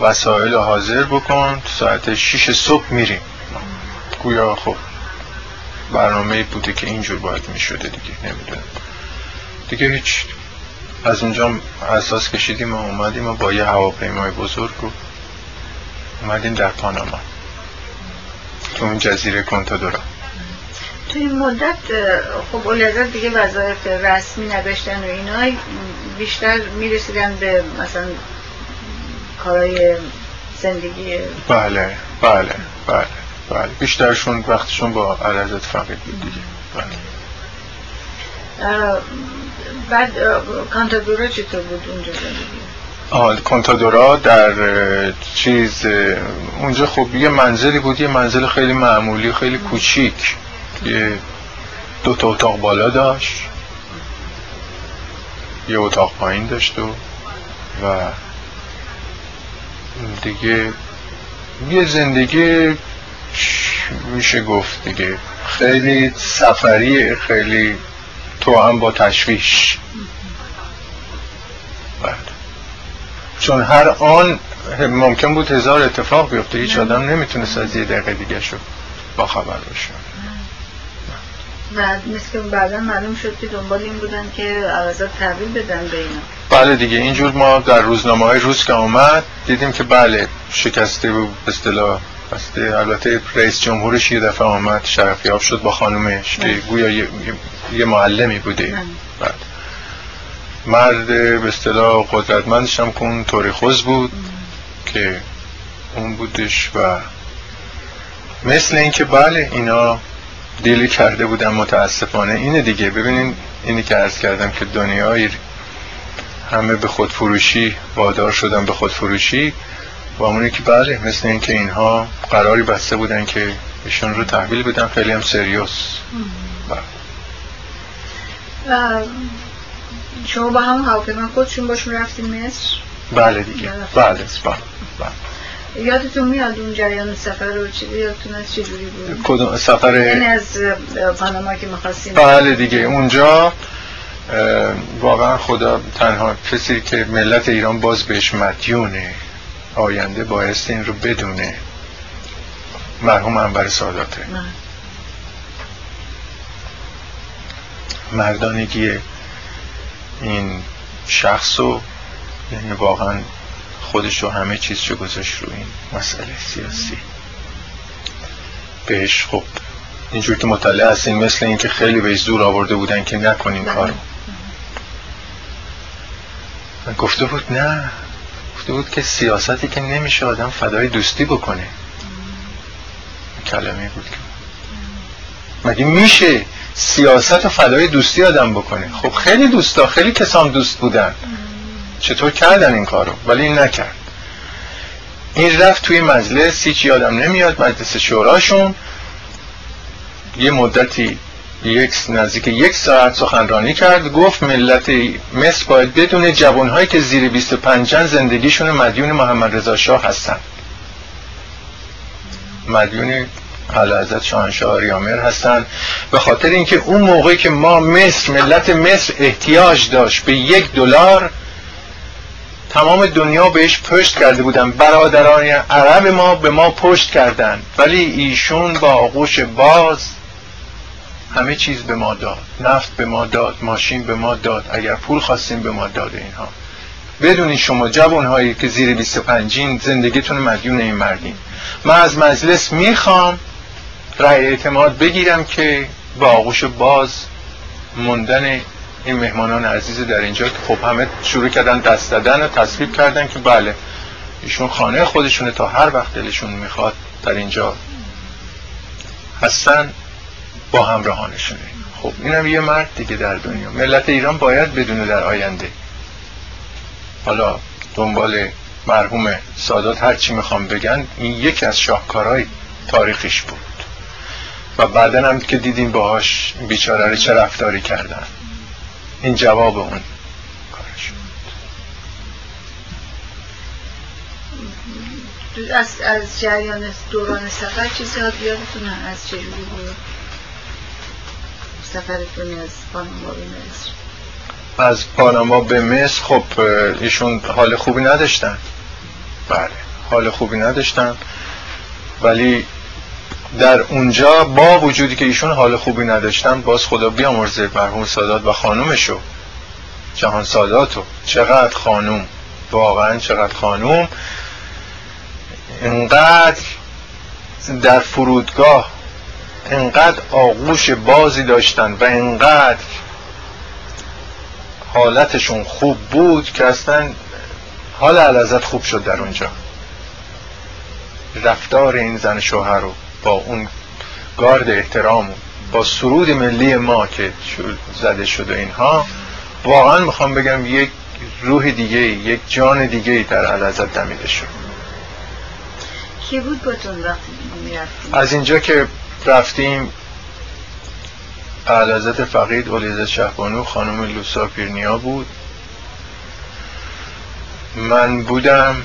وسایل حاضر بکن ساعت شیش صبح میریم. گویا خب برنامه بوده که اینجور باید می‌شده دیگه نمی‌دونم. دیگه هیچ. از اونجا اساس کشیدیم و اومدیم و با یه هواپیمای بزرگ رو اومدیم در پاناما. تو اون جزیره کنتادورا. تو این مدت خب اولیزر دیگه وظایف رسمی نداشتن و اینا بیشتر می‌رسیدن به مثلا کارای زندگی. بله بله بله بله. بیشترشون وقتشون با عرضت فقید بود دیگه. بله. بعد کانتادورا چطور بود اونجا زندگی؟ آه کانتادورا در چیز اونجا خب یه منزلی بود یه منزل خیلی معمولی خیلی کوچیک. یه دو تا اتاق بالا داشت. یه اتاق پایین داشت و و دیگه یه زندگی میشه گفت دیگه. خیلی سفری خیلی تو هم با تشویش. بله. چون هر آن ممکن بود هزار اتفاق بیفته هیچ آدم نمی‌تونست از یه دقیقه دیگه شو با خبر باشه و مثل که بعدا معلوم شد که دنبال این بودن که عوضات تحویل بدن به اینا. بله دیگه اینجور ما در روزنامه های روز که آمد دیدیم که بله شکسته و اصطلاح البته رئیس جمهورش یه دفعه آمد شرفیاب شد با خانومش که گویا یه, یه معلمی بوده. بعد مرد به اصطلاح قدرتمندش هم کن طوری خوز بود که اون بودش و مثل اینکه بله اینا دیلی کرده بودن متاسفانه. اینه دیگه. ببینین اینی که عرض کردم که دنیای همه به خودفروشی وادار شدن به خودفروشی و اونی که بله مثل اینکه اینها قراری بسته بودن که ایشون رو تحویل بدن خیلی هم سریوس بله. شما با همون هواپیما خودشون باشون رفتین مصر؟ بله دیگه. بله. بله, بله. یادتون میاد اون جریان سفر رو چیزی یادتون از چه جوری بود؟ کدوم سفر؟ این یعنی از پاناما که می‌خواستیم بله دیگه. اونجا واقعا خدا تنها کسی که ملت ایران باز بهش مدیونه آینده بایست این رو بدونه. مرحوم انبر ساداته. مردانگی این شخص رو یعنی واقعا خودش رو همه چیز چه گذاشت رو این مسئله سیاسی. بهش خب اینجور که مطلع هستین مثل اینکه خیلی بهش زور آورده بودن که نکنین کارو. من گفته بود نه. گفته بود که سیاستی که نمیشه آدم فدای دوستی بکنه. کلمه بود که. مگه میشه؟ سیاست و فدای دوستی آدم بکنه. خب خیلی دوستا خیلی کسان دوست بودن. چطور کردن این کارو؟ ولی این نکرد. این رفت توی مجلس هیچ یادم نمیاد مجلس شوراشون یه مدتی یک نزدیک یک ساعت سخنرانی کرد گفت ملت مصر باید بدون جوانهایی که زیر 25 زندگیشون مدیون محمد رضا شاه هستن. مدیون حضرت شاهنشاه آریامر هستن به خاطر اینکه اون موقعی که ما مصر ملت مصر احتیاج داشت به یک دلار تمام دنیا بهش پشت کرده بودن. برادران عرب ما به ما پشت کردند ولی ایشون با آغوش باز همه چیز به ما داد. نفت به ما داد ماشین به ما داد اگر پول خواستیم به ما داد اینها. بدونید شما جوان هایی که زیر 25 زندگیتون مدیون این مردین. من از مجلس می‌خوام رأی اعتماد بگیرم که با آغوش باز موندن این مهمانان عزیز در اینجا که خب همه شروع کردن دست دادن و تصویب کردن که بله ایشون خانه خودشونه تا هر وقت دلشون می‌خواد در اینجا هستن با همراهانشونه. خب اینم یه مرد دیگه در دنیا. ملت ایران باید بدونه در آینده. حالا دنبال مرحوم سادات هر چی می‌خوام بگن این یکی از شاهکارهای تاریخش بود. و بعدا هم که دیدیم باهاش بیچاره رو چه رفتاری کردن. این جواب اون کارش بود. از, از جریان دوران سفر چیزی یادتونه از چجوری بود؟ سفرتون از پاناما به مصر؟ از پاناما به مصر خب ایشون حال خوبی نداشتن. بله حال خوبی نداشتن. ولی در اونجا با وجودی که ایشون حال خوبی نداشتن باز خدا بیامرزه مرحوم سادات و خانومشو. جهان ساداتو. چقدر خانوم. واقعا چقدر خانوم. انقدر در فرودگاه انقدر آغوش بازی داشتن و انقدر حالتشون خوب بود که اصلا حال علازت خوب شد در اونجا. رفتار این زن شوهر رو با اون گارد احترام با سرود ملی ما که زده شده اینها واقعا می‌خوام بگم یک روح دیگه یک جان دیگه در علازت دمیده شد. کی بود باتون وقتی از اینجا که رفتیم اعلازت فقید اولیزت شهبانو خانم لوسا پیرنیا بود. من بودم.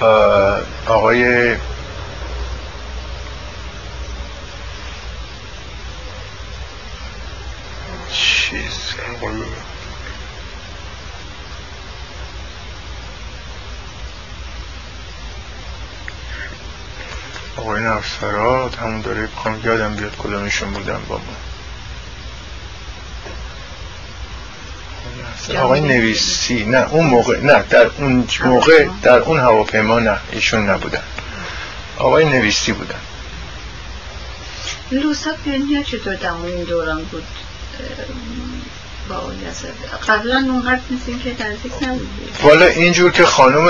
آقای چیز آقای نفسرات همون داره بخوام یادم بیاد کدومشون بودن با ما آقای نویسی. نه اون موقع نه در اون موقع در اون هواپیما نه ایشون نبودن. آقای نویسی بودن. لوسا پیانیا چطور در این دوران بود؟ با قبلا اون حرف نیستیم که نزدیک نبودی والا اینجور که خانم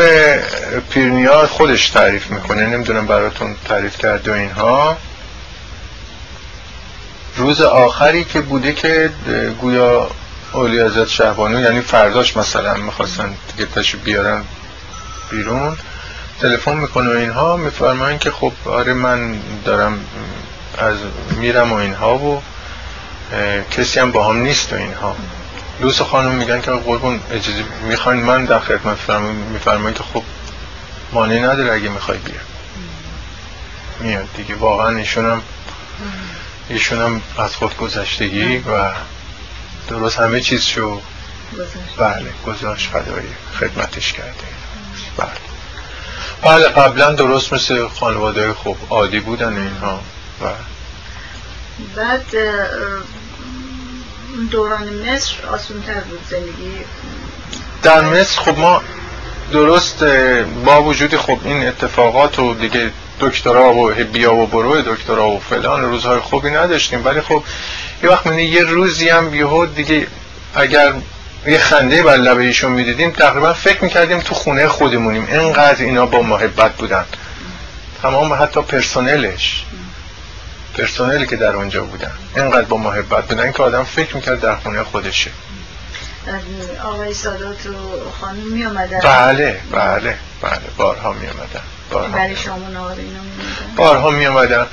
پیرنیا خودش تعریف می‌کنه نمی‌دونم براتون تعریف کرد و اینها. روز آخری که بوده که گویا اولی ازت شهبانو یعنی فرداش مثلا می‌خواستن دیگه تشو بیارن بیرون تلفن می‌کنه و اینها میفرماین که خب آره من دارم از میرم و اینها و کسی هم با هم نیست و اینها. لوس خانم میگن که قربون اجازه می‌خواین من در خدمت میفرماین که خب مانعی نداره اگه می‌خوای بیا میاد دیگه واقعا ایشونم ایشونم از خود گذشتگی و درست همه چیز شو. بله گذاشت فدای خدمتش کرده. بله. بله قبلا درست مثل خانواده خوب عادی بودن اینها. و بعد دوران مصر آسون تر بود زندگی. در مصر خب ما درست با وجود خب این اتفاقات و دیگه دکترا و بیا و برو دکترا و فلان روزهای خوبی نداشتیم. ولی خب یه وقت یه روزی هم یهو دیگه اگر یه خنده بر لبه ایشون می‌دیدیم تقریبا فکر می‌کردیم تو خونه خودمونیم. اینقدر اینا با محبت بودن. تمام حتی پرسنلش. پرسنلی که در اونجا بودن. اینقدر با محبت بودن که آدم فکر می‌کرد در خونه خودشه. آقای سادات و خانم می آمدن بله بله بله. بارها می آمدن بارها برای شما بارها می آمدن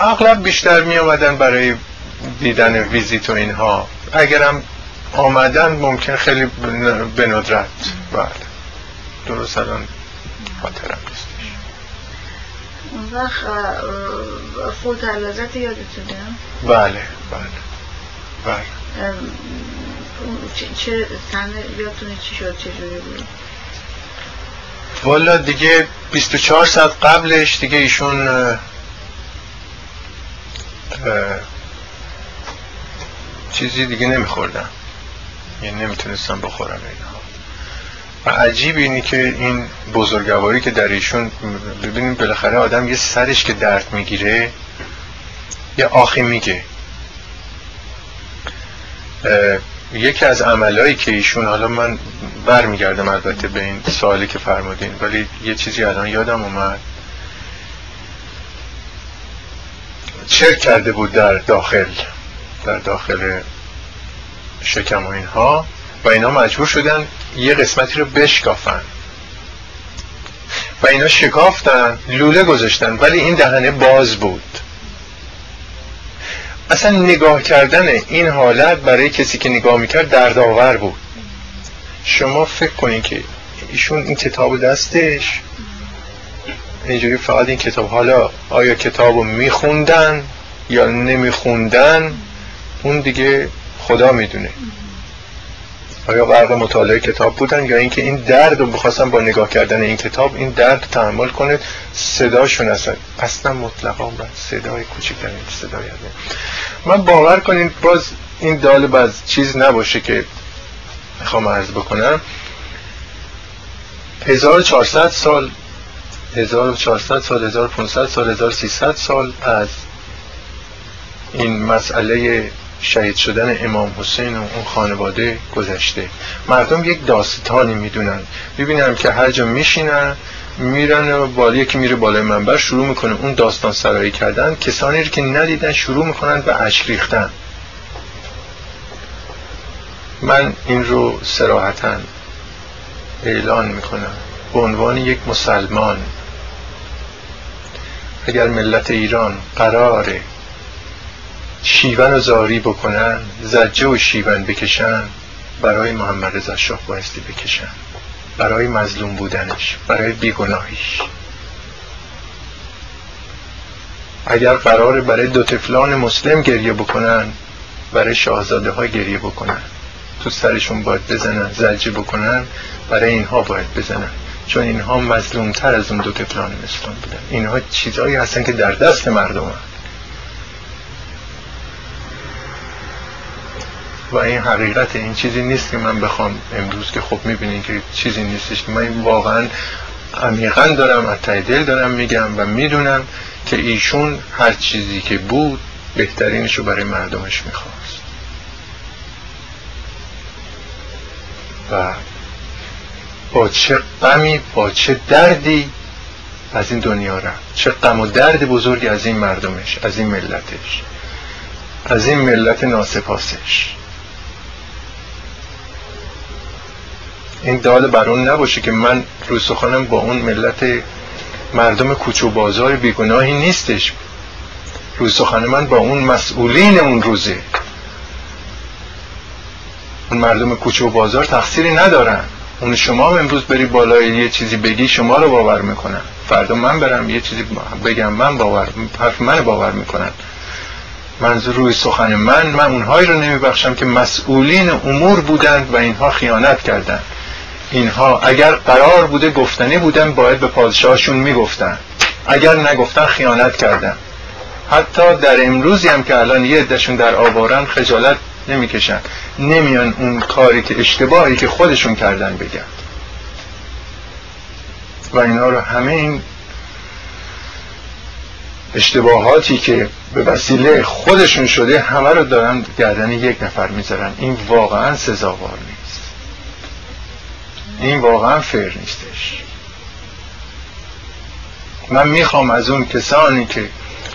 اغلب بیشتر می آمدن برای دیدن ویزیت و اینها. اگرم آمدن ممکن خیلی به ندرت. بله. درست الان خاطرم نیستش اون وقت فوت علازت یادتونه؟ بله بله. بله. چه تنه یادتونه چی شد؟ چه جوری بود؟ والا دیگه 24 ساعت قبلش دیگه ایشون چیزی دیگه نمیخوردم. یعنی نمی‌تونستم بخورم اینها و عجیب اینی که این بزرگواری که در ایشون ببینیم بالاخره آدم یه سرش که درد می‌گیره یه آخی میگه. یکی از عملهایی که ایشون حالا من برمیگردم البته به این سوالی که فرمودین ولی یه چیزی الان یادم اومد. چرک کرده بود در داخل در داخل شکم و اینها و اینا مجبور شدن یه قسمتی رو بشکافن. و اینا شکافتن لوله گذاشتن ولی این دهنه باز بود. اصلا نگاه کردن این حالت برای کسی که نگاه می‌کرد دردآور بود. شما فکر کنید که ایشون این کتاب دستش. اینجوری فقط این کتاب حالا آیا کتاب رو میخوندن یا نمیخوندن اون دیگه خدا می‌دونه. آیا غرق مطالعه کتاب بودن یا اینکه این درد رو بخواستن با نگاه کردن این کتاب این درد تحمل کنید صداشون اصلا اصلا مطلقا با صدای کوچکترین صدای من باور کنید باز این دال باز چیز نباشه که می‌خوام عرض بکنم. 1400 سال 1400 سال 1500 سال 1300 سال از این مسئله شهید شدن امام حسین و اون خانواده گذشته. مردم یک داستانی می‌دونن. ببینم که هر جا میشینن میرن و بالا یکی میره بالای منبر شروع می‌کنه اون داستان سرایی کردن. کسانی رو که ندیدن شروع می‌کنن به اشک ریختن. من این رو سراحتا اعلان می‌کنم. به عنوان یک مسلمان اگر ملت ایران قراره شیون و زاری بکنن زجه و شیون بکشن برای محمد رضا شاه بایستی بکشن. برای مظلوم بودنش برای بیگناهیش. اگر قرار برای دو تفلان مسلم گریه بکنن برای شاهزاده ها گریه بکنن. تو سرشون باید بزنن زجه بکنن برای اینها باید بزنن. چون اینها مظلوم تر از اون دو تفلان مسلم بودن اینها چیزهایی هستن که در دست مردم و این حقیقت این چیزی نیست که من بخوام امروز که خب می‌بینین که چیزی نیستش. که من واقعا عمیقا دارم از دل دارم میگم و می‌دونم که ایشون هر چیزی که بود بهترینشو برای مردمش می‌خواست. و با چه غمی با چه دردی از این دنیا رفت. چه غم و درد بزرگی از این مردمش از این ملتش از این ملت ناسپاسش. این دال بر اون نباشه که من روی سخنم با اون ملت مردم کوچ و بازار بیگناهی نیستش. روی سخن من با اون مسئولین اون روزه. اون مردم کوچه و بازار تقصیری ندارن. اون شما امروز بری بالای یه چیزی بگی شما رو باور می‌کنن. فردا من برم یه چیزی بگم من باور حرف من باور می‌کنن. منظور روی سخن من من اونهایی رو نمیبخشم که مسئولین امور بودند و اینها خیانت کردند اینها اگر قرار بوده گفتنی بودن باید به پادشاهشون می‌گفتن. اگر نگفتن خیانت کردن. حتی در امروزی هم که الان یه عدهشون در آوارن خجالت نمی‌کشن. نمیان اون کاری که اشتباهی که خودشون کردن بگن. و اینا رو همه این اشتباهاتی که به وسیله خودشون شده همه رو دارن گردن یک نفر می‌ذارن. این واقعا سزاوار نیست. این واقعا فر نیستش. من می‌خوام از اون کسانی که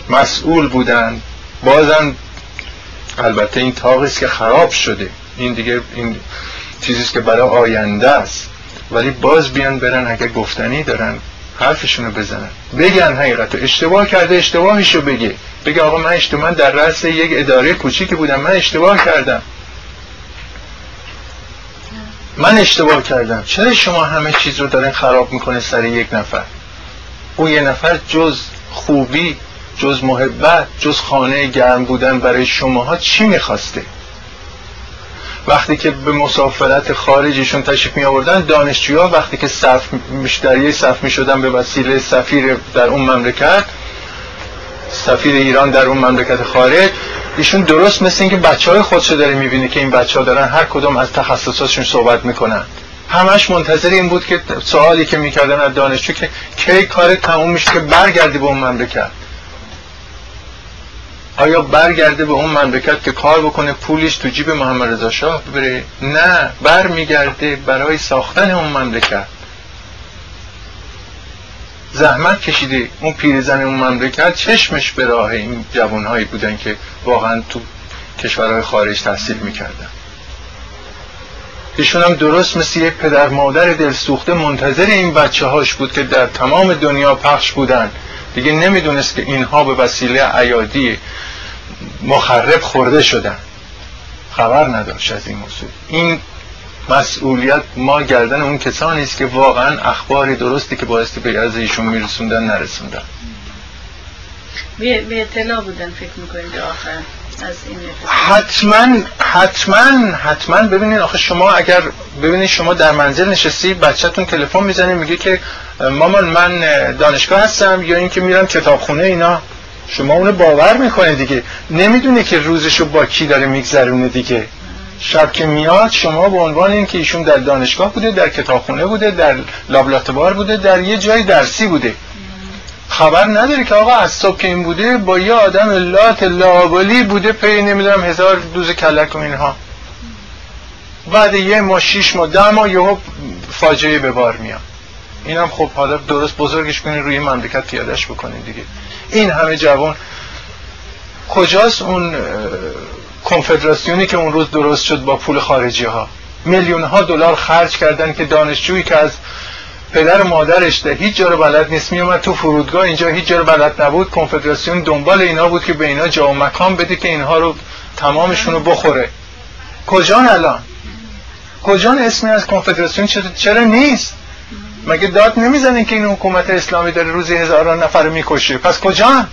مسئول بودن بازم البته این تاقیست که خراب شده. این دیگه این چیزیست که برای آینده است. ولی باز بیان برن اگه گفتنی دارن حرفشونو بزنن. بگن حقیقت اشتباه کرده اشتباهیشو بگه. بگه آقا من اشتباه من در رأس یک اداره کوچیکی بودم. من اشتباه کردم. من اشتباه کردم. چرا شما همه چیز رو دارین خراب می‌کنه سر یک نفر؟ اون یه نفر جز خوبی جز محبت جز خانه گرم بودن برای شماها چی می‌خواسته؟ وقتی که به مسافرت خارجیشون تشریف می آوردن دانشجوها وقتی که صف در یه صف می شدن به وسیله سفیر در اون مملکت سفیر ایران در اون مملکت خارج ایشون درست مثل اینکه بچه های خودشو داره می‌بینه که این بچه ها دارن هر کدوم از تخصصاتشون صحبت می‌کنن. همش منتظر این بود که سوالی که می‌کردن از دانشجو که کی کار تموم میشه که برگردی به اون مملکت. آیا برگرده به اون مملکت که کار بکنه پولش تو جیب محمد رضا شاه بره؟ نه برمیگرده برای ساختن اون مملکت. زحمت کشیده اون پیرزن اون مملکت. چشمش به راه این جوانهایی بودن که واقعا تو کشورهای خارج تحصیل می‌کردن. ایشون هم درست مثل یک پدر مادر دلسوخته منتظر این بچه هاش بود که در تمام دنیا پخش بودن. دیگه نمی‌دونست که اینها به وسیله عیادی مخرب خورده شدن. خبر نداشت از این موضوع. این مسئولیت ما گردن اون کسانی است که واقعا اخباری درستی که بایستی به از ایشون میرسوندن نرسوندن. به اطلاع بودن فکر می‌کنید آخر. حتما حتما حتما. ببینید آخه شما اگر ببینید شما در منزل نشستی بچهتون تلفن می‌زنه میگه که مامان من دانشگاه هستم یا اینکه میرم کتابخونه اینا. شما اونو باور می‌کنه دیگه. نمی‌دونه که روزشو با کی داره میگذرونه دیگه. شب که میاد شما به عنوان اینکه ایشون در دانشگاه بوده در کتابخونه بوده در لابلاتوار بوده در یه جای درسی بوده. خبر نداره که آقا از صبح که این بوده با یه آدم لات لابلی بوده پی نمی‌دونم هزار دوز کلک و اینها. بعد یه ما شیش ما ده ما یهو فاجعه به بار میاد. اینم خب حالا درست بزرگش کنین روی مملکت پیادش بکنین دیگه. این همه جوان کجاست اون کنفدراسیونی که اون روز درست شد با پول خارجی ها میلیون ها دلار خرج کردن که دانشجویی که از پدر و مادرش ده هیچ جا رو بلد نیست. میومد تو فرودگاه اینجا هیچ جا رو بلد نبود. کنفدراسیون دنبال اینا بود که به اینا جا و مکان بده که اینها رو تمامشون رو بخوره. کجان الان؟ کجان اسمی از کنفدراسیون؟ چرا نیست؟ مگه داد نمی‌زنین که این حکومت اسلامی داره روزی هزاران نفر می‌کشه؟ پس کجا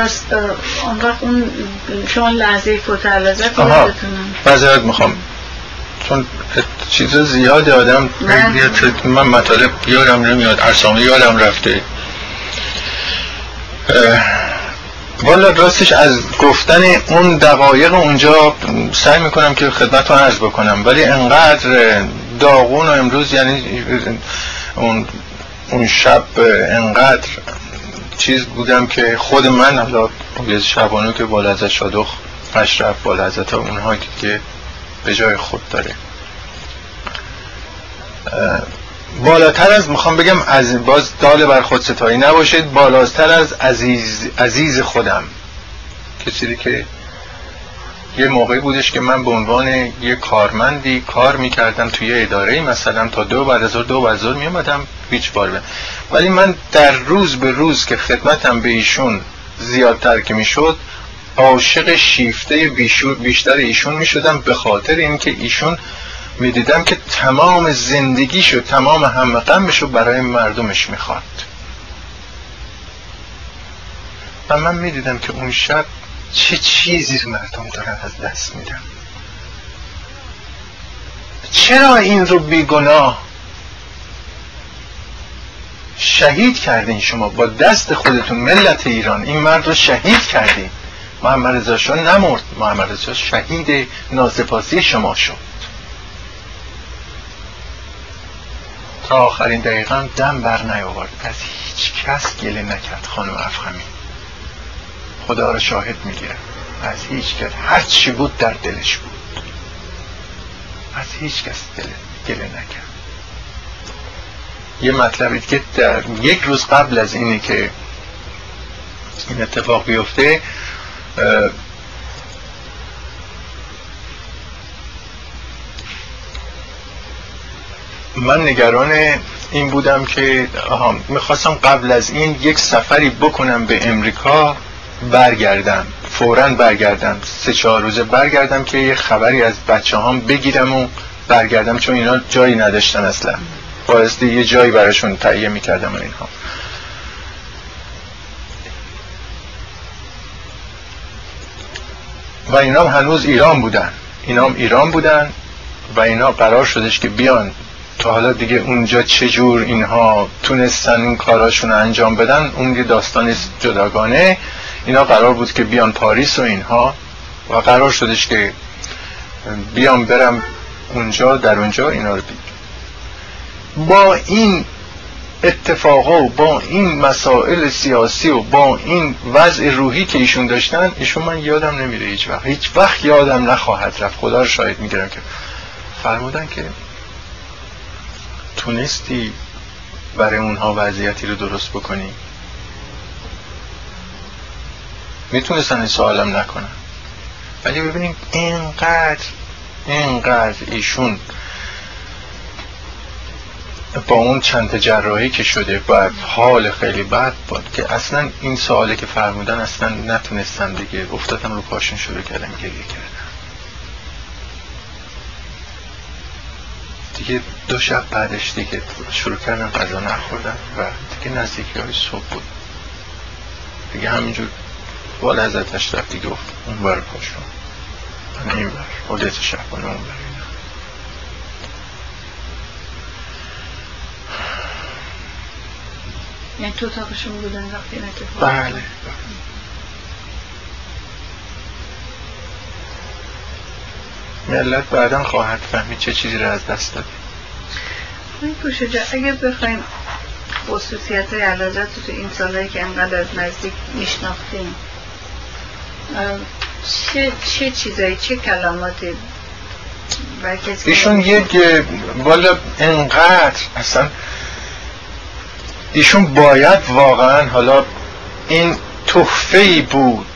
پس اون وقت اون شما لحظه فوت معذرت می‌خوام. چون چیز زیاد آدم من مطالب یادم نمیاد ارسامه یادم رفته. والا راستش از گفتن اون دقایق اونجا سعی می‌کنم که خدمت رو عرض بکنم. ولی انقدر داغون و امروز یعنی اون, اون شب انقدر چیز بودم که خود من حالا یه شبانو که بالا از شادخ اشرف بالا از اونها که به جای خود داره. بالاتر از می‌خوام بگم از باز دال بر خود ستایی نباشید. بالاتر از عزیز, عزیز خودم. کسی که یه موقعی بودش که من به عنوان یه کارمندی کار می‌کردم توی اداره مثلا تا دو بعد از دو بعد از میامدم هیچ بار ولی من در روز به روز که خدمتم به ایشون زیادتر که می‌شد عاشق شیفته بیشتر ایشون می‌شدم به خاطر اینکه ایشون می‌دیدم که تمام زندگیشو تمام همه غمشو برای مردمش می‌خواد و من می‌دیدم که اون شب چه چیزی مردم دارن از دست میدن؟ چرا این رو بیگناه شهید کردین شما با دست خودتون ملت ایران؟ این مرد رو شهید کردین. محمد رضا شما نمرد. محمد رضا شهید ناسپاسی شما شد. تا آخرین دقیقا دم بر نیاورد. از هیچ کس گله نکرد خانم افخمی خدا را شاهد می‌گیره از هیچ کس. هر چی بود در دلش بود. از هیچ کس دل گله نکرد. یه مطلبی که در یک روز قبل از اینی که این اتفاق بیفته من نگران این بودم که می‌خواستم قبل از این یک سفری بکنم به امریکا. برگردم. فورا برگردم. سه چهار روزه برگردم که یه خبری از بچه هم بگیرم و برگردم چون اینا جایی نداشتن اصلا. بایستی یه جایی براشون تهیه می‌کردم اینها. و اینا هنوز ایران بودن. اینا هم ایران بودن و اینا قرار شدش که بیان. تا حالا دیگه اونجا چجور اینها تونستن این کاراشون انجام بدن اون یه داستان جداگانه. اینا قرار بود که بیان پاریس و اینها و قرار شدش که بیان برم اونجا در اونجا اینا رو بید. با این اتفاقا و با این مسائل سیاسی و با این وضع روحی که ایشون داشتن ایشون من یادم نمیره هیچ وقت. هیچ وقت یادم نخواهد رفت. خدا رو شاهد می‌گیرم که فرمودن که تونستی برای اونها وضعیتی رو درست بکنی. می‌تونستن این سوالم نکنن. ولی ببینیم اینقدر اینقدر ایشون با اون چند جراحی که شده و حال خیلی بد بود که اصلا این سوالی که فرمودن اصلا نتونستن دیگه افتادم رو پاشون شروع کردم گریه کردم دیگه دو شب بعدش دیگه شروع کردم غذا نخوردم و دیگه نزدیکی های صبح بود. دیگه همینجور بالا ازت اشرف دیگه اون بر پاشون من این بر. حدیت شبانه اون بر. یعنی تو اتاقشون بودن وقتی بله ملت بعدا خواهد فهمید چه چیزی رو از دست دادی. این اگر بخوایم خصوصیت های علازت تو این سالهایی که انقدر از نزدیک میشناختیم چه, چه چیزایی چه کلماتی؟ ایشون یک والا انقدر اصلا ایشون باید واقعا حالا این تحفه بود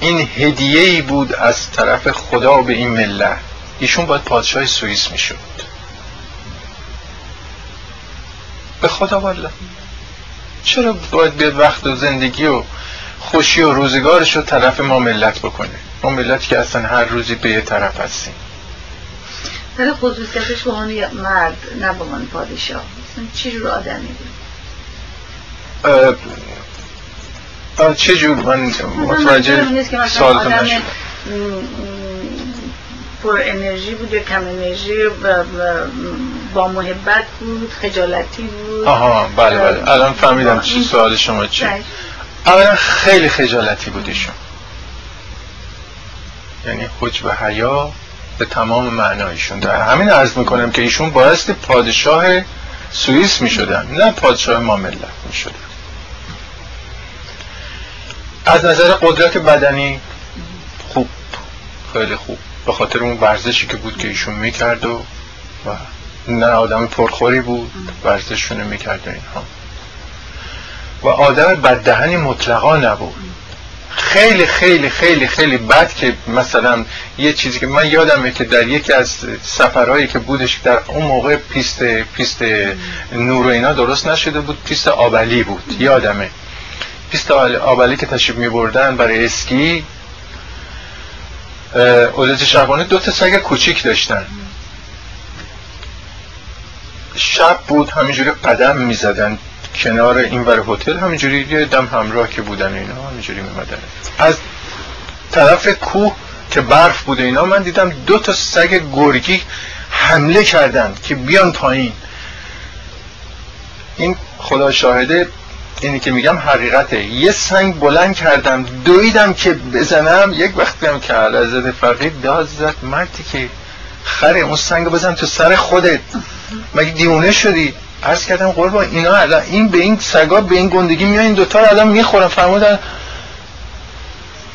این هدیه ای بود از طرف خدا به این ملت. ایشون باید پادشاه سوئیس می‌شد. به خدا والا. چرا باید بیاد وقت و زندگی و خوشی و روزگارش رو طرف ما ملت بکنه. ما ملت که اصلا هر روزی به یه طرف هستیم. ولی خصوصیتش به مرد نه به پادشاه. چی رو آدمی بود؟ چه جور؟ من متوجه سوالتون نشد پر انرژی بود یا کم انرژی با محبت بود خجالتی بود. آها بله بله. الان فهمیدم چی سوال شما چی اولا خیلی خجالتی بود ایشون یعنی حجب حیا به تمام معنایشون. در همین عرض می‌کنم که ایشون بایستی پادشاه سوئیس می‌شدن نه پادشاه ما ملت می‌شدن. از نظر قدرت بدنی خوب خیلی خوب. به خاطر اون ورزشی که بود که ایشون می‌کرد و, و نه آدم پرخوری بود ورزششون می‌کرد و اینها. و آدم بددهنی مطلقا نبود. خیلی خیلی خیلی خیلی بد که مثلا یه چیزی که من یادمه که در یکی از سفرهایی که بودش در اون موقع پیست پیست نور و اینا درست نشده بود پیست آبعلی بود. یادمه. پیست آبعلی که تشریف می بردن برای اسکی اولت شبانه دو تا سگ کوچیک داشتن. شب بود همینجوری قدم می‌زدن. کنار این ور هتل همینجوری یه دم همراه که بودن اینا همینجوری میمدن از طرف کوه که برف بوده اینا من دیدم دو تا سگ گرگی حمله کردن که بیان پایین. این خدا شاهده اینی که میگم حقیقته. یه سنگ بلند کردم دویدم که بزنم. یک وقتی هم که علازت فقید داد زد مردی که خره اون سنگ بزن تو سر خودت. مگه دیونه شدی؟ عرض کردم قربان اینا الان این به این سگا به این گندگی میان این دوتا رو الان می‌خورن فرمودن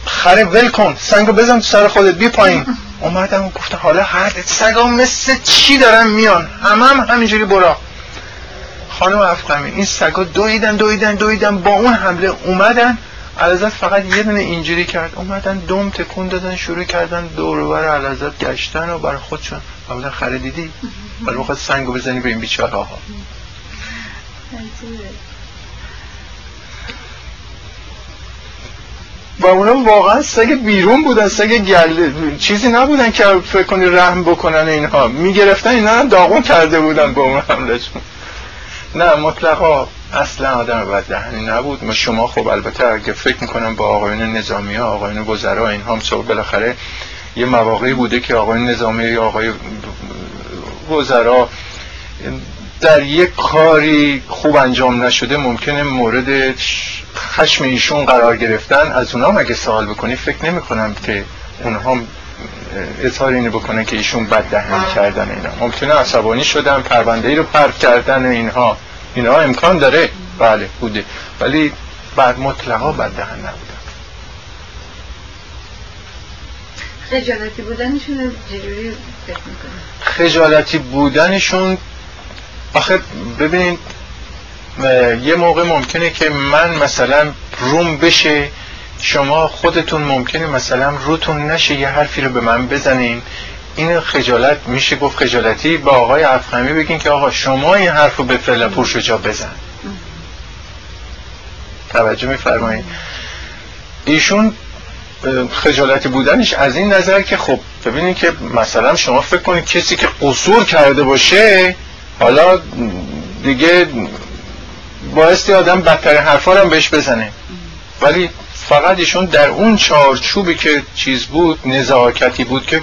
خره ول کن سنگو بزن تو سر خودت بی پایین. اومدم و گفتم حالا هر سگا مثل چی دارن میان؟ همه هم همینجوری برا. خانم افقمی این سگا دویدن دویدن دویدن با اون حمله اومدن علازت فقط یه دونه اینجوری کرد. اومدن دوم تکون دادن شروع کردن دور بر علازت گشتن و برای خودشون. بودن خره دیدی ولی بخواد سنگو بزنی به این بیچاره ها و اونا واقعا سگ بیرون بودن سگ گل چیزی نبودن که فکر کنی رحم بکنن اینها. می‌گرفتن اینا هم داغون کرده بودن با اون حملشون نه مطلقا اصلا آدم بد دهنی نبود. ما شما خب البته اگه فکر می‌کنم با آقایون نظامی ها آقایون وزرا این هم بالاخره یه مواقعی بوده که آقایون نظامی یا آقای وزرا در یک کاری خوب انجام نشده ممکنه مورد خشم ایشون قرار گرفتن. از اونا مگه سوال بکنی فکر نمی کنم که اونها اظهار اینو بکنن که ایشون بد دهنی کردن اینا. ممکنه عصبانی شدن پرونده ای رو پرد کردن اینها. اینها امکان داره. بله بوده. ولی بعد مطلقا بد دهن نبودن خجالتی بودنشون چجوری فکر خجالتی بودنشون آخه ببینید یه موقع ممکنه که من مثلا روم بشه شما خودتون ممکنه مثلا روتون نشه یه حرفی رو به من بزنین. این خجالت میشه گفت خجالتی. با آقای افخمی بگین که آقا شما این حرف رو به فعلا جا بزن. توجه میفرمایید. ایشون خجالتی بودنش از این نظر که خب ببینید که مثلا شما فکر کنید کسی که قصور کرده باشه حالا دیگه بایستی آدم بدتر حرفا هم بهش بزنه. ولی فقط ایشون در اون چارچوبی که چیز بود نزاکتی بود که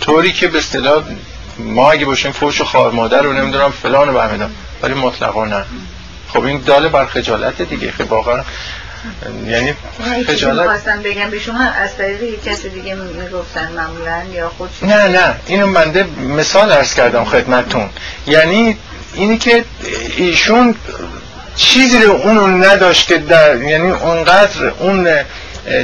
طوری که به اصطلاح ما اگه باشیم فوش و خار مادر رو نمی‌دونم فلان رو برمیدم ولی مطلقا نه. خب این داله بر خجالت دیگه خب واقعا یعنی خجالت خواستم بگم به شما از طریق کسی دیگه می‌گفتن معمولا یا خود نه نه اینو منده مثال ارز کردم خدمتتون. یعنی اینی که ایشون چیزی رو اونو نداشت که در یعنی اونقدر اون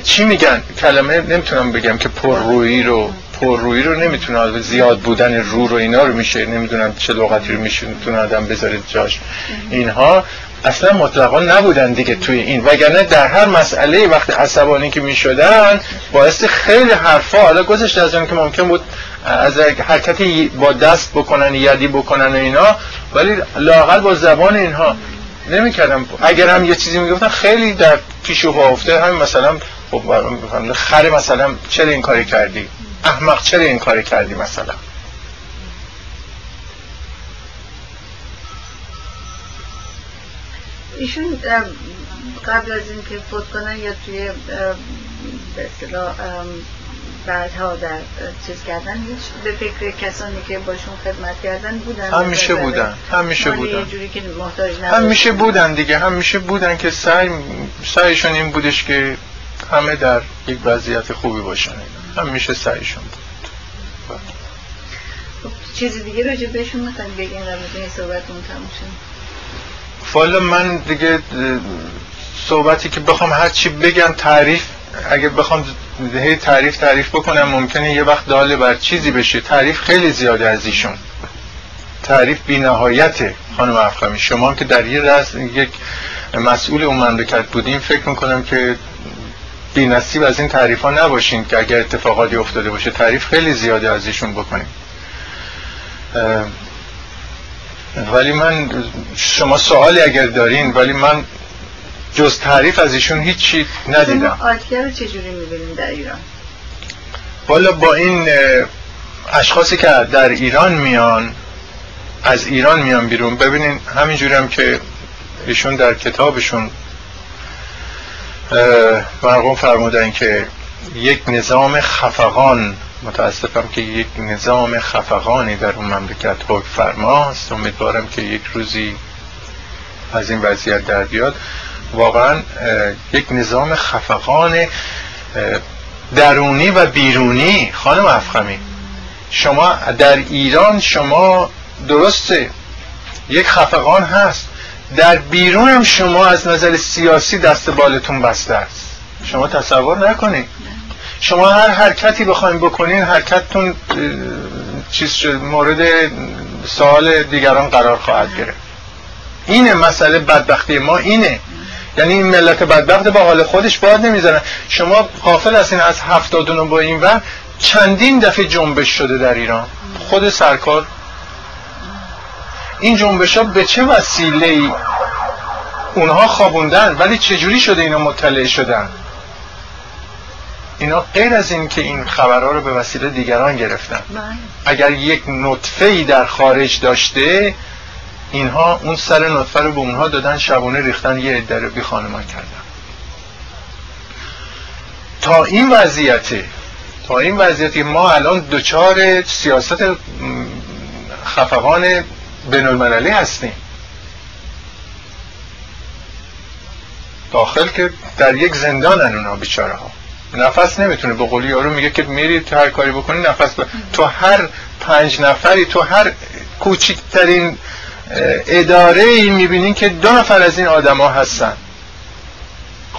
چی میگن؟ کلمه نمی‌تونم بگم که پررویی رو پررویی رو نمی‌تونه زیاد بودن رو رو اینا رو میشه نمی‌دونم چه لغتی رو میشه می‌تونه آدم بذاره جاش. اینها اصلا مطلقا نبودن دیگه توی این. وگرنه در هر مسئله وقتی عصبانی که می‌شدن باعث خیلی حرفا حالا گذشت از اون که ممکن بود از حرکتی با دست بکنن یدی بکنن و اینا ولی لاقل با زبان اینها نمی‌کردم. اگر هم یه چیزی می‌گفتن خیلی در پیش و افته همین مثلا خب خره مثلا چرا این کاری کردی؟ احمق چرا این کاری کردی مثلا؟ ایشون قبل از اینکه فوت کنن یا توی به اصطلاح بعدها در چیز کردن هیچ به فکر کسانی که باشون خدمت کردن بودن. همیشه بودن همیشه بودن. که محتاج همیشه بودن دیگه همیشه بودن که سعی سعیشون این بودش که همه در یک وضعیت خوبی باشن. همیشه سعیشون بود. خب چیزی دیگه راجع بهشون می‌خواین بگین مورد صحبتمون تموم والا من دیگه صحبتی که بخوام هر چی بگم تعریف اگه بخوام هی تعریف تعریف بکنم ممکنه یه وقت داله بر چیزی بشه. تعریف خیلی زیاده از ایشون. تعریف بی نهایته خانم افخمی شما که در یه رس یک مسئول اون مملکت بودیم فکر می‌کنم که بی نصیب از این تعریف ها نباشین که اگر اتفاقاتی افتاده باشه. تعریف خیلی زیاده از ایشون بکنیم. ولی من شما سوالی اگر دارین ولی من جز تعریف از ایشون هیچی ندیدم آتگر رو چجوری می‌بینیم در ایران؟ والا با این اشخاصی که در ایران میان از ایران میان بیرون ببینین همینجوری هم که ایشون در کتابشون مرقوم فرمودن که یک نظام خفقان متاسفم که یک نظام خفقانی در اون مملکت حکم فرماست. امیدوارم که یک روزی از این وضعیت در بیاد. واقعا یک نظام خفقان درونی و بیرونی. خانم افخمی شما در ایران شما درسته یک خفقان هست. در بیرون هم شما از نظر سیاسی دست بالتون بسته است. شما تصور نکنید. شما هر حرکتی بخوایم بکنین حرکتتون چیز مورد سوال دیگران قرار خواهد گرفت. اینه مسئله بدبختی ما اینه. یعنی این ملت بدبخت با حال خودش باد نمی‌زنن شما غافل هستین از هفتادون با این و چندین دفعه جنبش شده در ایران. خود سرکار. این جنبش ها به چه وسیله ای اونها خوابوندن ولی چجوری شده اینا مطلع شدن؟ اینا غیر از این که این خبرها رو به وسیله دیگران گرفتن. بله. اگر یک نطفه ای در خارج داشته اینها اون سر نطفه رو به اونها دادن شبونه ریختن یه عده رو بی خانمان کردن. تا این وضعیته تا این وضعیتی ما الان دچار سیاست خفقان بین المللی هستیم. داخل که در یک زندانن اونا بیچاره ها نفس نمی‌تونه به قولی یارو میگه که میری تو هر کاری بکنی نفس تو هر پنج نفری تو هر کوچکترین اداره ای می‌بینین که دو نفر از این آدما هستن.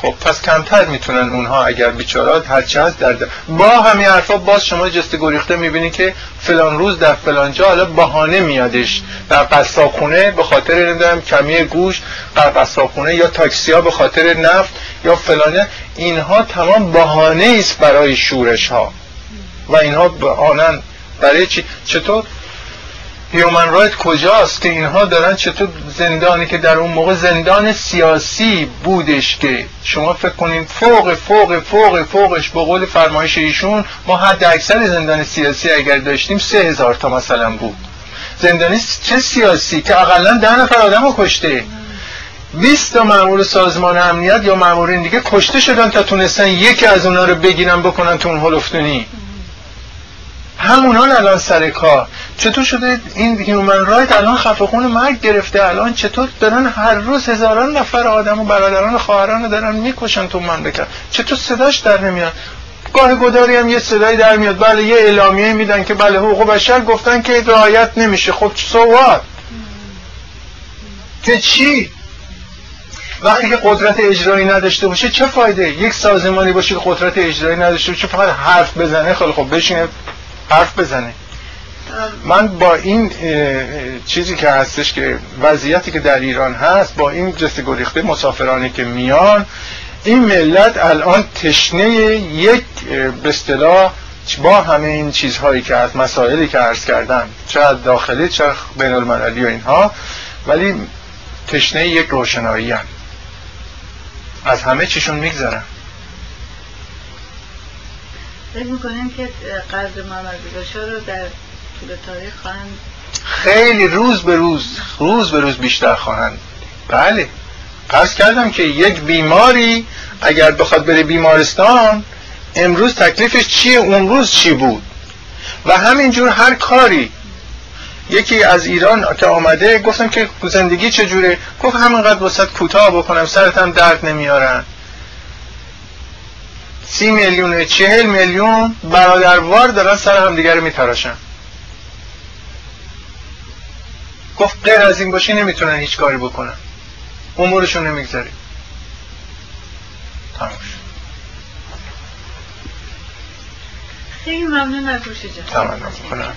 خب پس کمتر می‌تونن اونها اگر بیچارات هرچه هست در با همین حرفا باز شما جست گریخته می‌بینی که فلان روز در فلان جا حالا بهانه میادش. در قصابخونه به خاطر نمی‌دونم کمی گوش در قصابخونه یا تاکسی ها به خاطر نفت یا فلانه اینها تمام بهانه است برای شورش ها و اینها بهانن برای چی؟ چطور؟ هیومن رایت کجاست؟ که اینها دارن چطور زندانی که در اون موقع زندان سیاسی بودش که شما فکر کنید فوق فوق فوق فوقش به قول فرمایش ایشون ما حد اکثر زندان سیاسی اگر داشتیم سه هزار تا مثلا بود. زندانی چه سیاسی؟ که اقلا ده نفر آدم کشته. 20 تا مامور سازمان امنیت یا مامورین دیگه کشته شدن تا تونستن یکی از اونا رو بگیرن بکنن تو اون هلفتونی همونان الان سر کار. چطور شده این هیومن رایت الان خفقون مرگ گرفته الان چطور دارن هر روز هزاران نفر آدم و برادران و خواهران رو دارن می‌کشن تو مملکت؟ چطور صداش در نمیاد؟ گاه گداری هم یه صدایی در میاد. بله یه اعلامیه میدن که بله حقوق بشر گفتن که رعایت نمیشه. خب سوات که چی؟ وقتی که قدرت اجرایی نداشته باشه چه فایده؟ یک سازمانی باشه که قدرت اجرایی نداشته باشه فقط حرف بزنه؟ خیلی خب بشینه. حرف بزنه من با این چیزی که هستش که وضعیتی که در ایران هست با این جست گریخته مسافرانی که میان این ملت الان تشنه یک به اصطلاح با همه این چیزهایی که از مسائلی که عرض کردم چه داخلی چه بین المللی و اینها ولی تشنه یک روشنایی هم. از همه چیشون میگذرن فکر می‌کنیم که قدر محمد رو در طول تاریخ خواهند خیلی روز به روز روز به روز بیشتر خواهند. بله. عرض کردم که یک بیماری اگر بخواد بره بیمارستان امروز تکلیفش چیه اون روز چی بود؟ و همینجور هر کاری. یکی از ایران که آمده گفتم که زندگی چجوره؟ گفت همینقدر وسط کوتاه بکنم سرتم درد نمیارن. سی میلیون چهل میلیون برادروار دارن سر هم دیگر میتراشن. گفت غیر از این باشی نمی‌تونن هیچ کاری بکنن. امورشون نمی‌گذاری. تموش خیلی ممنون از روش کنم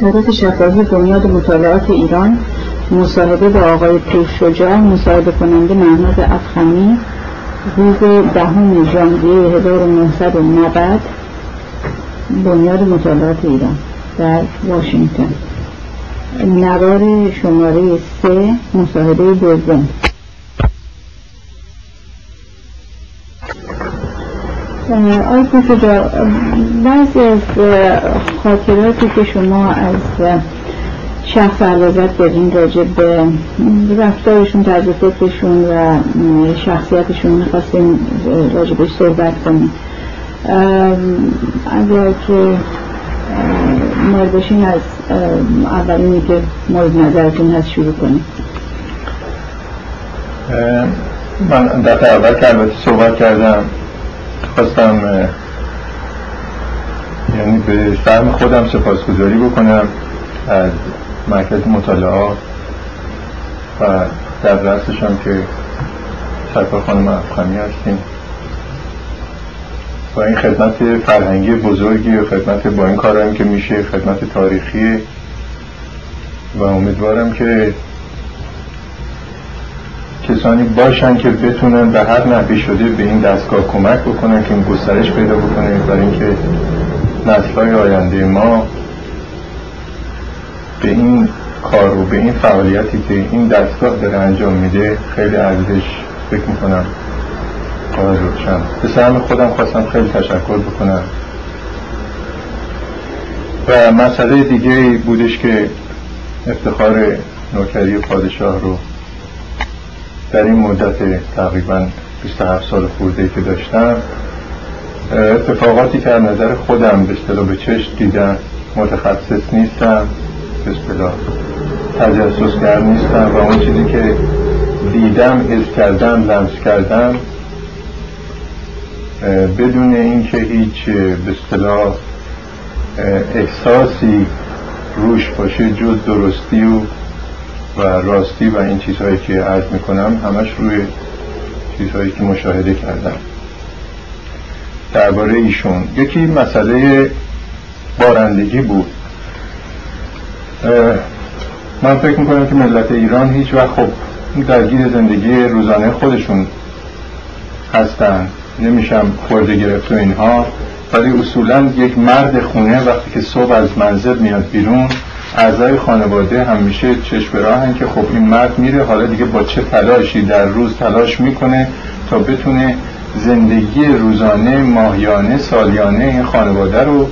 تعداد شفاهی بنیاد مطالعات ایران مصاحبه با آقای پیر شجاع مصاحبه کننده محمد افخمی روز دهم ژانویه 1990 بنیاد مطالعات ایران در واشنگتن. نوار شماره سه مصاحبه دوم. آی پروفسور بعضی از خاطراتی که شما از شخص علاقت دارین راجع به رفتارشون طرز فکرشون و شخصیتشون می‌خواستیم راجع بهش صحبت کنیم اگر که مال از اولینی که مورد نظرتون هست شروع کنیم من دفعه اول که البته صحبت کردم. خواستم یعنی به فهم خودم سپاسگزاری بکنم از مرکز مطالعات و در رستشان که سرکار خانم افغانی هستیم. و این خدمت فرهنگی بزرگی و خدمت با این کارم که میشه خدمت تاریخی و امیدوارم که کسانی باشن که بتونن به هر نحوی شده به این دستگاه کمک بکنن که این گسترش پیدا بکنه. برای اینکه نسلهای آینده ما به این کار و به این فعالیتی که این دستگاه داره انجام میده خیلی ارزش فکر می‌کنم. قائل روشن. به سهم خودم خواستم خیلی تشکر بکنم. و مسئله دیگه بودش که افتخار نوکری پادشاه رو در این مدت تقریبا 27 سال خورده که داشتم اتفاقاتی که از نظر خودم به اصطلاح به چشم دیدم متخصص نیستم به اصطلاح تجسسگر نیستم و اون چیزی که دیدم حس کردم لمس کردم بدون اینکه هیچ به اصطلاح احساسی روش باشه جز درستی و و راستی و این چیزهایی که عرض می‌کنم همش روی چیزهایی که مشاهده کردم. درباره ایشون. یکی مسئله بارندگی بود. من فکر می‌کنم که ملت ایران هیچ وقت خب درگیر زندگی روزانه خودشون هستن. نمیشم خورده گرفت و اینها. ولی اصولا یک مرد خونه وقتی که صبح از منزل میاد بیرون اعضای خانواده همیشه چشم راهن که خب این مرد میره حالا دیگه با چه تلاشی در روز تلاش می‌کنه تا بتونه زندگی روزانه ماهیانه سالیانه این خانواده رو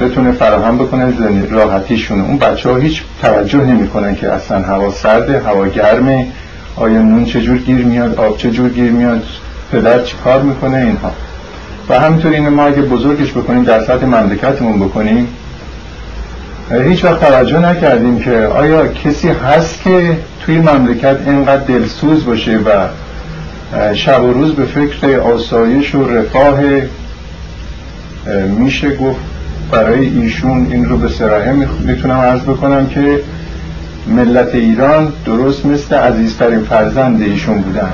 بتونه فراهم بکنه راحتیشونه. اون بچه ها هیچ توجه نمی‌کنن که اصلا هوا سرده هوا گرمه آیا نون چجور گیر میاد آب چجور گیر میاد پدر چی کار می‌کنه اینها. و همینطور اینو ما اگه بزرگش بکنیم در سطح مملکتمون بکنیم هیچ وقت توجه نکردیم که آیا کسی هست که توی مملکت اینقدر دلسوز باشه و شب و روز به فکر آسایش و رفاه میشه گفت برای ایشون این رو به سراحه می‌تونم عرض بکنم که ملت ایران درست مثل عزیزترین فرزند ایشون بودن.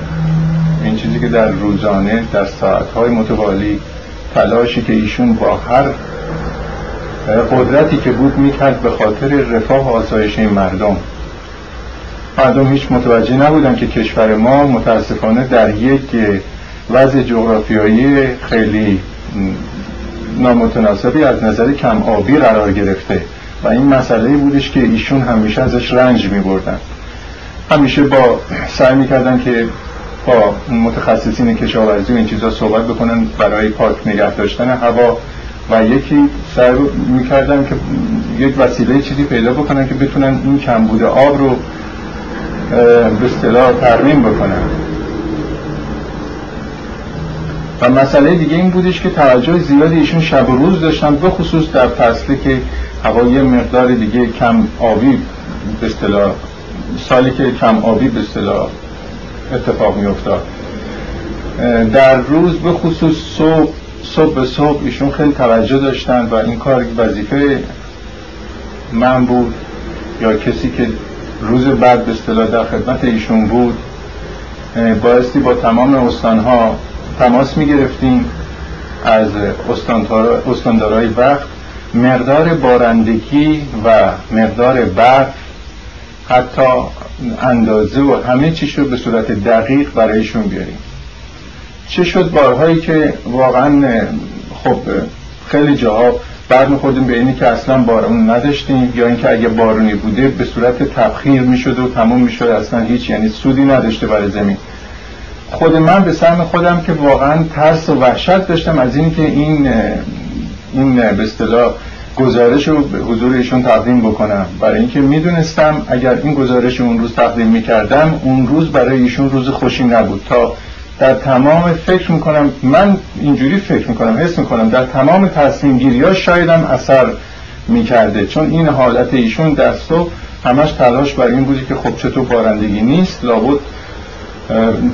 این چیزی که در روزانه در ساعتهای متوالی تلاشی که ایشون با هر قدرتی که بود می‌کرد به خاطر رفاه آسایش این مردم. مردم هیچ متوجه نبودن که کشور ما متاسفانه در یک وضع جغرافیایی خیلی نامتناسبی از نظر کم آبی قرار گرفته و این مسئله بودش که ایشون همیشه ازش رنج می بردن همیشه با سعی می‌کردن که با متخصصین کشاورزی و این چیزا صحبت بکنن برای پاک نگه داشتن هوا و یکی سعی می‌کردن که یک وسیله چیزی پیدا بکنن که بتونن این کمبود آب رو به اصطلاح ترمیم بکنن. و مسئله دیگه این بودش که توجه زیادی ایشون شب و روز داشتن به خصوص در فصلی که هوا یه مقدار دیگه کم آبی به اصطلاح سالی که کم آبی به اصطلاح اتفاق می افتاد در روز به خصوص صبح صبح به صبح ایشون خیلی توجه داشتن و این کار وظیفه من بود یا کسی که روز بعد به اصطلاح در خدمت ایشون بود. بایستی با تمام استانها تماس می گرفتیم از استاندارای وقت. مقدار بارندگی و مقدار برف حتی اندازه و همه چیش رو به صورت دقیق برایشون بیاریم. چه شد؟ بارهایی که واقعا خب خیلی جاها برمیخوردیم به اینی که اصلا بارون نداشتیم یا اینکه اگه بارونی بوده به صورت تبخیر می‌شد و تموم می‌شد اصلا هیچ یعنی سودی نداشته برای زمین. خود من به سهم خودم که واقعا ترس و وحشت داشتم از اینکه این این به اصطلاح گزارش رو به حضور ایشون تقدیم بکنم. برای اینکه می‌دونستم اگر این گزارش اون روز تقدیم می‌کردم اون روز برای ایشون روز خوشی نبود. تا در تمام فکر می‌کنم من اینجوری فکر می‌کنم حس می‌کنم در تمام تصمیم گیری ها شایدم اثر می‌کرده. چون این حالت ایشون در صبح همش تلاش بر این بودی که خب چطور بارندگی نیست لابد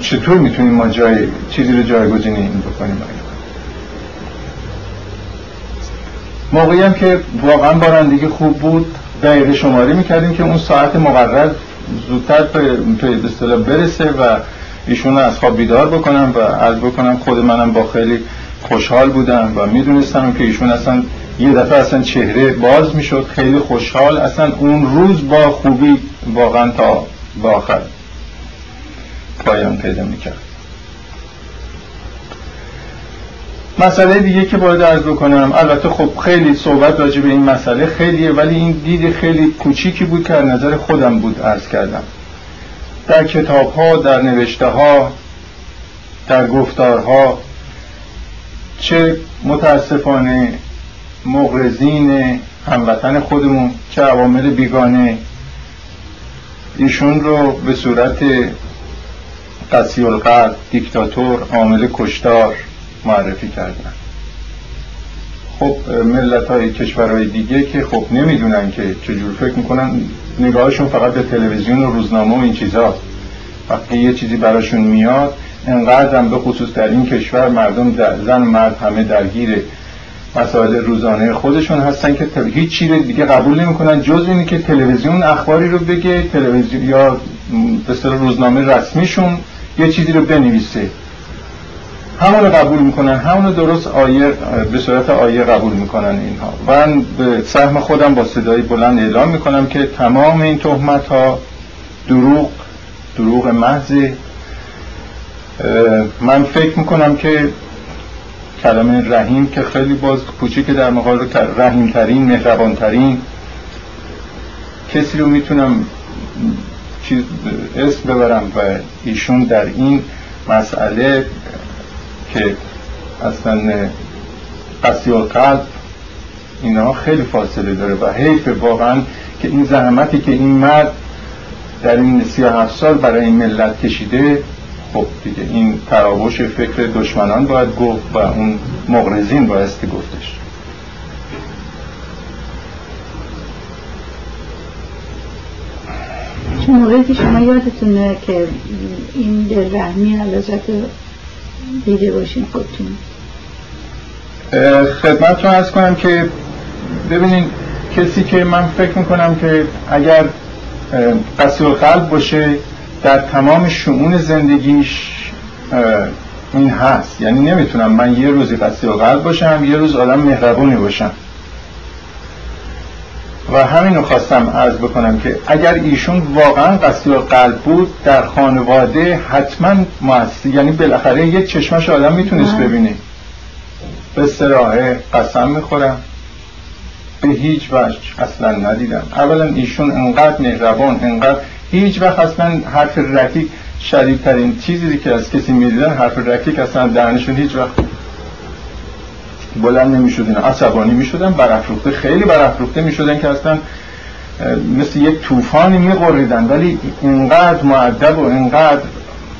چطور می‌تونیم ما جای چیزی رو جایگزینی این بکنیم؟ موقعی هم که واقعا بارندگی خوب بود دقیقه شماری می‌کردیم که اون ساعت مقرر زودتر به اصطلاح برسه و ایشون از خواب بیدار بکنم و عرض بکنم خود منم با خیلی خوشحال بودم و می‌دونستم که ایشون اصلا یه دفعه اصلا چهره باز می‌شد خیلی خوشحال اصلا اون روز با خوبی واقعا تا با آخر پایان پیدا می‌کرد. مسئله دیگه که باید عرض بکنم البته خب خیلی صحبت راجع به این مسئله خیلیه ولی این دید خیلی کوچیکی بود که نظر خودم بود عرض کردم. در کتاب ها در نوشته ها در گفتارها چه متاسفانه مغرزین هموطن خودمون چه عوامل بیگانه ایشون رو به صورت قصی القلب دیکتاتور عامل کشتار معرفی کردن. خب ملت های کشورهای دیگه که خب نمی‌دونن که چجور فکر می‌کنن نگاهشون فقط به تلویزیون و روزنامه و این چیزا وقتی یه چیزی براشون میاد انقدر به خصوص در این کشور مردم در زن مرد همه درگیر مسائل روزانه خودشون هستن که هیچ چیز دیگه قبول نمی‌کنن جز اینی که تلویزیون اخباری رو بگه تلویزیون یا به روزنامه رسمیشون یه چیزی رو بنویسه. همون قبول می‌کنن. همون درست آیه به صورت آیه قبول می‌کنن اینها. من به سهم خودم با صدای بلند اعلام می‌کنم که تمام این تهمت ها دروغ دروغ محض من فکر می‌کنم که کلمه رحیم که خیلی باز که در مقابل رحیم ترین مهربان ترین کسی رو می‌تونم چیز اسم ببرم و ایشون در این مسئله که اصلا قصی قلب اینا خیلی فاصله داره و حیف واقعا که این زحمتی که این مرد در این سی هفت سال برای این ملت کشیده خب دیگه این تراوش فکر دشمنان باید گفت و اون مغرزین بایستی گفتش. موقعی که شما یادتونه که این دلرحمی علازت دیده باشین خودتون. خدمتتون از کنم که ببینین کسی که من فکر می‌کنم که اگر قصی قلب باشه در تمام شعون زندگیش این هست. یعنی نمی‌تونم من یه روزی قصی قلب باشم یه روز آدم مهربونی باشم. و همین رو خواستم عرض بکنم که اگر ایشون واقعا قصی قلب بود در خانواده حتما مؤثر یعنی بالاخره یک چشمش آدم می‌تونست ببینه. به سراحه قسم می‌خورم. به هیچ وجه اصلا ندیدم. اولا ایشون انقدر مهربان انقدر هیچ وقت اصلا حرف رکیک شدیدترین چیزی که از کسی می‌دیدن حرف رکیک اصلا درنشون هیچ وقت بلند نمی‌شد اینا عصبانی می‌شدن برافروخته خیلی برافروخته می‌شدن که اصلا مثل یک طوفانی میقریدن ولی اینقدر معدب و اینقدر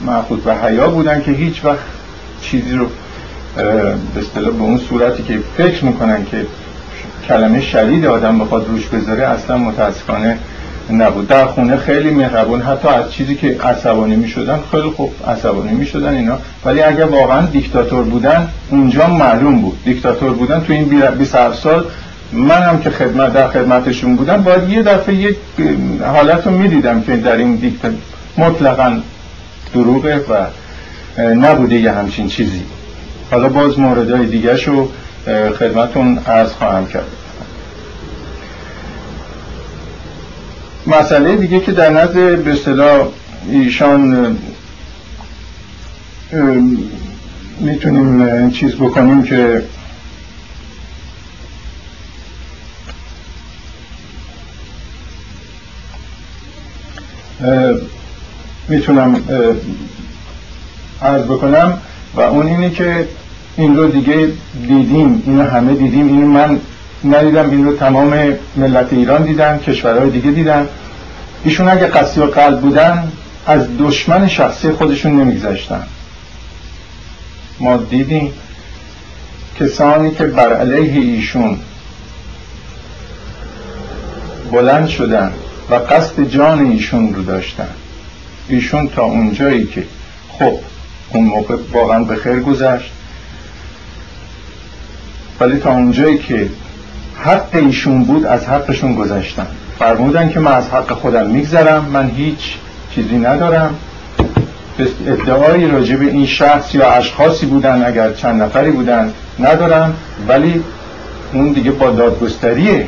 معخود و حیا بودن که هیچ وقت چیزی رو به اصطلاح به اون صورتی که فکر می‌کنن که کلمه شدید آدم بخواد روش بذاره اصلا متاسفانه نبود. در خونه خیلی مهربون. حتی از چیزی که عصبانی می‌شدن خیلی خوب عصبانی می‌شدن اینا. ولی اگر واقعا دیکتاتور بودن اونجا معلوم بود. دیکتاتور بودن تو این 27 سال منم که خدمت در خدمتشون بودم باید یه دفعه یک حالت رو می‌دیدم که در این دیکتاتور مطلقا دروغه و نبوده یه همچین چیزی. حالا باز موردهای دیگه شو خدمتون عرض خواهم کرد. مسئله دیگه که در نزد به اصطلاح ایشان می‌تونیم چیز بکنیم که می‌تونم عرض بکنم و اون اینه که این رو دیگه دیدیم اینو همه دیدیم. اینو من ندیدم این رو تمام ملت ایران دیدن کشورهای دیگه دیدن. ایشون اگه قصی و قلب بودن از دشمن شخصی خودشون نمیگذشتن. ما دیدیم کسانی که بر علیه ایشون بلند شدن و قصد جان ایشون رو داشتن. ایشون تا اونجایی که خب اون موقع واقعا به خیر گذشت. ولی تا اونجایی که حق ایشون بود از حقشون گذشتن فرمودن که من از حق خودم میگذرم من هیچ چیزی ندارم. ادعایی راجع به این شخص یا اشخاصی بودن اگر چند نفری بودن ندارم. ولی اون دیگه با دادگستریه.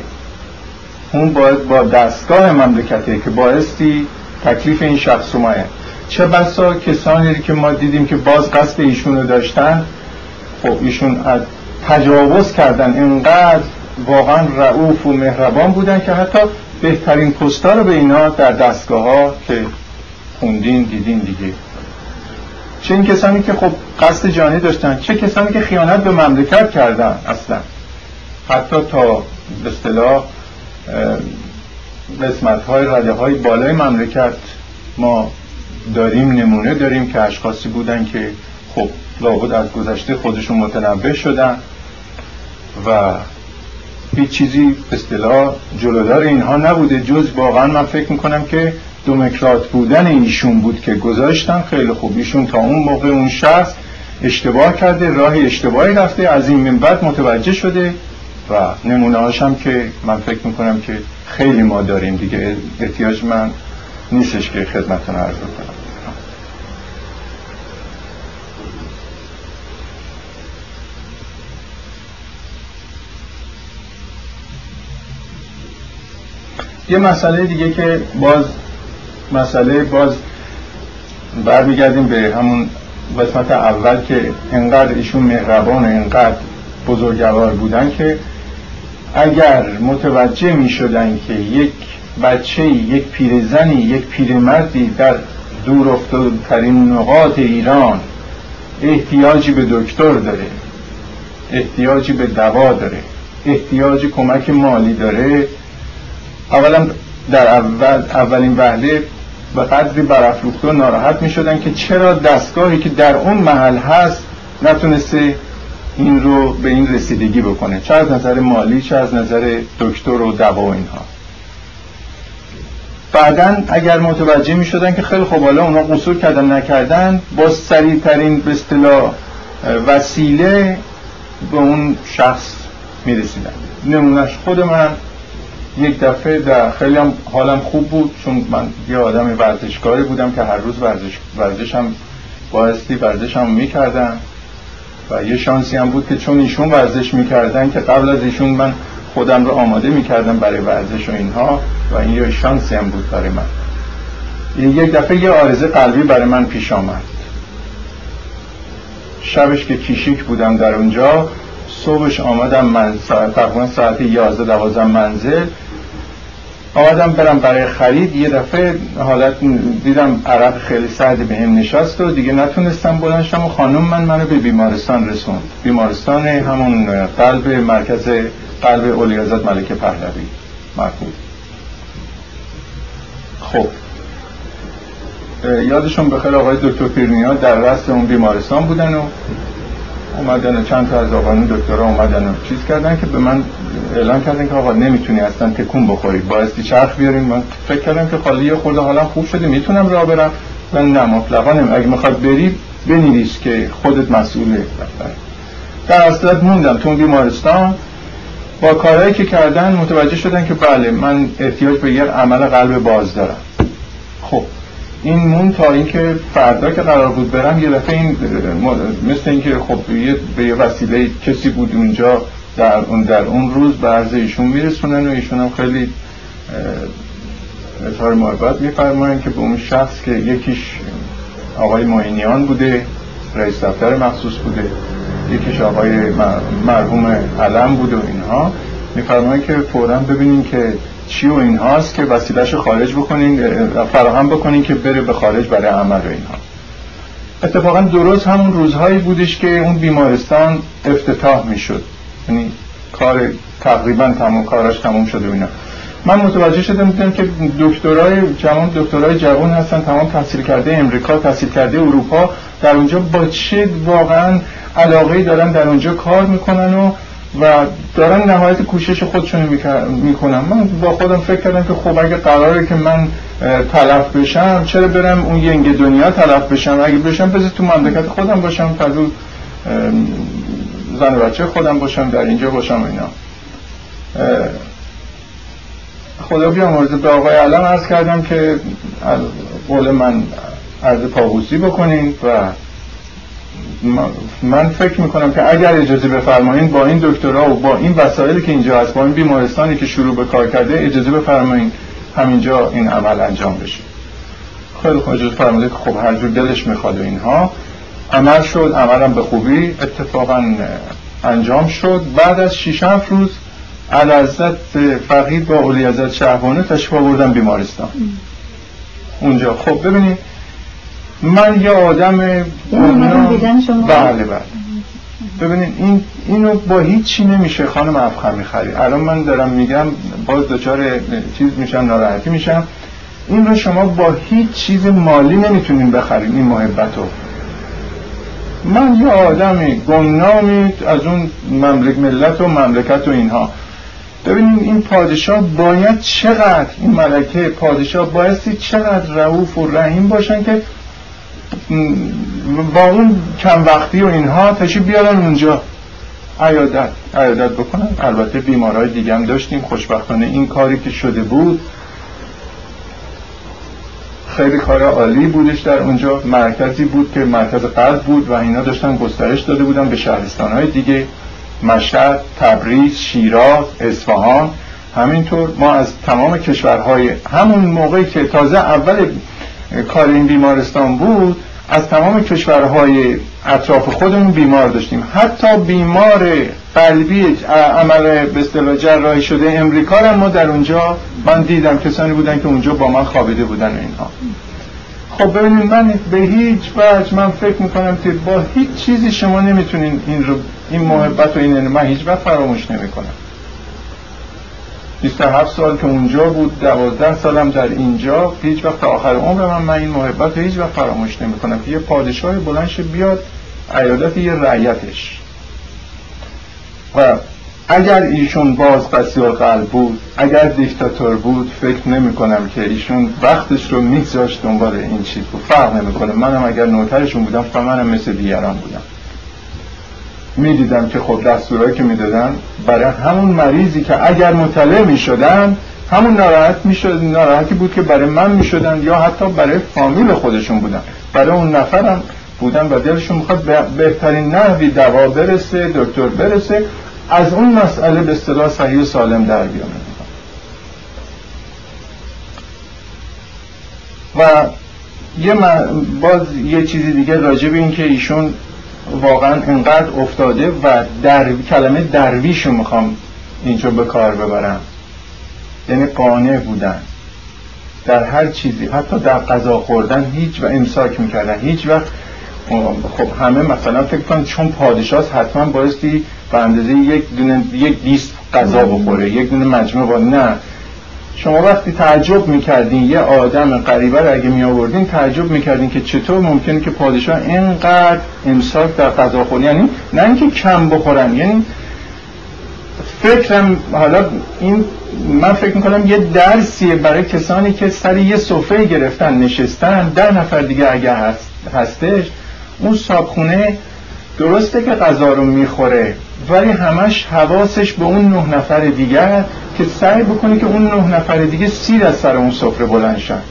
اون باید با دستگاه مملکته که بایستی تکلیف این شخص رو چه بسا کسانی که ما دیدیم که باز قصد ایشون رو داشتن خب ایشون از تجاوز کردن. اینقدر واقعا رعوف و مهربان بودن که حتی بهترین پستا رو به اینا در دستگاه ها که خوندین دیدین دیگه. چه این کسانی که خب قصد جانی داشتن چه کسانی که خیانت به مملکت کردن اصلا. حتی تا به اصطلاح قسمت های رده های بالای مملکت ما داریم نمونه داریم که اشخاصی بودن که خب لابد از گذشته خودشون متنبه شدن و هیچ چیزی اصطلاح جلودار اینها نبوده. جز واقعا من فکر می‌کنم که دموکرات بودن ایشون بود که گذاشتن. خیلی خوب. ایشون تا اون موقع اون شخص اشتباه کرده راه اشتباهی رفته از این من بعد متوجه شده و نمونه هاشم که من فکر می‌کنم که خیلی ما داریم دیگه. احتیاج من نیستش که خدمتون عرض کنم یه مسئله دیگه که باز مسئله باز برمیگردیم به همون قسمت اول که انقدر ایشون مهربان انقدر بزرگوار بودن که اگر متوجه می شدن که یک بچه یک پیرزنی یک پیرمردی در دور افتادترین نقاط ایران احتیاجی به دکتر داره احتیاجی به دوا داره احتیاجی کمک مالی داره اولا در اول اولین وهله به قدری برافروخته و ناراحت می شدن که چرا دستگاهی که در اون محل هست نتونسته این رو به این رسیدگی بکنه؟ چه از نظر مالی چه از نظر دکتر و دوا و اینها. بعدا اگر متوجه می شدن که خیلی خوب حالا اونا قصور کردن نکردن با سریع ترین به اصطلاح وسیله به اون شخص می رسیدن نمونش خود من یک دفعه در خیلی هم حالم خوب بود چون من یه آدم ورزشکاری بودم که هر روز ورزش ورزشم بایستی ورزشم می‌کردم و یه شانسی هم بود که چون ایشون ورزش می‌کردن که قبل از ایشون من خودم رو آماده می‌کردم برای ورزش و اینها و این یه شانسی هم بود برای من. یک دفعه یه آرزه قلبی برای من پیش آمد. شبش که کیشیک بودم در اونجا صبحش آمدم من ساعت تقریبا ساعت 11 12 منزل. آمدم برم برای خرید. یه دفعه حالت دیدم عرق خیلی سردی به هم نشست و دیگه نتونستم بلنشم و خانم من منو به بیمارستان رسوند. بیمارستان همون قلب مرکز قلب اولیازت ملک پهلوی مرکوب خب. یادشون بخیر آقای دکتر پیرنیا در رست اون بیمارستان بودن و اومدن چند تا از آقایون دکترها اومدن و چیز کردن که به من اعلام کردن که آقا نمی‌تونی اصلا تکون بخوری بایستی چرخ بیاریم. من فکر کردم که خالی یه خورده حالا خوب شده می‌تونم راه برم. من نه مطلقا اگه می‌خواد بری بنویس که خودت مسئوله در اصلت موندم تو بیمارستان. با کارهایی که کردن متوجه شدن که بله من احتیاج به یک عمل قلب باز دارم. خب. این مون تا اینکه فردا که قرار بود برم یه دفعه این مثل اینکه خب به یه وسیله کسی بود اونجا در اون در اون روز به عرض ایشون میرسونن و ایشون هم خیلی اظهار محبت میفرماین که به اون شخص که یکیش آقای معینیان بوده رئیس دفتر مخصوص بوده یکیش آقای مرحوم علم بوده و اینها. میفرماین که فورا ببینین که چی و اینهاست که وسیلهش خارج بکنین فراهم بکنین که بره به خارج برای عمل و اینها. اتفاقا درست همون روزهایی بودش که اون بیمارستان افتتاح می‌شد. یعنی کار تقریبا تمام کاراش تموم شده و اینا. من متوجه شدم دیدم که دکترای جوان دکترای جوان هستن تمام تحصیل کرده امریکا تحصیل کرده اروپا در اونجا با چه واقعا علاقه دارن در اونجا کار می‌کنن و و دارن نهایت کوشش خودشون می‌کنن من با خودم فکر کردم که خب اگه قراره که من تلف بشم چرا برم اون ینگ دنیا تلف بشم؟ اگه بشم بذار تو مملکت خودم باشم فضل زن بچه خودم باشم در اینجا باشم اینا. خدا بیامرزه به آقای علم عرض کردم که قول من عرض پاهوسی بکنین و من فکر می‌کنم که اگر اجازه بفرمایین با این دکترا و با این وسایلی که اینجا هست با این بیمارستانی که شروع به کار کرده اجازه بفرمایین همینجا این عمل انجام بشه. خیلی خوب اجازه فرمایید که خب هر جور دلش می‌خواد و اینها. عمل شد عملم به خوبی اتفاقا انجام شد. بعد از 6 روز علازت فقید با اولی ازت شهبانه تشریف آوردن بیمارستان. اونجا. خب ببینید من یه آدم بله بله. ببینید این اینو با هیچی نمیشه خانم افخر می‌خری الان من دارم میگم باز دچار چیز میشم ناراحتی میشم. این رو شما با هیچ چیز مالی نمی‌تونین بخرین این محبت رو. من یه آدمی گمنامی از اون مملک ملت و مملکت و اینها. ببینید این پادشاه باید چقدر این ملکه پادشاه بایستی چقدر رعوف و رحیم باشن که با اون کم وقتی و اینها تشریف بیارن اونجا. عیادت عیادت بکنن. البته بیمارای دیگه هم داشتیم. خوشبختانه این کاری که شده بود خیلی کار عالی بودش در اونجا. مرکزی بود که مرکز قلب بود و اینا داشتن گسترش داده بودن به شهرستان های دیگه. مشهد، تبریز، شیراز، اصفهان. همینطور ما از تمام کشورهای همون موقعی که تازه اول کار این بیمارستان بود از تمام کشورهای اطراف خودمون بیمار داشتیم. حتی بیمار قلبی عمل به اصطلاح جراحی شده امریکا هم ما در اونجا من دیدم کسانی بودن که اونجا با من خوابیده بودن اینها. خب ببینید من به هیچ وجه من فکر می‌کنم که با هیچ چیزی شما نمی‌تونین این رو این محبت و این من هیچ وقت فراموش نمی‌کنم. 27 سال که اونجا بود 12 سالم در اینجا. هیچ وقت آخر عمر من من این محبت هیچ وقت فراموش نمی کنم که یه پادشاه بلنش بیاد عیادت یه رعیتش. و اگر ایشون باز بسیار قلب بود اگر دیکتاتور بود فکر نمی کنم که ایشون وقتش رو میگذاشت دنبال این چیز بود. فرق نمی کنم منم اگر نوترشون بودم منم مثل دیگران بودم. می‌دیدم که خب دستورهایی که می‌دادن برای همون مریضی که اگر مطلع می‌شدن همون ناراحت می‌شد ناراحتی بود که برای من می‌شدن یا حتی برای فامیل خودشون بودن. برای اون نفرم بودن و دلشون می‌خواد بهترین نحوی دوا برسه دکتر برسه از اون مسئله به اصطلاح صحیح و سالم در بیامه و یه باز یه چیزی دیگه راجع به این که ایشون واقعا انقدر افتاده و در کلمه درویش رو می‌خوام اینجا به کار ببرم. یعنی قانع بودن. در هر چیزی. حتی در غذا خوردن هیچ و امساک می‌کردن. هیچ وقت خب همه مثلا فکر کنید چون پادشاه حتما بایستی به اندازه یک دونه یک دیست غذا بخوره یک دونه مجموعه با نه. شما وقتی تعجب می‌کردین یه آدم غریبه رو اگه می تعجب می‌کردین که چطور ممکنه که پادشاه اینقدر امساک در غذا یعنی نه اینکه کم بخورن یعنی فکرم حالا این من فکر می‌کنم یه درسیه برای کسانی که سر یه صفحه گرفتن نشستن ده نفر دیگه اگه هست هستش اون صابخونه درسته که غذا رو می‌خوره ولی همش حواسش به اون نه نفر دیگر که سعی بکنه که اون نه نفر دیگه سیر از سر اون سفره بلند شن.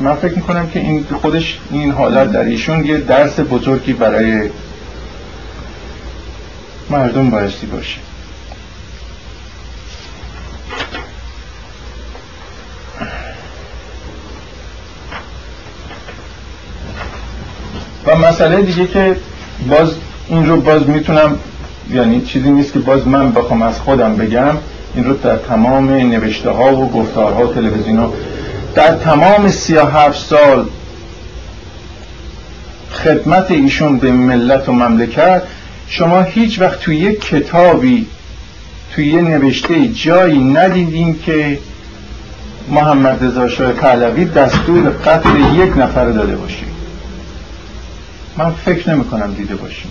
من فکر می‌کنم که این خودش این حالت در ایشون یه درس بزرگی برای مردم بایستی باشه. و مسئله دیگه که باز این رو باز می‌تونم یعنی چیزی نیست که باز من بخوام از خودم بگم. این رو در تمام نوشته ها و گفتارها و تلویزیون ها. در تمام سی هفت سال خدمت ایشون به ملت و مملکت شما هیچ وقت توی یک کتابی توی یه نوشته جایی ندیدین که محمد رضا شاه پهلوی دستور قتل یک نفر داده باشه. من فکر نمی کنم دیده باشیم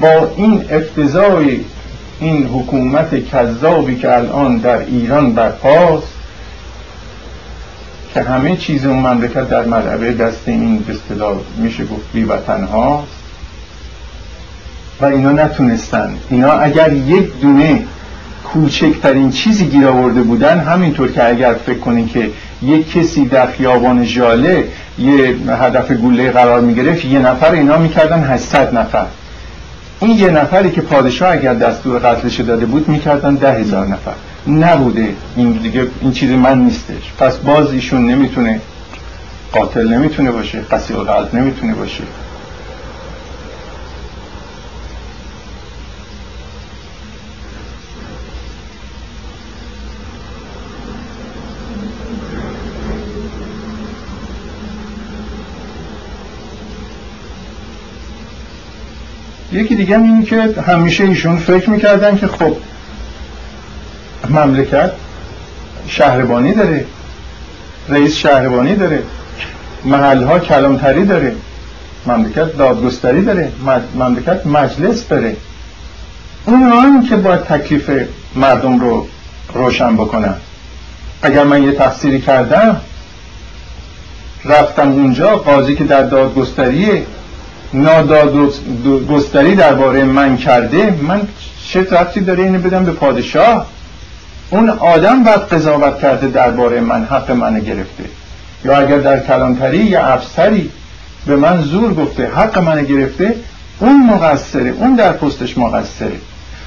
با این افتضای این حکومت کذابی که الان در ایران برپاست که همه چیز اون مملکت در ملعبه دست این به میشه گفت بی هاست و اینا نتونستن. اینا اگر یک دونه کوچکترین چیزی گیر آورده بودن همینطور که اگر فکر کنین که یک کسی در خیابان ژاله یه هدف گوله قرار می‌گرفت یه نفر اینا می‌کردن 800 نفر. این یه نفری که پادشاه اگر دستور قتلش داده بود می‌کردن ده هزار نفر. نبوده این دیگه این چیز من نیستش. پس باز ایشون نمی‌تونه قاتل نمی‌تونه باشه قصیل قلب نمی‌تونه باشه. یکی دیگه این که همیشه ایشون فکر می‌کردن که خب مملکت شهربانی داره رئیس شهربانی داره محلها کلامتری داره مملکت دادگستری داره مملکت مجلس داره. اون هم که باید تکلیف مردم رو روشن بکنن. اگر من یه تفسیری کردم رفتم اونجا قاضی که در دادگستریه نادادگستری درباره من کرده من چه رفتی داره اینو بدم به پادشاه؟ اون آدم باید قضاوت کرده درباره من حق منو گرفته. یا اگر در کلانتری یا افسری به من زور گفته حق منو گرفته اون مقصره اون در پستش مقصره.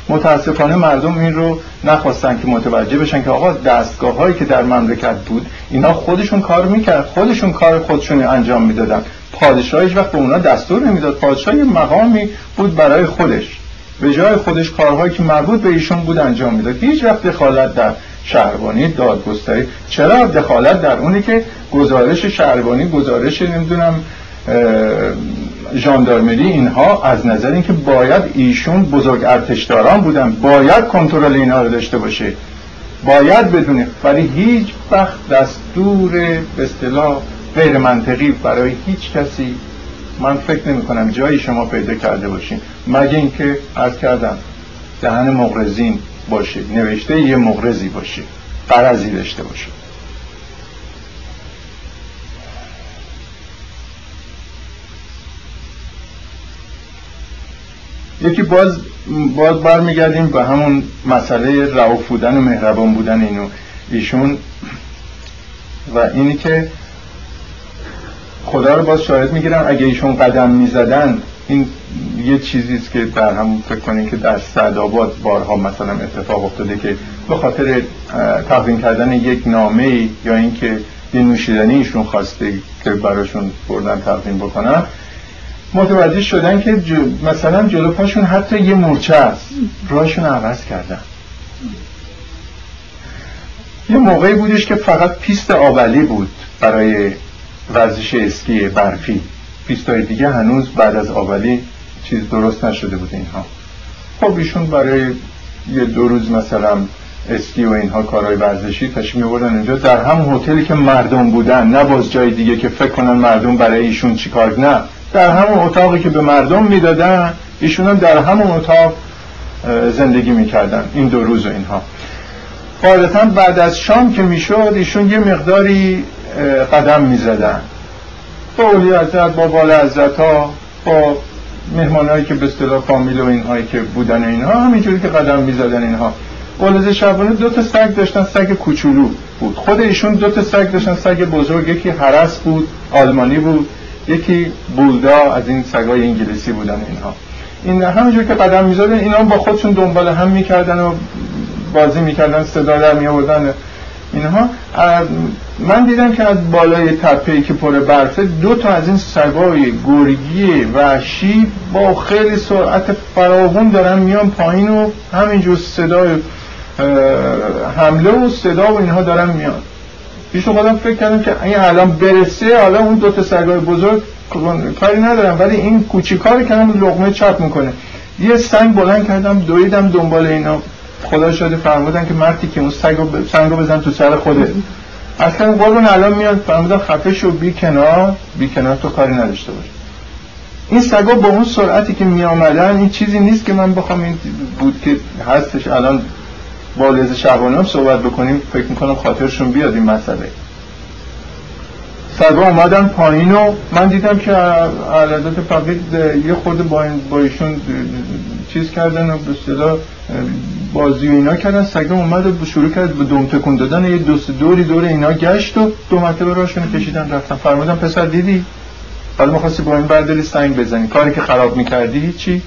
متاسفانه مردم این رو نخواستن که متوجه بشن که آقا دستگاه هایی که در مملکت بود اینا خودشون کار می‌کرد خودشون کار خودشون انجام می‌دادن. پادشاه هیچ وقت به اونا دستور نمی‌داد. پادشاه یه مقامی بود برای خودش. به جای خودش کارهایی که مربوط به ایشون بود انجام می‌داد. هیچ وقت دخالت در شهربانی دادگستری. چرا دخالت در اونی که گزارش شهربانی گزارش نمی‌دونم ژاندارمری اینها از نظر اینکه باید ایشون بزرگ ارتشداران بودن باید کنترل اینا رو داشته باشه. باید بدونه ولی هیچ وقت دستور به اصطلاح غیر منطقی برای هیچ کسی من فکر نمی کنم جایی شما پیدا کرده باشین. مگه اینکه عرض کردم دهن مغرزین باشه نوشته یه مغرزی باشه قرضی داشته باشه. یکی باز باز برمیگردیم به همون مسئله رعوف بودن و مهربان بودن اینو. ایشون و اینی که خدا رو باز شاهد می‌گیرم اگه ایشون قدم می‌زدن این یه چیزیست که در هم فکر کنین که در سعدآباد بارها مثلا اتفاق افتاده که به خاطر تقدیم کردن یک نامه یا اینکه یه نوشیدنی ایشون خواسته که براشون بردن تقدیم بکنن متوجه شدن که مثلا جلو پاشون حتی یه مورچه است. راهشون عوض کردن. یه موقعی بودش که فقط پیست آبعلی بود برای ورزش اسکی برفی. پیستای دیگه هنوز بعد از آبعلی چیز درست نشده بود اینها. خب ایشون برای یه دو روز مثلا اسکی و اینها کارهای ورزشی تشریف می‌بردن اینجا. در هم هتلی که مردم بودن نه باز جای دیگه که فکر کنن مردم برای ایشون چیکار نه. در همون اتاقی که به مردم می‌دادن ایشون هم در همون اتاق زندگی می‌کردن. این دو روز و اینها. قاعدتا بعد از شام که می‌شد ایشون یه مقداری قدم می‌زدن. با اولی حضرت با بال حضرت ها با مهمانهایی که به اصطلاح فامیل و اینهایی که بودن اینها همینجوری که قدم می‌زدن اینها. اولاد شبانه دو تا سگ داشتن سگ کوچولو بود. خود ایشون دو تا سگ داشتن سگ بزرگ یکی حرس بود آلمانی بود. یکی بولدا از این سگای انگلیسی بودن اینها. این همینجور که قدم می‌زدن اینا با خودشون دنبال هم می‌کردن و بازی می‌کردن صدا در میآوردن. اینها من دیدم که از بالای تپه که پر برفه دو تا از این سگای گرگی وحشی با خیلی سرعت فراوون دارن میان پایین و همینجور صدای حمله و صدا و اینها دارن میان. پیش خودم فکر کردم که این الان برسه حالا اون دو تا سگای بزرگ کاری ندارم ولی این کوچیکاری که هم لقمه چپ می‌کنه. یه سنگ بلند کردم دویدم دنبال اینا. خدا شده فرمودن که مردی که اون رو, سنگ رو بزن تو سر خوده اصلا قربون الان میاد. فرمودن خفه شو بی کنار بی کنار تو کاری نداشته باش. این سگا با اون سرعتی که می آمدن این چیزی نیست که من بخوام این بود که هستش. الان با لیز شعبانی هم صحبت بکنیم. فکر می‌کنم خاطرشون بیاد این مسئله. سگا اومدن پایین و من دیدم که علادات فقید یه خورده با, با ایشون چیز کردن و به بازی و اینا کردن. سگا اومد و شروع کرد به دوم تکون دادن. یه دوست دوری دور اینا گشت و دو مرتبه راشون کشیدن رفتن. فرمودن پسر دیدی؟ حالا می‌خواستی با این برداری سنگ بزنی. کاری که خراب می‌کردی هیچی؟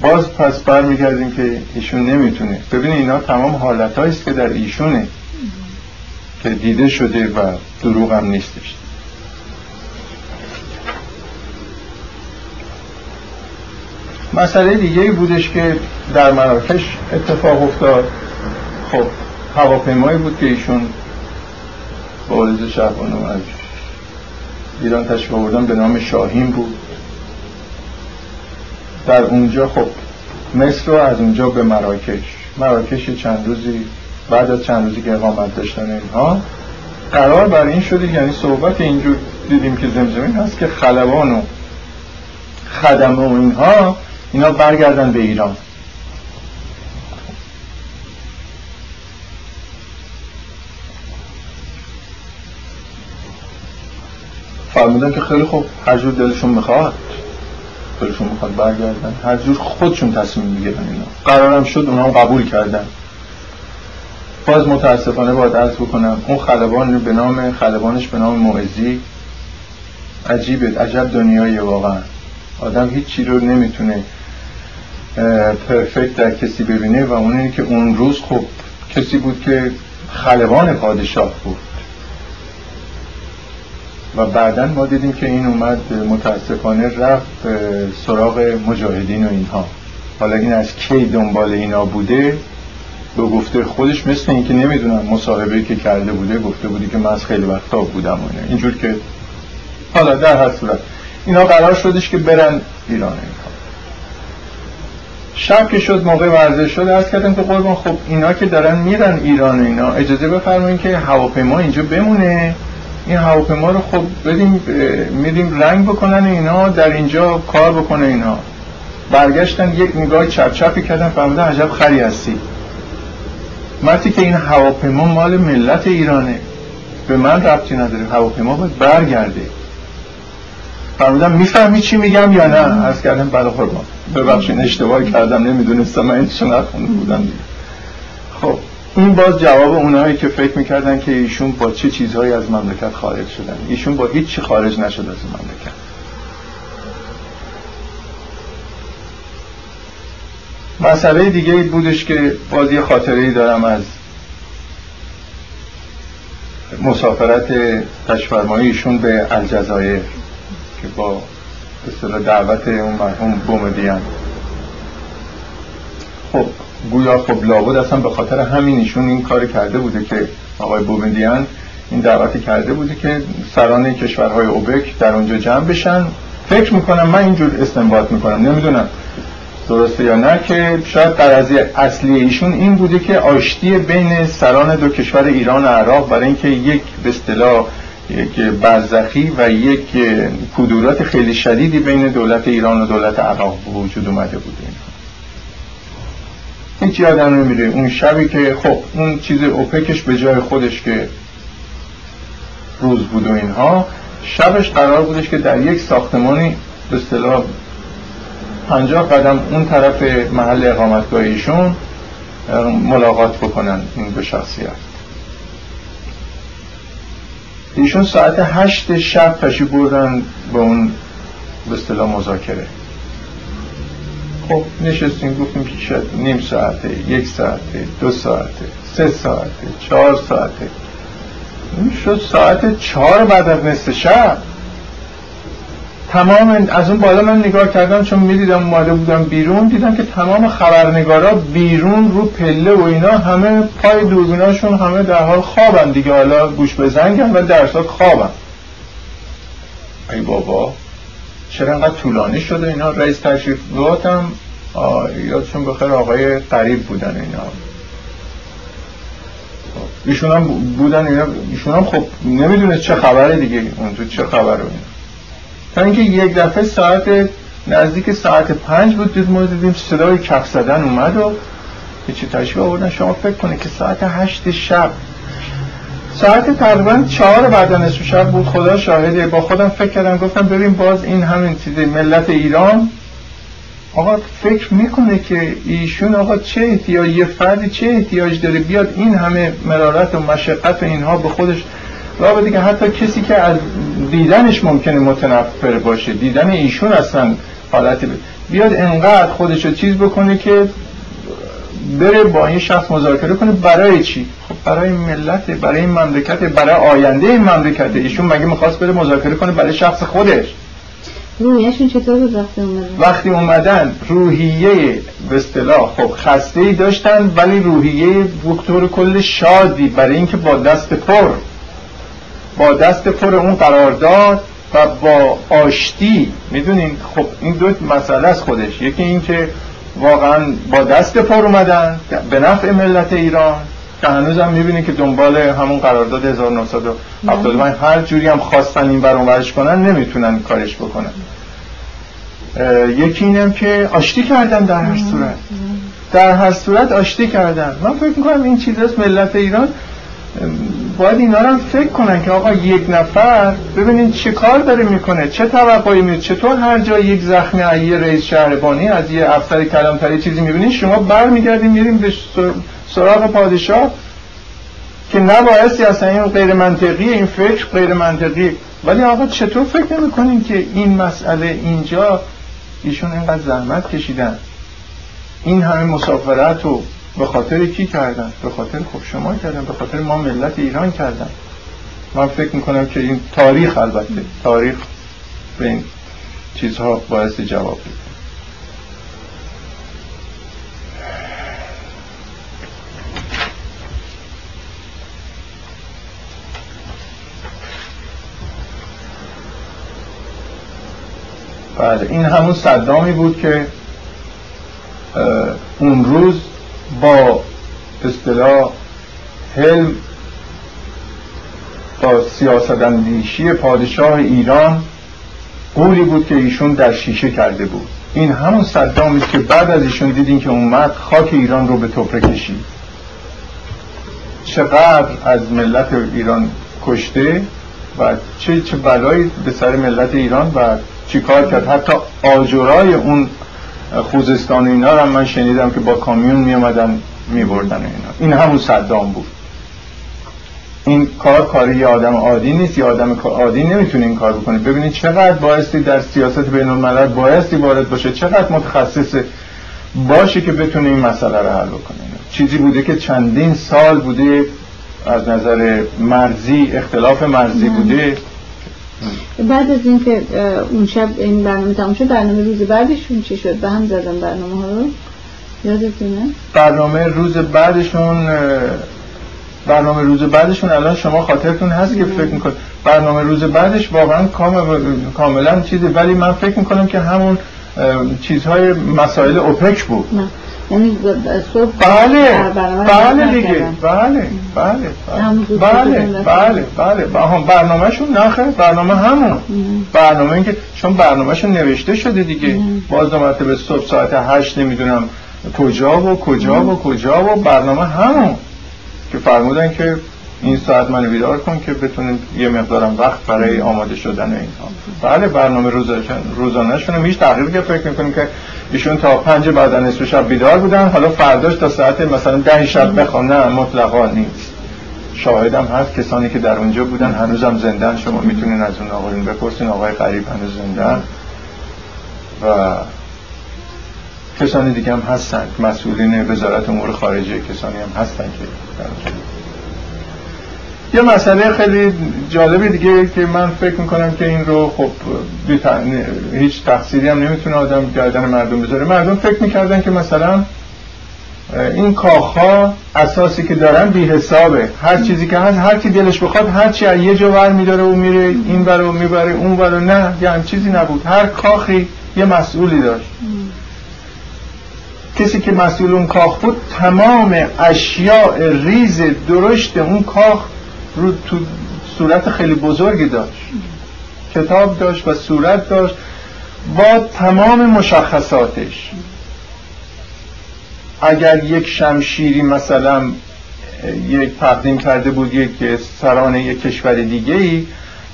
باز پس برمیگردیم که ایشون نمی‌تونه. ببین اینا تمام حالت است که در ایشونه که دیده شده و دروغ هم نیستش. مسئله دیگه بودش که در مراکش اتفاق افتاد. خب هواپیمایی بود که ایشون با آرز شهبانو از ایران تشریف آوردن به نام شاهین بود. در اونجا خب مصر رو از اونجا به مراکش. مراکش چند روزی بعد از چند روزی که اقامت داشتن اینها قرار بر این شده یعنی صحبت اینجور دیدیم که زمزمین هست که خلبان و خدمه و اینها اینا برگردن به ایران. فرمودن که خیلی خوب هر جور دلشون می‌خواد. دلشون می‌خواد برگردن. هر جور خودشون تصمیم می‌گیرن اینا قرارم شد اونا قبول کردن. باز متاسفانه باید عرض بکنم اون خلبان به نام خلبانش به نام موعظی. عجیبه عجب دنیای واقعا. آدم هیچ چی رو نمی‌تونه پرفکت در کسی ببینه و اون که اون روز خب کسی بود که خلبان پادشاه بود. و بعدا ما دیدیم که این اومد متاسفانه رفت سراغ مجاهدین و اینها. حالا این از کی دنبال اینا بوده؟ به گفته خودش مثل اینکه نمی‌دونم مصاحبه که کرده بوده گفته بودی که من از خیلی وقتا بودم و اینجور که حالا در هر صورت. اینا قرار شدش که برن ایران. اینها شب که شد موقع ورزش شد از کردم که قربان خب اینا که دارن میرن ایران اینا اجازه بفرمایید که هواپیما اینجا بمونه. این هواپیما رو خب بدیم میدیم رنگ بکنن اینا در اینجا کار بکنه اینا. برگشتن یک نگاه چپ چپی کردن فهمیدن عجب خری هستی. مرتی که این هواپیما مال ملت ایرانه. به من ربطی نداره. هواپیما باید برگرده. فرمودم می‌فهمی چی میگم یا نه؟ از کردم بله قربان. ببخشین اشتباه کردم. نمی‌دونستم من این نخونده بودم. خب. این باز جواب اونایی که فکر می‌کردن که ایشون با چه چیزهایی از مملکت خارج شدن. ایشون با هیچ چی خارج نشد از مملکت. مسئله دیگه ای بودش که باز یه خاطره ای دارم از مسافرت تشفرمایی ایشون به الجزایر که با به دعوت اون مرحوم بومدیان خب گویا خب لابد اصلا به خاطر همین ایشون این کار کرده بوده که آقای بومدیان این دعوتی کرده بوده که سران کشورهای اوبک در اونجا جمع بشن. فکر می‌کنم من اینجور استنباط می‌کنم. نمی‌دونم درسته یا نه که شاید قرضی اصلی ایشون این بوده که آشتی بین سران دو کشور ایران و عراق برای اینکه یک به اصطلاح یک برزخی و یک کدورات خیلی شدیدی بین دولت ایران و دولت عراق وجود اومده بوده. هیچ یادم نمیره. اون شبی که خب اون چیز اوپکش به جای خودش که روز بود و اینها شبش قرار بودش که در یک ساختمانی به اصطلاح پنجاه قدم اون طرف محل اقامتگاه ایشون ملاقات بکنن این دو شخصیت. ایشون ساعت هشت شب تشریف بردن به اون به اصطلاح مذاکره. خب نشستیم گفتیم که شاید نیم ساعته یک ساعته دو ساعته سه ساعته چهار ساعته. شد ساعت چهار بعد از نصف شب. تمام از اون بالا من نگاه کردم چون می‌دیدم اومده بودم بیرون دیدم که تمام خبرنگارا بیرون رو پله و اینا همه پای دوربیناشون همه در حال خوابن دیگه. حالا گوش بزنگن و درسات خوابن. ای بابا. چرا انقدر طولانی شده اینا؟ رئیس تشریف هم یادشون بخیر آقای قریب بودن اینا. ایشون هم بودن اینا. ایشون هم خب نمی‌دونه چه خبره دیگه اون تو چه خبره اینا. تا اینکه یک دفعه ساعت نزدیک ساعت پنج بود دید ما دیدیم صدای کف زدن اومد و چی تشبیه آوردن. شما فکر کنه که ساعت هشت شب ساعت تقریبا چهار بعد نصف شب بود. خدا شاهده. با خودم فکر کردم گفتم ببین باز این همین چیز ملت ایران. آقا فکر می‌کنه که ایشون آقا چه احتیاج یه فردی چه احتیاج داره بیاد این همه مرارت و مشقت اینها به خودش. و دیگه حتی کسی که از دیدنش ممکنه متنفر باشه دیدن ایشون اصلا حالت بیاد انقدر خودش رو چیز بکنه که بره با این شخص مذاکره کنه برای چی؟ خب برای ملت برای این مملکت برای آینده این مملکت. ایشون مگه می‌خواست بره مذاکره کنه برای شخص خودش؟ روحیهشون چطور بود وقتی اومدن؟ وقتی اومدن روحیه به اصطلاح خب خسته ای داشتن ولی روحیه بکتور کل شادی برای اینکه با دست پر با دست پر اون قرارداد و با آشتی. می‌دونین؟ خب این دو مسئله از خودش. یکی اینکه واقعا با دست پر اومدن به نفع ملت ایران. که هنوز هم می‌بینید که دنبال همون قرارداد 1975 هر جوری هم خواستن این برون ورش کنن نمی‌تونن کارش بکنن. یکی اینم که آشتی کردن در هر صورت. در هر صورت آشتی کردن. من فکر می‌کنم این چیز ملت ایران. باید اینا رو فکر کنن که آقا یک نفر ببینید چه کار داره می‌کنه چه توقعی میده چطور هر جای یک زخمی از یه رئیس شهربانی از یه افسر کلانتری چیزی می‌بینید شما برمیگردیم میریم به سراغ پادشاه که نبایستی اصلا این غیر منطقی این فکر غیر منطقی. ولی آقا چطور فکر نمی‌کنین که این مسئله اینجا ایشون اینقدر زحمت کشیدن؟ این همه مسافرت رو به خاطر کی کردن؟ به خاطر خب شما کردن به خاطر ما ملت ایران کردن. من فکر می‌کنم که این تاریخ البته تاریخ به این چیزها باعث جواب بده بله این همون صدامی بود که اون روز با اصطلاح حلم با سیاست اندیشی پادشاه ایران قولی بود که ایشون در شیشه کرده بود. این همون صدامی که بعد از ایشون دیدین که اومد خاک ایران رو به توپره کشید. چقدر از ملت ایران کشته و چه چه بلایی به سر ملت ایران و چیکار کرد. حتی آجرای اون خوزستان اینا رو من شنیدم که با کامیون می آمدن می بردن اینا این همون صدام بود. این کار کاری یه آدم عادی نیست. یه آدم عادی نمی‌تونه این کار بکنه. ببینید چقدر بایستی در سیاست بین الملل بایستی وارد باشه چقدر متخصص باشه که بتونه این مسئله رو حل بکنه. چیزی بوده که چندین سال بوده از نظر مرزی اختلاف مرزی بوده. بعد از اینکه اون شب این برنامه تموم شد برنامه روز بعدشون چی شد؟ به هم زدن برنامه ها رو؟ یادتونه؟ برنامه روز بعدشون برنامه روز بعدشون الان شما خاطرتون هست که فکر می‌کنید برنامه روز بعدش واقعا کاملا چیزی ولی من فکر می‌کنم که همون چیزهای مسائل اوپک بود. نه. یعنی صبح بله. بله دیگه. بله. بله. بله. بله. بله. برنامهشون نخه برنامه همون. برنامه این که چون برنامهشون نوشته شده دیگه. باز دو مرتبه صبح ساعت هشت نمی‌دونم کجا و کجا و کجا و برنامه همون. که فرمودن که این ساعت منو بیدار کن که بتونیم یه مقدارم وقت برای آماده شدن اینها. بله برنامه روزانه شونه هیچ تغییر که فکر می‌کنیم که ایشون تا پنج بعد نصف شب بیدار بودن. حالا فرداش تا ساعت مثلا ده شب بخوان. نه مطلقا نیست. شاهدم هست کسانی که در اونجا بودن هنوزم زندن. شما می‌تونین از اون آقایون بپرسین. آقای قریب هنوز زندن. و کسانی دیگه هم هستن. مسئولین وزارت امور خارجه کسانی هم هستن که در یه مسئله خیلی جالبی دیگه که من فکر می‌کنم که این رو خب هیچ تقصیری هم نمی‌تونه آدم گردن مردم بذاره. مردم فکر می‌کردن که مثلا این کاخها اساسی که دارن بی حسابه هر چیزی که هست هر کی دلش بخواد هر چی یه جو ور میداره و میره این برو می‌بره اون برو نه یه هم چیزی نبود. هر کاخی یه مسئولی داشت. کسی که مسئول اون کاخ بود تمام اشیاء ریز درشت اون کاخ رو تو صورت خیلی بزرگی داشت. کتاب داشت و صورت داشت با تمام مشخصاتش. اگر یک شمشیری مثلا یک تقدیم کرده بود یک سران یک کشور دیگه ای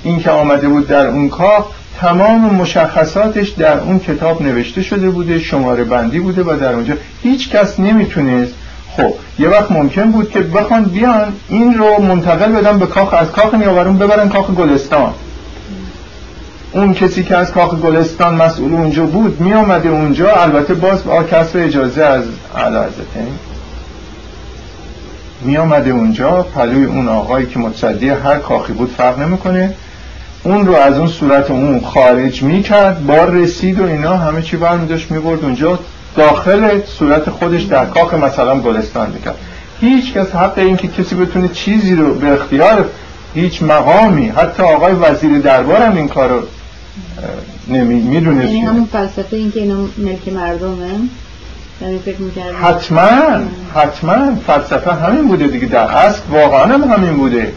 این که آمده بود در اون کاخ تمام مشخصاتش در اون کتاب نوشته شده بوده شماره بندی بوده و در اونجا هیچ کس نمی‌تونست خب یه وقت ممکن بود که بخوان بیان این رو منتقل بدن به کاخ از کاخ نیاورون ببرن کاخ گلستان. اون کسی که از کاخ گلستان مسئول اونجا بود می آمده اونجا. البته باز با کسر اجازه از علازتین می آمده اونجا پلوی اون آقایی که متصدی هر کاخی بود فرق نمی‌کنه. اون رو از اون صورت اون خارج می کرد بار رسید و اینا همه چی برمی داشت می برد اونجا. داخل صورت خودش در کاخ مثلا گلستان می‌کرد. هیچ کس حق این که کسی بتونه چیزی رو به اختیار هیچ مقامی حتی آقای وزیر دربار هم این کار رو می‌دونست یعنی همون فلسفه این که اینا ملک مردمه. یعنی حتما حتما فلسفه همین بوده دیگه. در اصل واقعا هم همین بوده.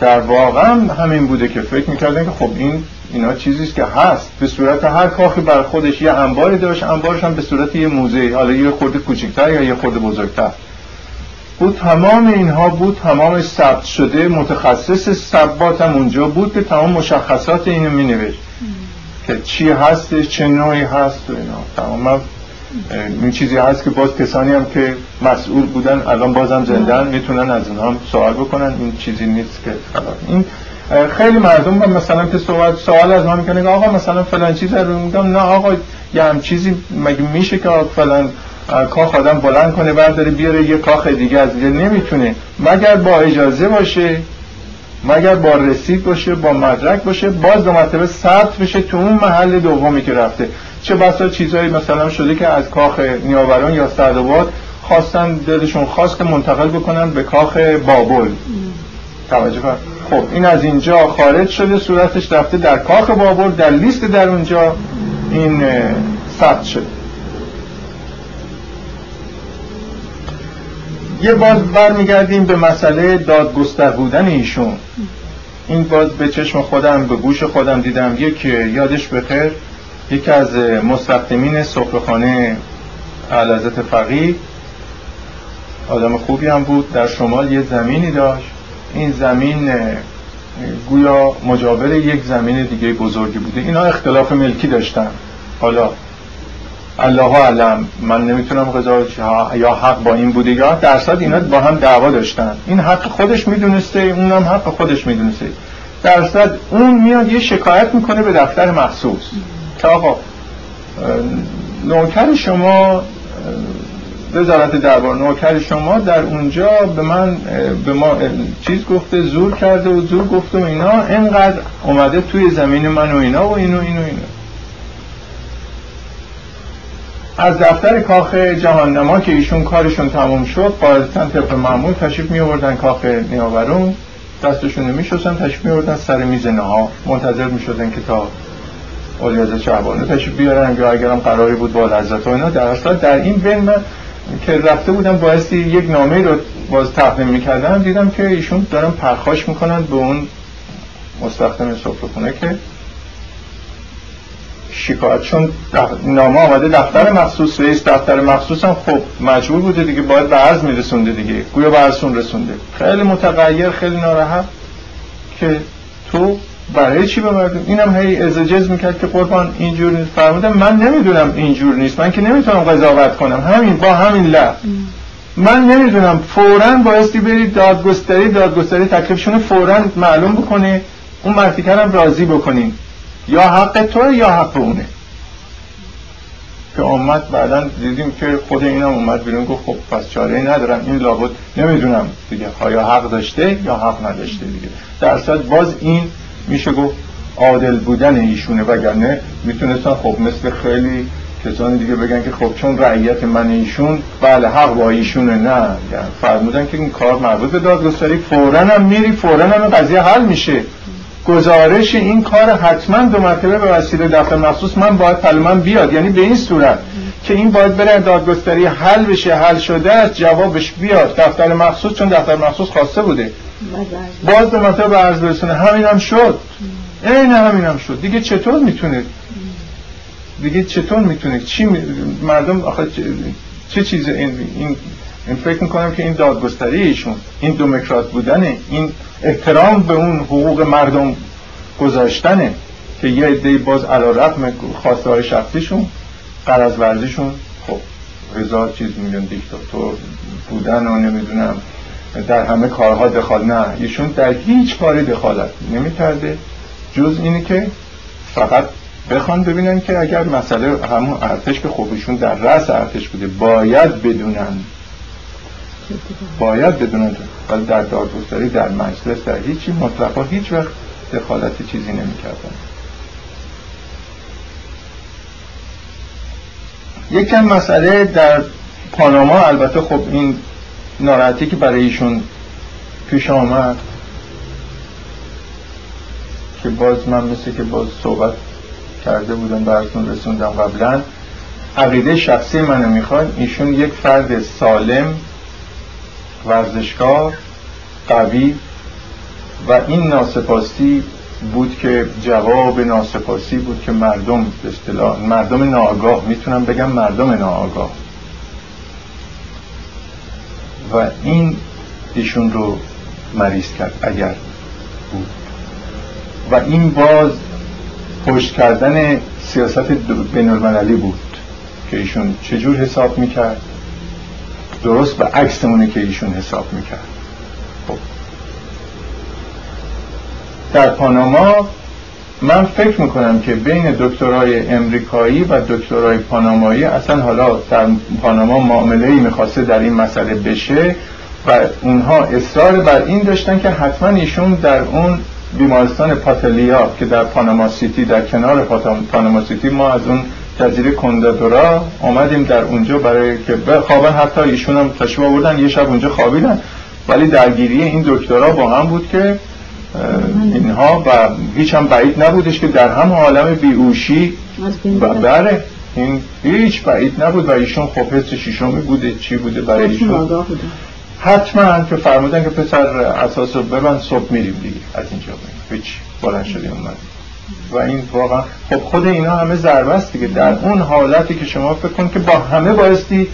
در واقع همین بوده که فکر می‌کردن که خب این اینا چیزیست که هست. به صورت هر کاخی بر خودش یه انباری داشت انبارش هم به صورت یه موزه حالا یه خورده کوچکتر یا یه خورده بزرگتر. بود تمام اینها بود تمام ثبت شده متخصص ثبات هم اونجا بود که تمام مشخصات اینو می نوشت که چی هستش چه نوعی هست و اینا. تمام این چیزی هست که باز کسانی هم که مسئول بودن الان بازم زندن می‌تونن از اونها سوال بکنن این چیزی نیست که این خیلی مردم مثلا که سوال, سوال از ما می‌کنه آقا مثلا فلان چیز رو میگم نه آقا یه هم چیزی مگه میشه که فلان کاخ آدم بلند کنه برداره بیاره یه کاخ دیگه از دیگه نمی‌تونه. مگر با اجازه باشه؟ مگر با رسید باشه با مدرک باشه باز دو مرتبه ثبت بشه تو اون محل دومی که رفته. چه بسا چیزهایی مثلا شده که از کاخ نیاوران یا سرداباد خواستن دلشون خواست که منتقل بکنن به کاخ بابل. توجه خب این از اینجا خارج شده صورتش رفته در کاخ بابل در لیست در اونجا این ثبت شده. یه باز برمیگردیم به مسئله دادگستر بودن ایشون. این باز به چشم خودم به گوش خودم دیدم. یک یادش بخیر یکی از مستخدمین سفرخانه علازت فقی آدم خوبی هم بود در شمال یه زمینی داشت. این زمین گویا مجاور یک زمین دیگه بزرگی بوده. اینا اختلاف ملکی داشتن. حالا الله علم من نمی‌تونم قضاوت یا حق با این بوده یا درصد اینا با هم دعوا داشتن. این حق خودش می‌دونسته اونم حق خودش می‌دونسته. درصد اون میاد یه شکایت می‌کنه به دفتر مخصوص. که آقا نوکر شما وزارت دربار نوکر شما در اونجا به من به ما چیز گفته زور کرده و زور گفته و اینا اینقدر اومده توی زمین من و اینا و اینو اینو اینو. از دفتر کاخ جهان نما که ایشون کارشون تموم شد قاعدتا طبق معمول تشریف می آوردن کاخ نیاورون. دستشون می شستن تشریف می آوردن سر میز نها. منتظر می شدن که تا اولیاز شعبانه تشریف بیارن یا اگرم قراری بود با لذت و اینا. در اصلا در این بین من که رفته بودم بایستی یک نامه رو باز تقدیم می‌کردم. دیدم که ایشون دارن پرخاش می‌کنن به اون مستخدم سفرخونه که شکایت چون نامه آمده دفتر مخصوص رئیس دفتر مخصوص هم خب مجبور بوده دیگه باید به عرض میرسونده دیگه. گویا به عرضون رسونده. خیلی متغیر خیلی ناراحت که تو برای چی به مردم؟ اینم هی ازجاز می‌کرد که قربان اینجور نیست. فرمودم من نمی‌دونم اینجور نیست. من که نمی‌تونم قضاوت کنم. همین با همین لفظ من نمی‌دونم. فورا بایستی برید دادگستری دادگستری تکلیفشون فورا معلوم بکنه اون مرتیکرم راضی بکنین. یا حق تو یا حق اونه. که اومد بعدا دیدیم که خود اینم اومد بیرون. گفت خب پس چاره ندارم. این لابد نمی‌دونم دیگه. یا حق داشته یا حق نداشته دیگه. در باز این میشه گفت عادل بودن ایشونه وگرنه می‌تونستن خب مثل خیلی کسانی دیگه بگن که خب چون رعیت من ایشون بله حق با ایشونه نه. یعنی فرمودن که این کار مربوط به دادگستری فورا هم میری فورا هم قضیه حل میشه. گزارش این کار حتما دو مرتبه به وسیله دفتر مخصوص من باید من بیاد. یعنی به این صورت. که این باید بره دادگستری حل بشه حل شده است جوابش بیاد. دفتر مخصوص چون دفتر مخصوص خواسته بوده. باز به به عرض برسونه همین هم شد. این همین هم شد. دیگه چطور می‌تونه؟ دیگه چطور می‌تونه؟ چی مردم آخه چه, چیز این, این این فکر می‌کنم که این دادگستری ایشون این دموکرات بودنه این احترام به اون حقوق مردم گذاشتنه که یه عده باز علا رقم خواسته های شخصیشون قرض ورزیشون خب هزار چیز میگن دیکتاتور بودن و نمی‌دونم در همه کارها دخال نه ایشون در هیچ کاری دخالت نمی‌کرده. جز اینه که فقط بخوان ببینن که اگر مسئله همون ارتش که خوبشون در رأس ارتش بوده باید بدونن. باید بدونن. ولی در دادگستری در مجلس در هیچی مطلقا هیچ وقت دخالت چیزی نمی‌کردن. یکم مسئله در پاناما البته خب این ناراحتی که برای ایشون پیش آمد که باز من مثل که باز صحبت کرده بودم براتون رسوندم قبلا عقیده شخصی منو می‌خواد ایشون یک فرد سالم ورزشکار قوی و این ناسپاسی بود که جواب ناسپاسی بود که مردم به اصطلاح مردم ناآگاه. می‌تونم بگم مردم ناآگاه. و این ایشون رو مریض کرد اگر بود. و این باز پشت کردن سیاست بین المللی بود که ایشون چجور حساب می‌کرد؟ درست به عکس که ایشون حساب می‌کرد. در پاناما من فکر می‌کنم که بین دکترای امریکایی و دکترای پانامایی اصلا حالا در پاناما معامله می‌خواسته در این مسئله بشه و اونها اصرار بر این داشتن که حتما ایشون در اون بیمارستان پاتلیا که در پاناما سیتی در کنار پاناما سیتی ما از اون جزیره کندادورا آمدیم در اونجا برای که بخوابن حتی ایشون هم تشریف آوردن یه شب اونجا خوابیدن. ولی درگیری این دکترا با هم بود که اینها و هیچ هم بعید نبودش که در هم عالم بیهوشی و بره. این هیچ بعید نبود و ایشون خب حس شیشمی بوده چی بوده برای ایشون؟ حتما که فرمودن که پسر اساس رو ببند صبح میریم دیگه. از اینجا هیچ بلند شدیم اومد و این واقعا خب خود اینا همه ضربه است دیگه. در اون حالتی که شما فکر کن که با همه بایستی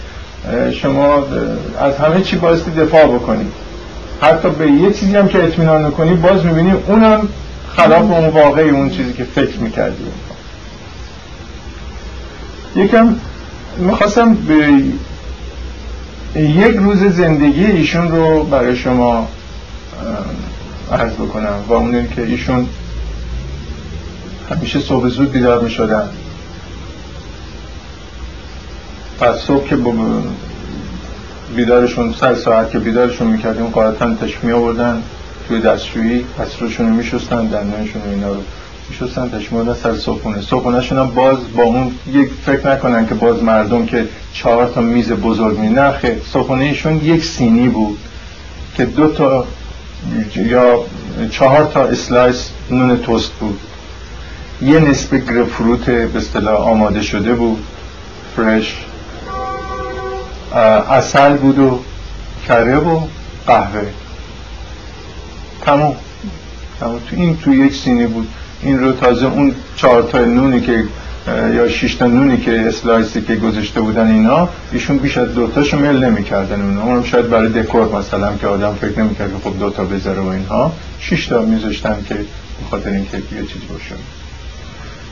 شما از همه چی بایستی دفاع بکنید حتی به یه چیزی هم که اطمینان نکنی باز می‌بینی اونم خلاف اون واقعی اون چیزی که فکر می‌کردی. یکم می‌خواستم به یک روز زندگی ایشون رو برای شما عرض بکنم و اون که ایشون همیشه صبح زود بیدار می شدن پس صبح که بیدارشون سر ساعت که بیدارشون می‌کردیم قاعدتا تشمی آوردن توی دستشویی دستشویشون رو میشستن دندانشون اینا رو میشستن تشمی سر صبحونه. صبحونهشون هم باز با اون یک فکر نکنن که باز مردم که چهار تا میز بزرگ می نخه صبحونه یک سینی بود که دو تا یا چهار تا slice نون توست بود. یه نصف grapefruit به اصطلاح آماده شده بود fresh. اصل بود و کره و قهوه. تموم. تموم. تو این تو یک سینی بود. این رو تازه اون چهار تا نونی که یا شش تا نونی که slice ی که گذاشته بودن اینا ایشون بیش از دو تاشو میل نمی‌کردن اونا. اونم شاید برای دکور مثلا که آدم فکر نمی‌کرد خب دو تا بذاره و اینها. شش تا میذاشتن که بخاطر اینکه یه چیز باشه.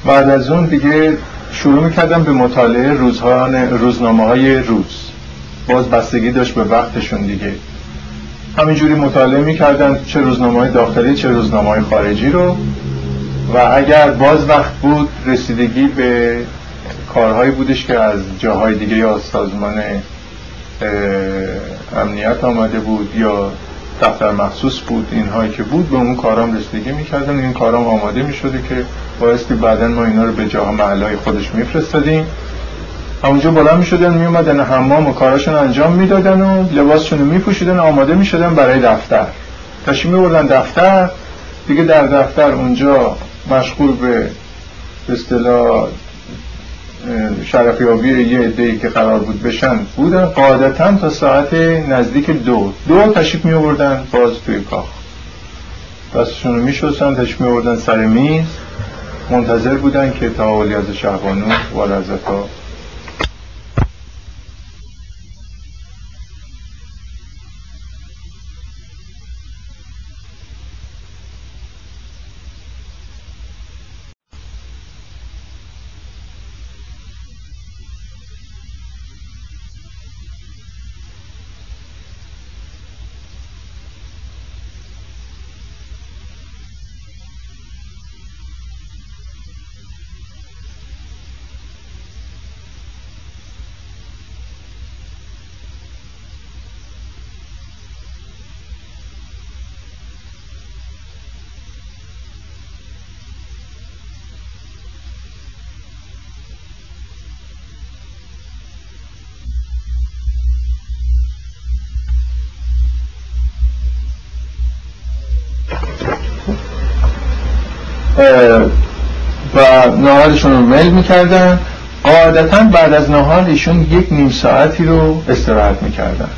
بعد از اون دیگه شروع می‌کردم به مطالعه روزنامه های روز. باز بستگی داشت به وقتشون دیگه. همینجوری مطالعه می‌کردن چه روزنامه های داخلی چه روزنامه های خارجی رو. و اگر باز وقت بود رسیدگی به کارهایی بودش که از جاهای دیگه یا سازمان امنیت آمده بود یا دفتر مخصوص بود اینهایی که بود به اون کارام رسیدگی می‌کردن. این کارام آماده می‌شده که بایستی بعدا ما اینا رو به جاها محلهای خودش میفرستادیم. همونجا بلند می‌شدن میومدن حمام و کاراشون انجام می‌دادن و لباسشون رو میپوشیدن آماده می‌شدن برای دفتر. تشریف میبردن دفتر. دیگه در دفتر اونجا مشغول به اصطلاح شرفیابی یه عده‌ای که قرار بود بشن بودن. قاعدتا تا ساعت نزدیک دو. دو تشریف می آوردن باز توی کاخ. دستشون رو میشستن تشریف می آوردن سر میز. منتظر بودن که تا از شهبانو و لذتا نهارشون رو میل می‌کردن. قاعدتا بعد از نهار ایشون یک نیم ساعتی رو استراحت می‌کردن.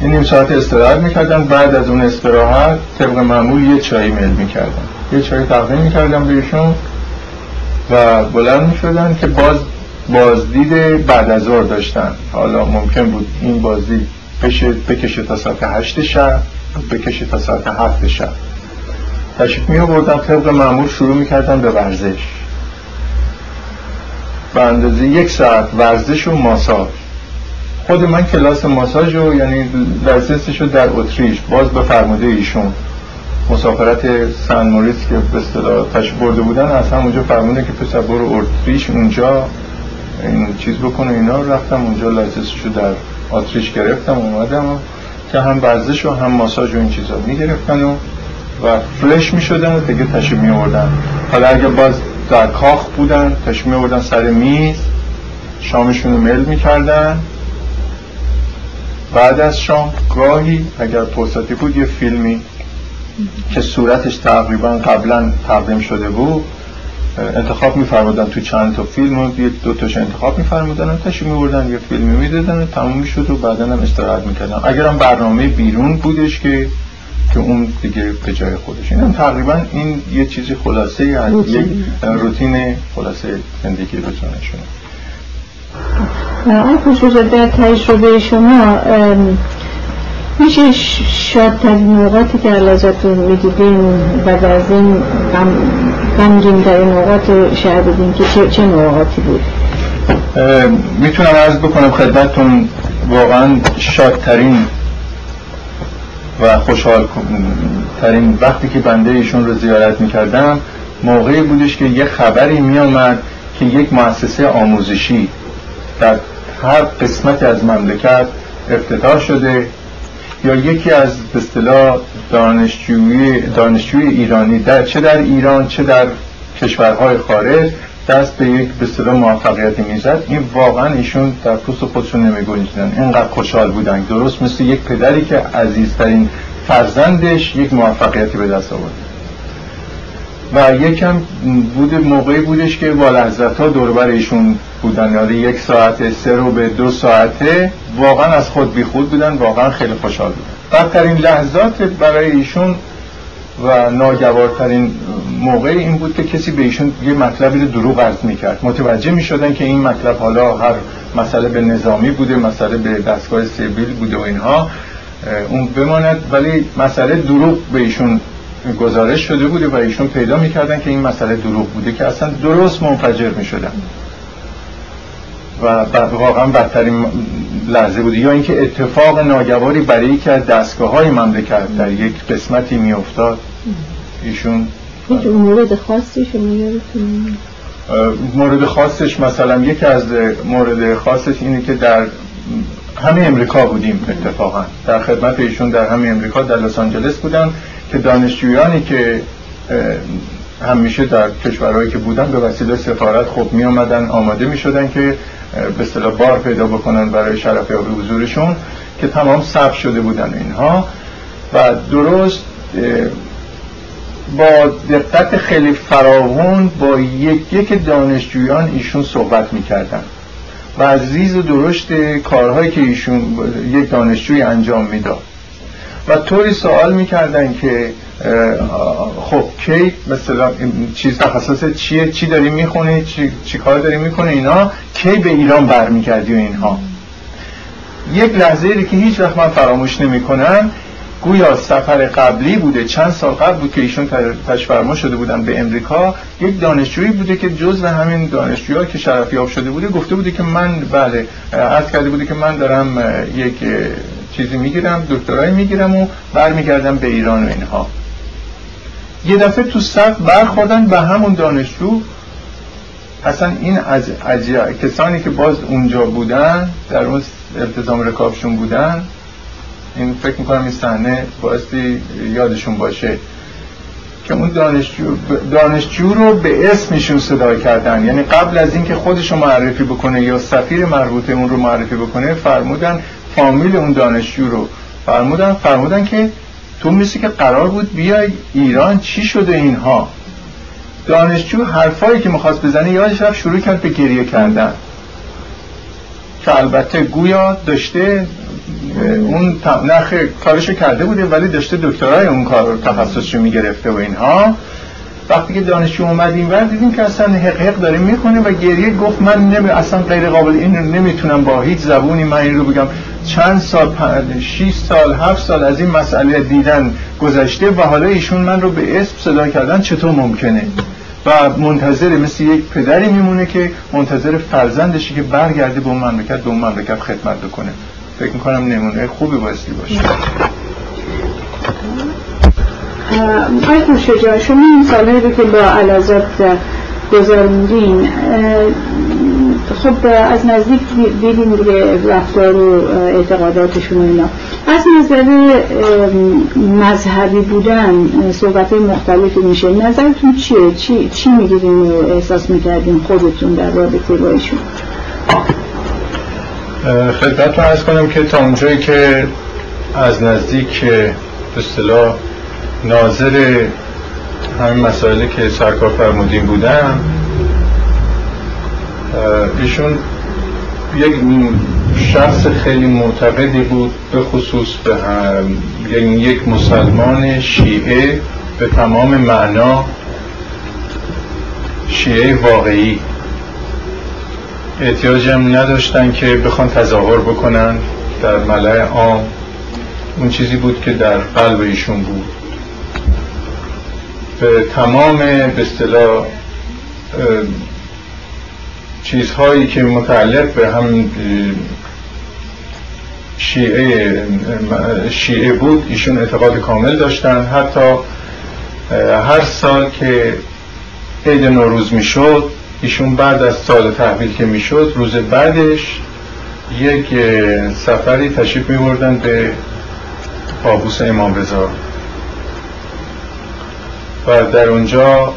این نیم ساعت استراحت می‌کردن. بعد از اون استراحت طبق معمول یه چایی میل می‌کردن. یه چایی تقدیم می‌کردن بهشون و بلند می‌شدن که باز بازدید بعد از ظهر داشتن. حالا ممکن بود این بازدید بکشه تا ساعت هشت شب بکشه تا ساعت هفت شب. تشریف می آوردن طبق معمول شروع می‌کردن به ورزش. به اندازه یک ساعت ورزش و ماساژ. خود من کلاس ماساژ رو یعنی license ش رو در اتریش باز به فرموده ایشون. مسافرت سن موریس که به اصطلاح تشریف برده بودن از همونجا فرموده که پسر برو اتریش اونجا این چیز بکنه اینا رفتم اونجا license ش رو در اتریش گرفتم اومدم که هم ورزش و هم ماساژ و این چیزا می‌گرفتن و و فلش می شدن و دیگه تشریف می آوردن حالا اگه باز در کاخ بودن تشریف می آوردن سر میز شامشون رو مل می کردن بعد از شام گاهی اگر فرصتی بود یه فیلمی که صورتش تقریبا قبلا تقدیم شده بود انتخاب میفرمودن تو چند تا فیلم و دو تاش انتخاب میفرمودن و تشریف میبردن یه فیلمی می‌دادن تموم می‌شد و بعدا هم استراحت می‌کردن. اگرم برنامه بیرون بودش که که اون دیگه به جای خودش. این تقریبا این یه چیزی خلاصه از یک روتین خلاصه زندگی روزانه آن خصوص در تجربه شما میشه شادترین اوقاتی که علازتون می‌دیدین بعد از این غمگین در این اوقات شهر بدین که چه, چه اوقاتی بود؟ می‌تونم عرض بکنم خدمتتون واقعا شادترین و خوشحال ترین وقتی که بنده ایشون رو زیارت می‌کردم موقعی بودش که یه خبری میامد که یک مؤسسه آموزشی در هر قسمتی از مملکت افتتاح شده یا یکی از به اصطلاح دانشجوی دانشجوی ایرانی در چه در ایران چه در کشورهای خارج دست به یک به اصطلاح موفقیتی می‌زد. این واقعا ایشون در پوست خودشون نمیگنجیدن. اینقدر خوشحال بودن. درست مثل یک پدری که عزیزترین فرزندش یک موفقیتی به دست آورد. و یکم بود موقعی بودش که والحضرت ها دوربر ایشون بودن. یعنی یک ساعت سه رو به دو ساعته واقعا از خود بی خود بودن واقعا خیلی خوشحال بودن. بدترین لحظات برای ایشون و ناگوارترین موقع این بود که کسی به ایشون یه مطلبی رو دروغ عرض می‌کرد. متوجه می‌شدن که این مطلب حالا هر مسئله به نظامی بوده مسئله به دستگاه سیبیل بوده و اینها اون بماند. ولی مسئله دروغ به ایشون گزارش شده بوده و ایشون پیدا می‌کردن که این مسئله دروغ بوده که اصلا درست منفجر می‌شدن. و واقعا بدترین لحظه بوده یا اینکه اتفاق ناگواری برای یکی از دستگاه های مملکت در یک قسمتی میافتاد. ایشون هیچ مورد خاصی شما مورد خاصش مثلا یکی از مورد خاصش اینه که در همه امریکا بودیم اتفاقا. در خدمت ایشون در همه امریکا در لس آنجلس بودن که دانشجویانی که همیشه در کشورهایی که بودن به وسیله سفارت خب می آمدن آماده می شدن که به اصطلاح بار پیدا بکنن برای شرف یابی حضورشون که تمام ثبت شده بودن اینها. و درست با دقت خیلی فراوان با یک یک دانشجویان ایشون صحبت می‌کردن. و از ریز و درشت کارهایی که ایشون یک دانشجوی انجام می‌داد. و طوری سوال می‌کردن که خب کی مثلا چیز تخصص چیه؟ چی داری می‌خونی؟ چی, چی کار داری می‌کنه اینا کی به ایران برمیگردی و اینها. یک لحظه ای که هیچ وقت من فراموش نمی‌کنم گویا سفر قبلی بوده چند سال قبل بود که ایشون تشفرما شده بودن به امریکا یک دانشجویی بوده که جزء همین دانشجوها که شرفیاب شده بوده گفته بوده که من بله عرض کرده بوده که من دارم یک چیزی می‌گیرم دکترایی می‌گیرم و برمیگردم به ایران و اینها. یه دفعه تو صف برخوردن به همون دانشجو. اصلا این از کسانی که باز اونجا بودن در اون التزام رکابشون بودن این فکر می‌کنم این صحنه بایستی یادشون باشه که اون دانشجو, دانشجو رو به اسمشون صدا کردن. یعنی قبل از اینکه خودش رو معرفی بکنه یا سفیر مربوطه اون رو معرفی بکنه فرمودن فامیل اون دانشجو رو. فرمودن فرمودن که تو مثل که قرار بود بیای ایران چی شده اینها؟ دانشجو حرفایی که می‌خواست بزنه یادش رفت شروع کرد به گریه کردن. که البته گویا داشته اون نخ کارشو کرده بوده ولی داشته دکترای اون کار تخصصشو می‌گرفته و اینها. وقتی که دانشجو اومد این ور دیدیم که اصلا حق حق داره می‌کنه و گریه گفت من نمی... اصلا غیر قابل این نمی‌تونم با هیچ زبونی من این رو بگم. چند سال 6 سال هفت سال از این مسئله دیدن گذشته و حالا ایشون من رو به اسم صدا کردن چطور ممکنه؟ و منتظر مثل یک پدری میمونه که منتظر فرزندشی که برگرده به اون مملکت به اون مملکت خدمت بکنه. فکر می‌کنم نمونه خوبی بایستی باشه. آقای شجاع شما این رو که با علازت گذاروندین خب از نزدیک دیدیم دیگه رفتار و اعتقاداتشون و اینا از نظر مذهبی بودن صحبت مختلفی میشه نظرتون چیه؟ چی, چی می‌گیرین و احساس می‌کردین خودتون در رابطه با ایشون؟ خدمتتون ارز کنم که تا اونجایی که از نزدیک به اصطلاح ناظر همین مسائلی که سرکار فرمودین بودم ایشون یک شخص خیلی معتقدی بود به خصوص به یعنی یک مسلمان شیعه به تمام معنا شیعه واقعی. احتیاج هم نداشتن که بخوان تظاهر بکنن در ملع عام. اون چیزی بود که در قلب ایشون بود. به تمام به چیزهایی که متعلق به هم شیعه شیعه بود ایشون اعتقاد کامل داشتن. حتی هر سال که عید نوروز می‌شد ایشون بعد از سال تحویل که می‌شد روز بعدش یک سفری تشریف می بردن به قابوس امام رضا. و در اونجا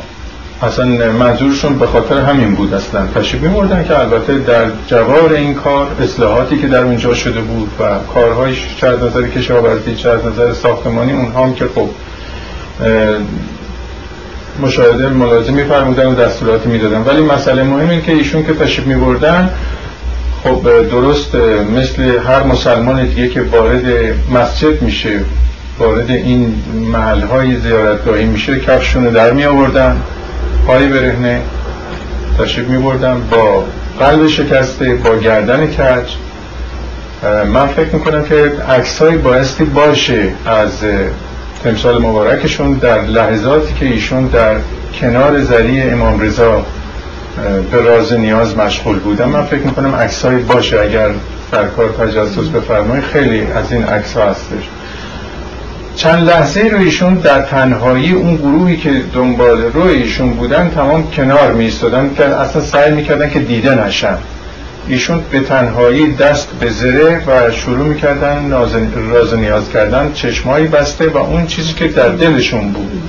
اصلا منظورشون به خاطر همین بود اصلا. تشریف میبردن که البته در جوار این کار اصلاحاتی که در اونجا شده بود و کارهای چه از نظر کشاورزی چه از نظر ساختمانی اونها هم که خب مشاهده ملازم میفرمودن و دستوراتی می‌دادن. ولی مسئله مهم این که ایشون که تشریف میبردن خب درست مثل هر مسلمان دیگه که وارد مسجد میشه وارد این محل های زیارتگاهی میشه کفشون در می آوردن پای برهنه تشریف می بردن با قلب شکسته با گردن کج. من فکر می‌کنم که عکسایی بایستی باشه از تمثال مبارکشون در لحظاتی که ایشون در کنار زری امام رضا به راز نیاز مشغول بودن. من فکر می‌کنم عکسایی باشه. اگر سرکار تجسس بفرمایید خیلی از این عکس هستش. چند لحظه رو ایشون در تنهایی اون گروهی که دنبال روی ایشون بودن تمام کنار می که اصلا سعی می‌کردن که دیده نشن. ایشون به تنهایی دست به زره و شروع می‌کردن راز نیاز کردن چشمایی بسته و اون چیزی که در دلشون بود.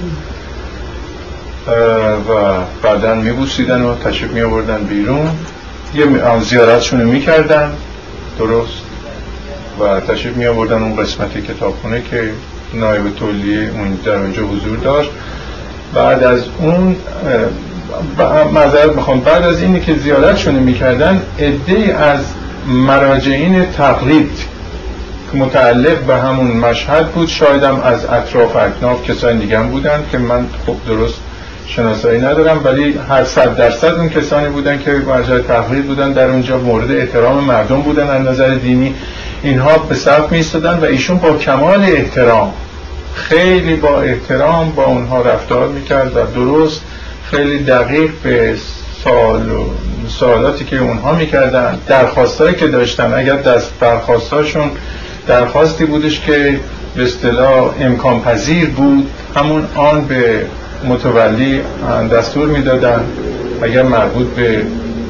و بعدا میبوسیدن و تشریف می آوردن بیرون. یه زیارتشون رو می‌کردن. درست. و تشریف می آوردن اون قسمت کتابخونه که نایب تولیه اون در اونجا حضور داشت. بعد از اون معذرت می‌خوام. بعد از اینی که زیارتشون می‌کردن عده از مراجعین تقلید که متعلق به همون مشهد بود. شایدم از اطراف اکناف کسانی دیگه هم بودن که من خب درست شناسایی ندارم ولی هر صد درصد اون کسانی بودن که مرجع تقلید بودن در اونجا مورد احترام مردم بودن از نظر دینی. اینها به صف می و ایشون با کمال احترام خیلی با احترام با اونها رفتار می‌کرد و درست خیلی دقیق به سوال سوالاتی که اونها می‌کردن درخواستایی که داشتن. اگر دست درخواستاشون درخواستی بودش که به اصطلاح امکان پذیر بود همون آن به متولی دستور می‌دادن اگر مربوط به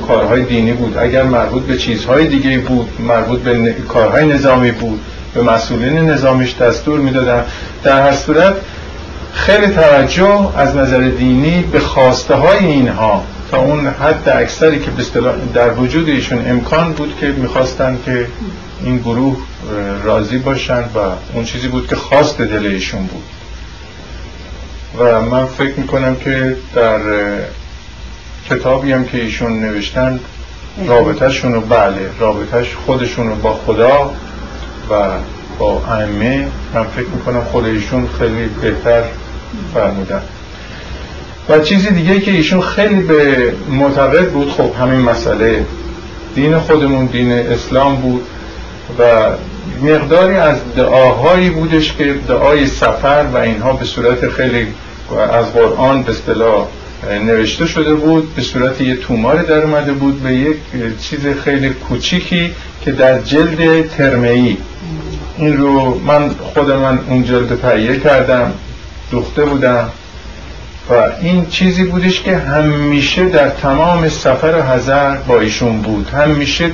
کارهای دینی بود اگر مربوط به چیزهای دیگه بود مربوط به کارهای نظامی بود به مسئولین نظامیش دستور می‌دادن در هر صورت خیلی توجه از نظر دینی به خواسته های اینها تا اون حد اکثری که در وجود ایشون امکان بود که می‌خواستن که این گروه راضی باشن و اون چیزی بود که خواست دل ایشون بود. و من فکر می‌کنم که در کتابی هم که ایشون نوشتن رابطهشون رو بله رابطهش خودشون رو با خدا و با ائمه. من فکر می‌کنم خود ایشون خیلی بهتر فرمودن. و چیزی دیگه که ایشون خیلی به معتقد بود خب همین مسئله. دین خودمون دین اسلام بود و مقداری از دعاهایی بودش که دعای سفر و اینها به صورت خیلی از قرآن به اصطلاح نوشته شده بود به صورت یه تومار در اومده بود به یک چیز خیلی کوچیکی که در جلد ترمهی این رو من خود من اون جلد تهیه کردم دوخته بودم. و این چیزی بودش که همیشه در تمام سفر حضر با ایشون بود. همیشه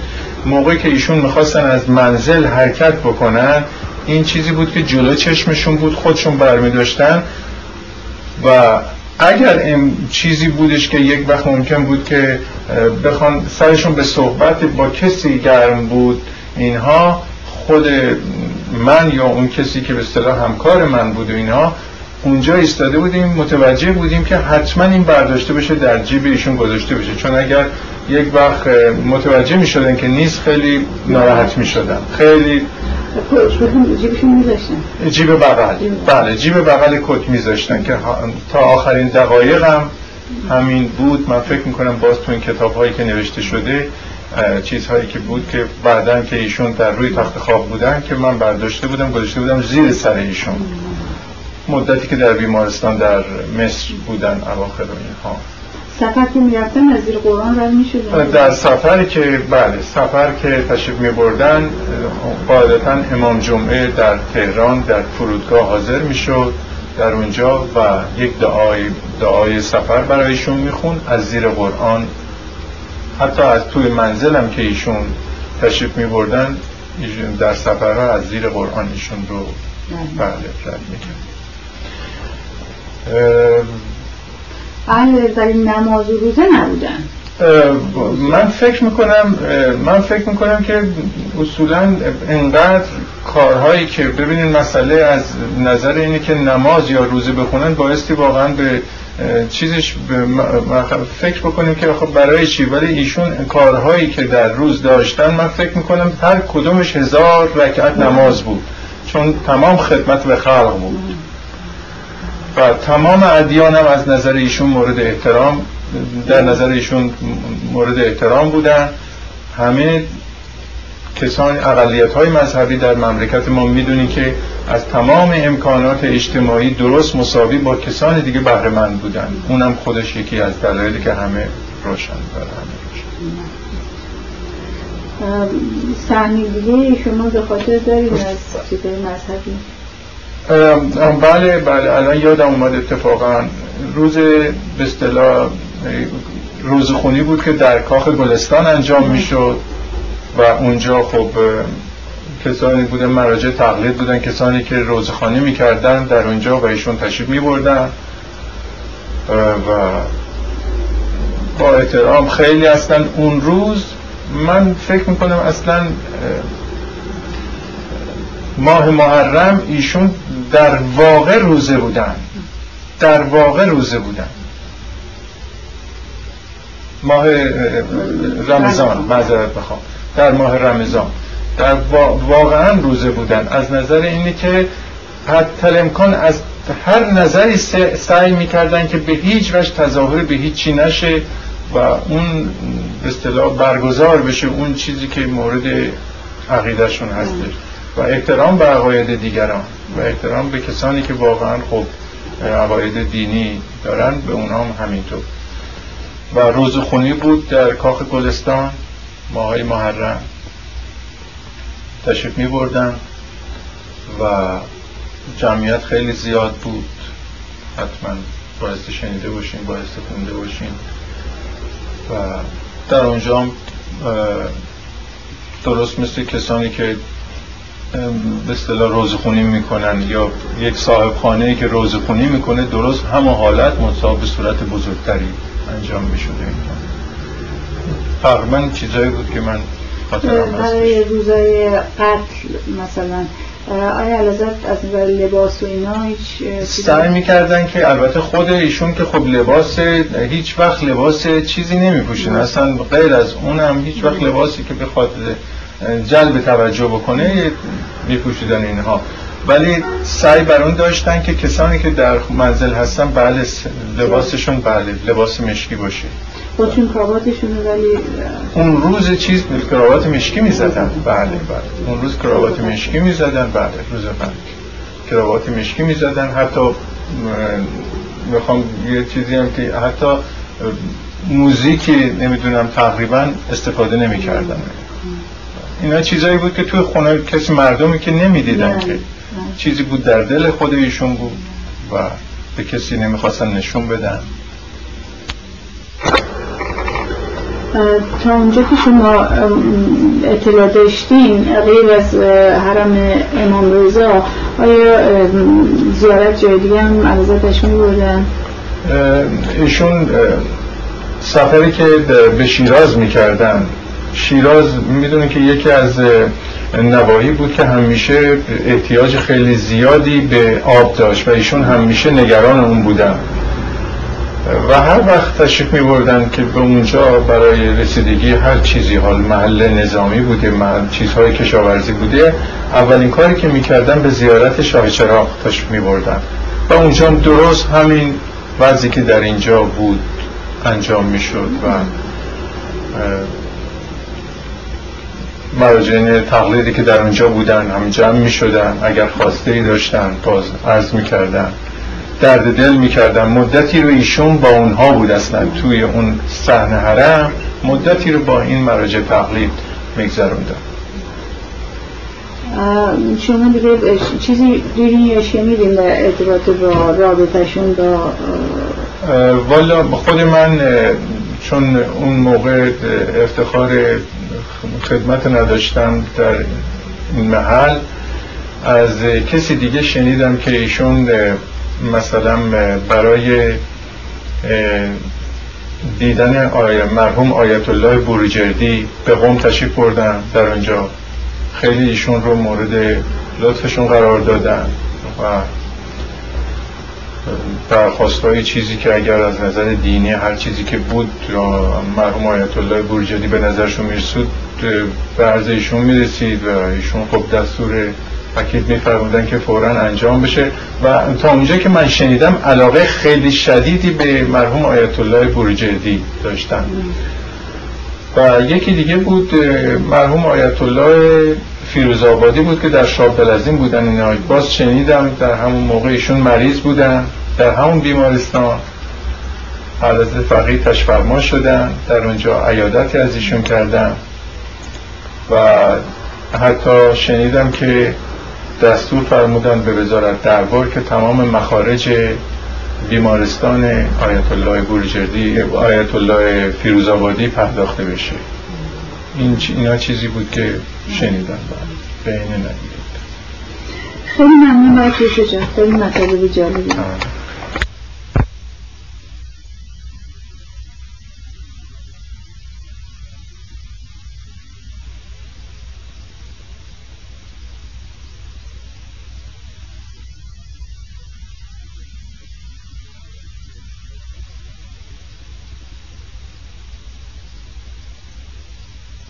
موقعی که ایشون می‌خواستن از منزل حرکت بکنن این چیزی بود که جلو چشمشون بود خودشون برمی داشتن و اگر این چیزی بودش که یک وقت ممکن بود که بخوان سرشون به صحبت با کسی گرم بود اینها خود من یا اون کسی که به اصطلاح همکار من بود و اینها اونجا ایستاده بودیم متوجه بودیم که حتما این برداشته بشه در جیب ایشون گذاشته بشه. چون اگر یک وقت متوجه می شدن که نیست خیلی ناراحت می شدن خیلی جیب بغل. بله جیب بغل کت میذاشتن که تا آخرین دقایق هم همین بود. من فکر می‌کنم باز تو این کتاب هایی که نوشته شده چیزهایی که بود که بعدا که ایشون در روی تخت خواب بودن که من برداشته بودم گذاشته بودم زیر سر ایشون. مدتی که در بیمارستان در مصر بودن اواخر اینها. سفر که می‌رفتن از زیر قرآن رد می‌شدن؟ در سفری که بله سفر که تشریف می بردن قاعدتا امام جمعه در تهران در فرودگاه حاضر می‌شد در اونجا و یک دعای, دعای سفر برایشون میخون از زیر قرآن. حتی از توی منزلم که ایشون تشریف می بردن در سفرها از زیر قرآن ایشون رو بله. رد می‌کرد اهل این نماز و روزه نبودن. من فکر می‌کنم من فکر می‌کنم که اصولا انقدر کارهایی که ببینید مسئله از نظر اینه که نماز یا روزه بخونن بایستی واقعا به چیزش فکر بکنیم که خب برای چی؟ ولی ایشون کارهایی که در روز داشتن من فکر می‌کنم هر کدومش هزار رکعت نماز بود. چون تمام خدمت به خلق بود. و تمام ادیان هم از نظر ایشون مورد احترام در نظر ایشون مورد احترام بودن. همه کسان اقلیت های مذهبی در مملکت ما می‌دونی که از تمام امکانات اجتماعی درست مساوی با کسان دیگه بهره مند بودن. اونم خودش یکی از دلایلی که همه روشن داره. همه دیگه شما به خاطر دارید از چیزای مذهبی؟ بله بله الان یادم اومد اتفاقا. روز به اصطلاح روزخونی بود که در کاخ گلستان انجام می‌شد. و اونجا خب کسانی بودن مراجع تقلید بودن کسانی که روزخانی می‌کردن در اونجا و ایشون تشریف میبردن. و با احترام خیلی هستن اون روز من فکر می‌کنم اصلا ماه محرم ایشون در واقع روزه بودن. در واقع روزه بودن. ماه رمضان معذرت بخوام در ماه رمضان. در واقعا روزه بودن. از نظر اینه که حتی امکان از هر نظری سعی می‌کردن که به هیچ وجه تظاهر به هیچ چی نشه و اون اصطلاح برگزار بشه اون چیزی که مورد عقیدهشون هستش. و احترام به عقاید دیگران و احترام به کسانی که واقعا خب عقاید دینی دارن به اونها هم همینطور. و روز خونی بود در کاخ گلستان ماهای محرم. تشریف می بردن و جمعیت خیلی زیاد بود. حتما بایستی شنیده باشین بایستی خونده باشین. و در اونجا درست مثل کسانی که به اصطلاح روزخونی می‌کنن یا یک صاحب خانه که روزخونی می‌کنه درست همه حالت مصاب به صورت بزرگتری انجام می‌شده تقریبا چیزایی بود که من برای روزای قتل مثلا آیا لذت از لباس و اینا هیچ سعی می‌کردن که البته خود ایشون که خب لباس هیچ وقت لباس چیزی نمیپوشن. اصلا غیر از اونم هیچ وقت لباسی که بخواد جلب توجه بکنه میپوشیدن اینها. ولی سعی بر اون داشتن که کسانی که در منزل هستن بله لباسشون بله لباس مشکی باشه. با چون کراواتشون ولی اون روز چیز کراوات مشکی می‌زدن. بله بله. اون روز کراوات مشکی می‌زدن. بله روز بله کراوات مشکی می‌زدن. حتی می‌خوام یه چیزی هم که حتی موزیکی نمی‌دونم تقریبا استفاده نمی‌کردن. اینا چیزایی بود که توی خونه کسی مردمی که نمی‌دیدن که چیزی بود در دل خود ایشون بود و به کسی نمی‌خواستن نشون بدن تا اونجا که شما اطلاع داشتین غیر از حرم امام رضا آیا زیارت جای دیگه هم عوضتش می بردن؟ ایشون سفری که به شیراز می‌کردن شیراز می‌دونه که یکی از نواحی بود که همیشه احتیاج خیلی زیادی به آب داشت و ایشون همیشه نگران اون بودن. و هر وقت تشریف می بردن که به اونجا برای رسیدگی هر چیزی حال محل نظامی بوده محل چیزهای کشاورزی بوده اولین کاری که می‌کردن به زیارت شاه چراغ تشریف می بردن و اونجا درست همین وضعی که در اینجا بود انجام می شد و مراجعین تقلیدی که در اونجا بودن هم جمع می شدن اگر خواسته ای داشتن باز عرض می کردن درد دل می کردن مدتی رو ایشون با اونها بود اصلا. توی اون صحنه حرم مدتی رو با این مراجع تقلید میگذروندن. شما دیگه چیزی دیدین یا شنیدین در ارتباط با رابطهشون با والا خود من چون اون موقع افتخار خدمت نداشتم در این محل. از کسی دیگه شنیدم که ایشون مثلا برای دیدن آیه مرحوم آیت الله بروجردی به قوم تشریف بردن در اونجا. خیلی ایشون رو مورد لطفشون قرار دادن و درخواست چیزی که اگر از نظر دینی هر چیزی که بود مرحوم آیت الله بروجردی به نظرشون میرسود به عرض ایشون می‌رسید و ایشون خب دستور وکیل میفرمودن که فورا انجام بشه. و تا اونجا که من شنیدم علاقه خیلی شدیدی به مرحوم آیت الله بروجردی داشتن. و یکی دیگه بود مرحوم آیت الله فیروزآبادی بود که در شاب بلزین بودن. اینا باز شنیدم در همون موقع ایشون مریض بودن. در همون بیمارستان حضرت فقیه تشفرما شدن. در اونجا عیادتی از ایشون کردن. و حتی شنیدم که دستور فرمودن به وزارت دربار که تمام مخارج بیمارستان آیت الله بورجردی آیت الله فیروزآبادی پرداخته بشه. این اینا چیزی بود که شنیدم. به این ندیدم خیلی ممنون باید خیلی مطالب جالبی.